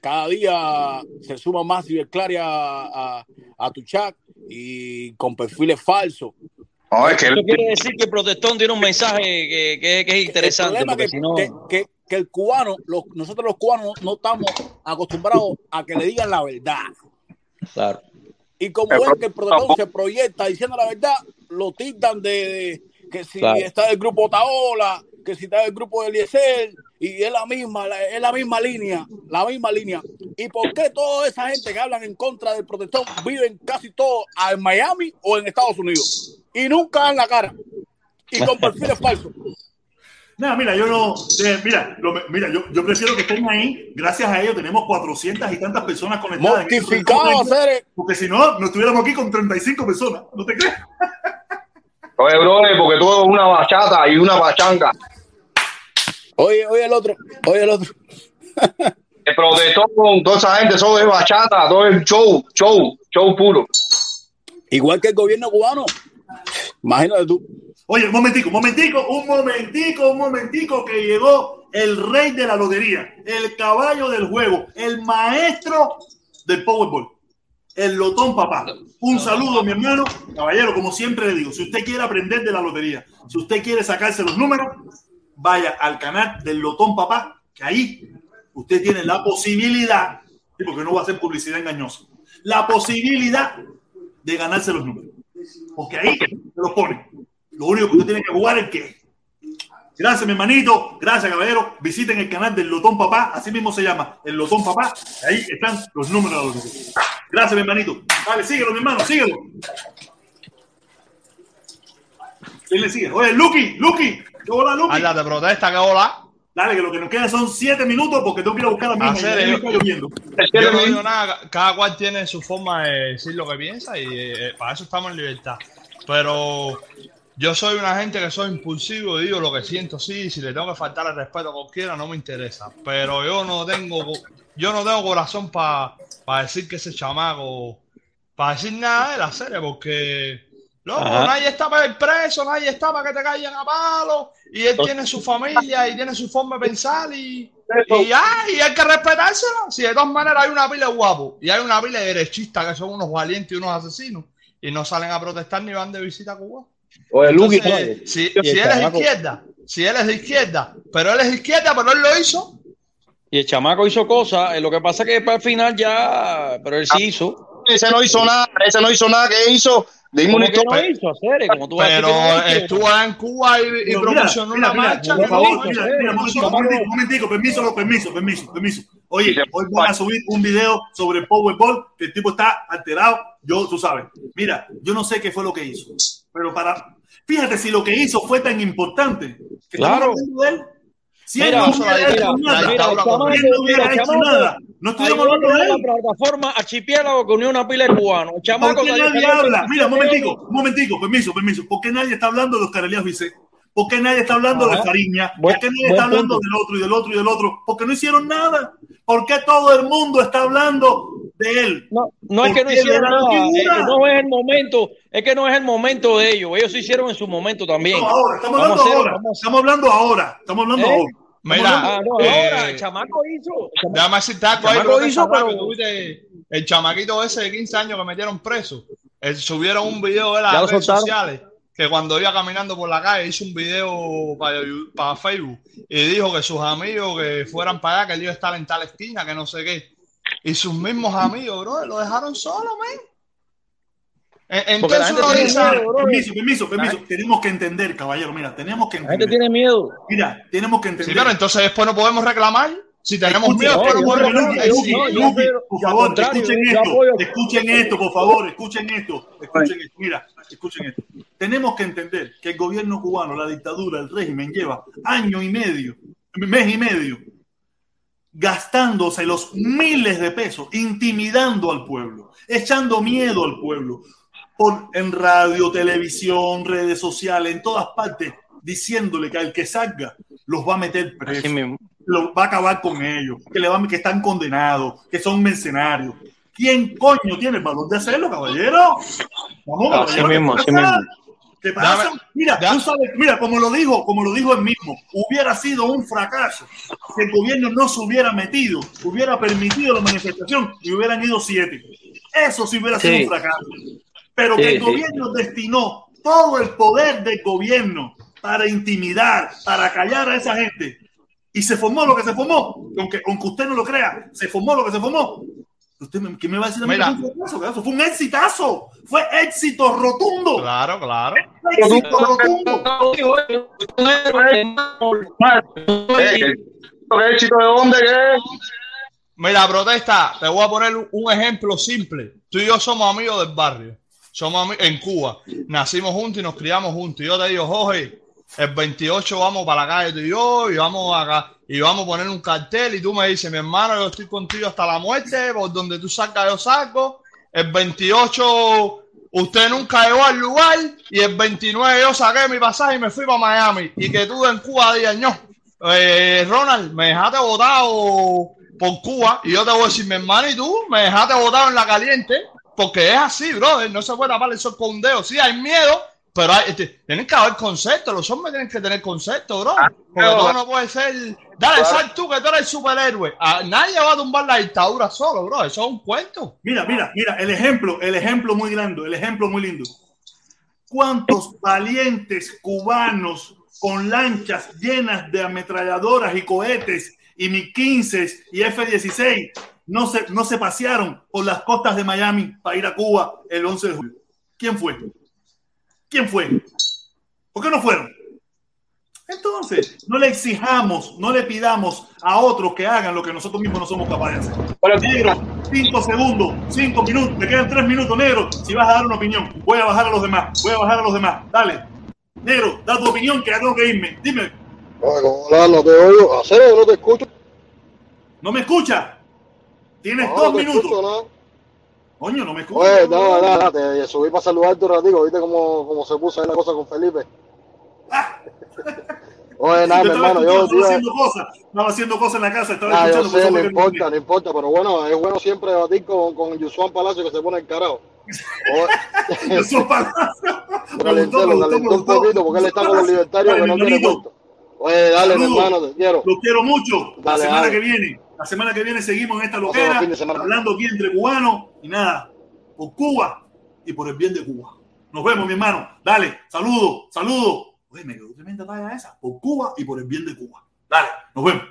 Cada día se suma más Claria a, a, a tu chat y con perfiles falsos. No, es que quiere decir que el protestón tiene un mensaje que, que- que es interesante. El problema porque es que, si no, que, que- que el cubano, los- nosotros los cubanos no estamos acostumbrados a que le digan la verdad. claro. Y como ven que el protestón se proyecta diciendo la verdad, lo tildan de, de que si Claro. está del grupo Taola, que si está del grupo de Eliezer, y es la misma, la- es la misma línea, la misma línea. ¿Y por qué toda esa gente que hablan en contra del protestón viven casi todos en Miami o en Estados Unidos? Y nunca dan la cara. Y con perfiles falsos. Nada, mira, yo no. eh, mira, lo mira yo, yo prefiero que estén ahí. Gracias a ellos tenemos 400 y tantas personas conectadas. en este Mortificado, hacer Porque si no, no estuviéramos aquí con 35 personas. ¿No te crees? oye, brother, porque tú eres una bachata y una pachanga. Oye, oye el otro, oye el otro. El protestón con toda esa gente, todo es bachata, todo es show, show, show puro. Igual que el gobierno cubano. Imagínate tú. Oye, un momentico, un momentico, un momentico, un momentico que llegó el rey de la lotería, el caballo del juego, el maestro del Powerball, el Lotón Papá. Un saludo, mi hermano. Caballero, como siempre le digo, si usted quiere aprender de la lotería, si usted quiere sacarse los números, vaya al canal del Lotón Papá, que ahí usted tiene la posibilidad, porque no va a ser publicidad engañosa, la posibilidad de ganarse los números. Porque ahí se los pone. Lo único que usted tiene que jugar es que. Gracias, mi hermanito. Gracias, caballero. Visiten el canal del Lotón Papá. Así mismo se llama, el Lotón Papá. Ahí están los números de lotería. Gracias, mi hermanito. Dale, síguelo, mi hermano, síguelo. ¿Quién le sigue? Oye, Lucky, Lucky. ¿Qué hola, Lucky? Anda, te protesta, que hola. Dale, que lo que nos queda son siete minutos porque tengo que ir a buscar a mi hija. Hacer Ya el- está lloviendo. Yo no digo nada, cada cual tiene su forma de decir lo que piensa y eh, para eso estamos en libertad. Pero yo soy una gente que soy impulsivo y digo lo que siento, sí, si le tengo que faltar el respeto a cualquiera no me interesa. Pero yo no tengo, yo no tengo corazón para decir que ese chamaco, para decir nada de la serie, porque loco, Ajá. nadie está para ir preso, nadie está para que te caigan a palo, y él tiene su familia y tiene su forma de pensar y y, ah, y hay que respetárselo. Si de todas maneras hay una pila de guapos y hay una pila de derechistas que son unos valientes y unos asesinos y no salen a protestar ni van de visita a Cuba. Oye, Entonces, el si él es izquierda, si él es de izquierda, pero él es de izquierda, pero él lo hizo. Y el chamaco hizo cosas. eh, Lo que pasa es que para el final ya. Pero él sí hizo. ese no hizo nada, ese no hizo nada que hizo. Dime una ¿Cómo que historia. no hizo, hacer? Como tú vas a decir Pero hizo. estuvo en Cuba y, y Pero mira, promocionó mira, una mira, marcha por favor, hizo. mira, mira, no momentico, hizo. permiso, permiso, permiso, permiso. Oye, hoy van a subir un video sobre el Powerball, que el tipo está alterado, yo, tú sabes. Mira, yo no sé qué fue lo que hizo, pero para, fíjate si lo que hizo fue tan importante. que estamos Claro. hablando de él. Si Mira, él no mira, hubiera hecho mira, nada, no hubiera mira, hecho chamaco, nada, no estuviéramos hablando de él. plataforma archipiélago que unió una pila de cubanos. ¿Por qué nadie habla? Mira, un 27 momentico, un momentico, permiso, permiso. ¿Por qué nadie está hablando de Oscar Elías Vicente? ¿Por qué nadie está hablando de Ajá. Fariña? ¿Por qué nadie está hablando punto. del otro y del otro y del otro? Porque no hicieron nada. ¿Por qué todo el mundo está hablando de él? No, no es ¿Por que no hicieron nada, figura? es que no es el momento, es que no es el momento de ellos, ellos se hicieron en su momento también. No, ahora, estamos hablando hacer- ahora. Estamos hablando ahora. Estamos hablando ¿Eh? ahora. Mira, Ah, no, eh, ahora, el chamaco hizo. el chamaco- Déjame ahí, Chamaco que hizo, pero- el chamaquito ese de 15 años que metieron preso. Eh, subieron un video de las redes soltaron. sociales que cuando iba caminando por la calle hizo un video para, para Facebook y dijo que sus amigos que fueran para allá, que él iba a estar en tal esquina, que no sé qué. Y sus mismos amigos, bro, lo dejaron solo, man. La Entonces tiene dice, miedo. Permiso, permiso, permiso. Tenemos que entender, caballero. Mira, tenemos que La gente entender. tiene miedo. Mira, tenemos que sí, entender. pero entonces después no podemos reclamar. Si tenemos Escuchen, miedo, después no podemos reclamar. Sí, por favor, escuchen esto, escuchen esto, por favor, escuchen esto, escuchen esto. Mira, escuchen esto. Tenemos que entender que el gobierno cubano, la dictadura, el régimen lleva año y medio, mes y medio, gastándose los miles de pesos, intimidando al pueblo, echando miedo al pueblo, por, en radio, televisión, redes sociales, en todas partes, diciéndole que al que salga los va a meter preso Así mismo. lo, va a acabar con ellos, que, le van, que están condenados, que son mercenarios. ¿Quién coño tiene el valor de hacerlo, caballero? Vamos, Así caballero, ¿qué mismo, pasa? mismo. ¿Qué pasa? Dame- mira, tú sabes, mira, como lo dijo, como lo dijo él mismo, hubiera sido un fracaso si el gobierno no se hubiera metido, hubiera permitido la manifestación y hubieran ido siete. Eso sí hubiera sido un fracaso. Pero Sí, que el sí. gobierno destinó todo el poder del gobierno para intimidar, para callar a esa gente. Y se formó lo que se formó, aunque, aunque usted no lo crea, se formó lo que se formó. ¿Usted me, ¿Qué me va a decir a mí fue un fracaso? Eso fue un exitazo, fue éxito rotundo. Claro, claro. Éxito rotundo. ¿Qué éxito de dónde? Mira, protesta, te voy a poner un ejemplo simple. Tú y yo somos amigos del barrio. Somos en Cuba. Nacimos juntos y nos criamos juntos. Y yo te digo, Jorge, el 28 vamos para la calle tú y yo y vamos acá y vamos a poner un cartel y tú me dices, mi hermano, yo estoy contigo hasta la muerte, por donde tú salgas yo salgo. El 28 usted nunca llegó al lugar y el 29 yo saqué mi pasaje y me fui para Miami. Y que tú en Cuba digas, no, eh, Ronald, me dejaste votado por Cuba y yo te voy a decir, mi hermano, y tú me dejaste votado en la caliente, porque es así, brother, no se puede tapar el sol con un dedo. Sí, hay miedo, pero hay, este, tienen que haber conceptos, los hombres tienen que tener conceptos, bro. Porque todo no puede ser. Dale, sal tú que tú eres el superhéroe. Ah, nadie va a tumbar la dictadura solo, bro. Eso es un cuento. Mira, mira, mira, el ejemplo, el ejemplo muy grande, el ejemplo muy lindo. ¿Cuántos valientes cubanos con lanchas llenas de ametralladoras y cohetes y Mi-15 y F-16 no se, no se pasearon por las costas de Miami para ir a Cuba el 11 de julio? ¿Quién fue? ¿Quién fue? ¿Por qué no fueron? Entonces, no le exijamos, no le pidamos a otros que hagan lo que nosotros mismos no somos capaces de hacer. Negro, cinco segundos, cinco minutos, me quedan tres minutos, negro. Si vas a dar una opinión, voy a bajar a los demás, voy a bajar a los demás. Dale. Negro, da tu opinión que ya tengo que irme. Dime, Hola, no te oigo. ¿Hacer no te escucho? ¿no me escucha? Tienes No, dos no minutos. escucho nada. Coño, no me escucha. Oye, no, no, no, te subí para saludarte un ratito, viste cómo, cómo se puso ahí la cosa con Felipe. Oye, nada, mi Yo hermano, yo, estaba haciendo cosas, estaba haciendo cosas en la casa, estaba ah, yo escuchando sé, cosas no importa, no importa, pero bueno, es bueno siempre debatir con, con Yusuan Palacio que se pone el carajo. Palazos. lo calentó, lo calentó un poquito porque él está con los libertarios que no tiene cuento. Oye, dale, mi hermano, te quiero. Los quiero mucho. La semana dale. que viene, la semana que viene seguimos en esta loquera, hablando aquí entre cubanos y nada, por Cuba y por el bien de Cuba. Nos vemos, mi hermano. Dale, saludos, saludos. Oye, me quedó tremenda talla esa. Por Cuba y por el bien de Cuba. Dale, nos vemos.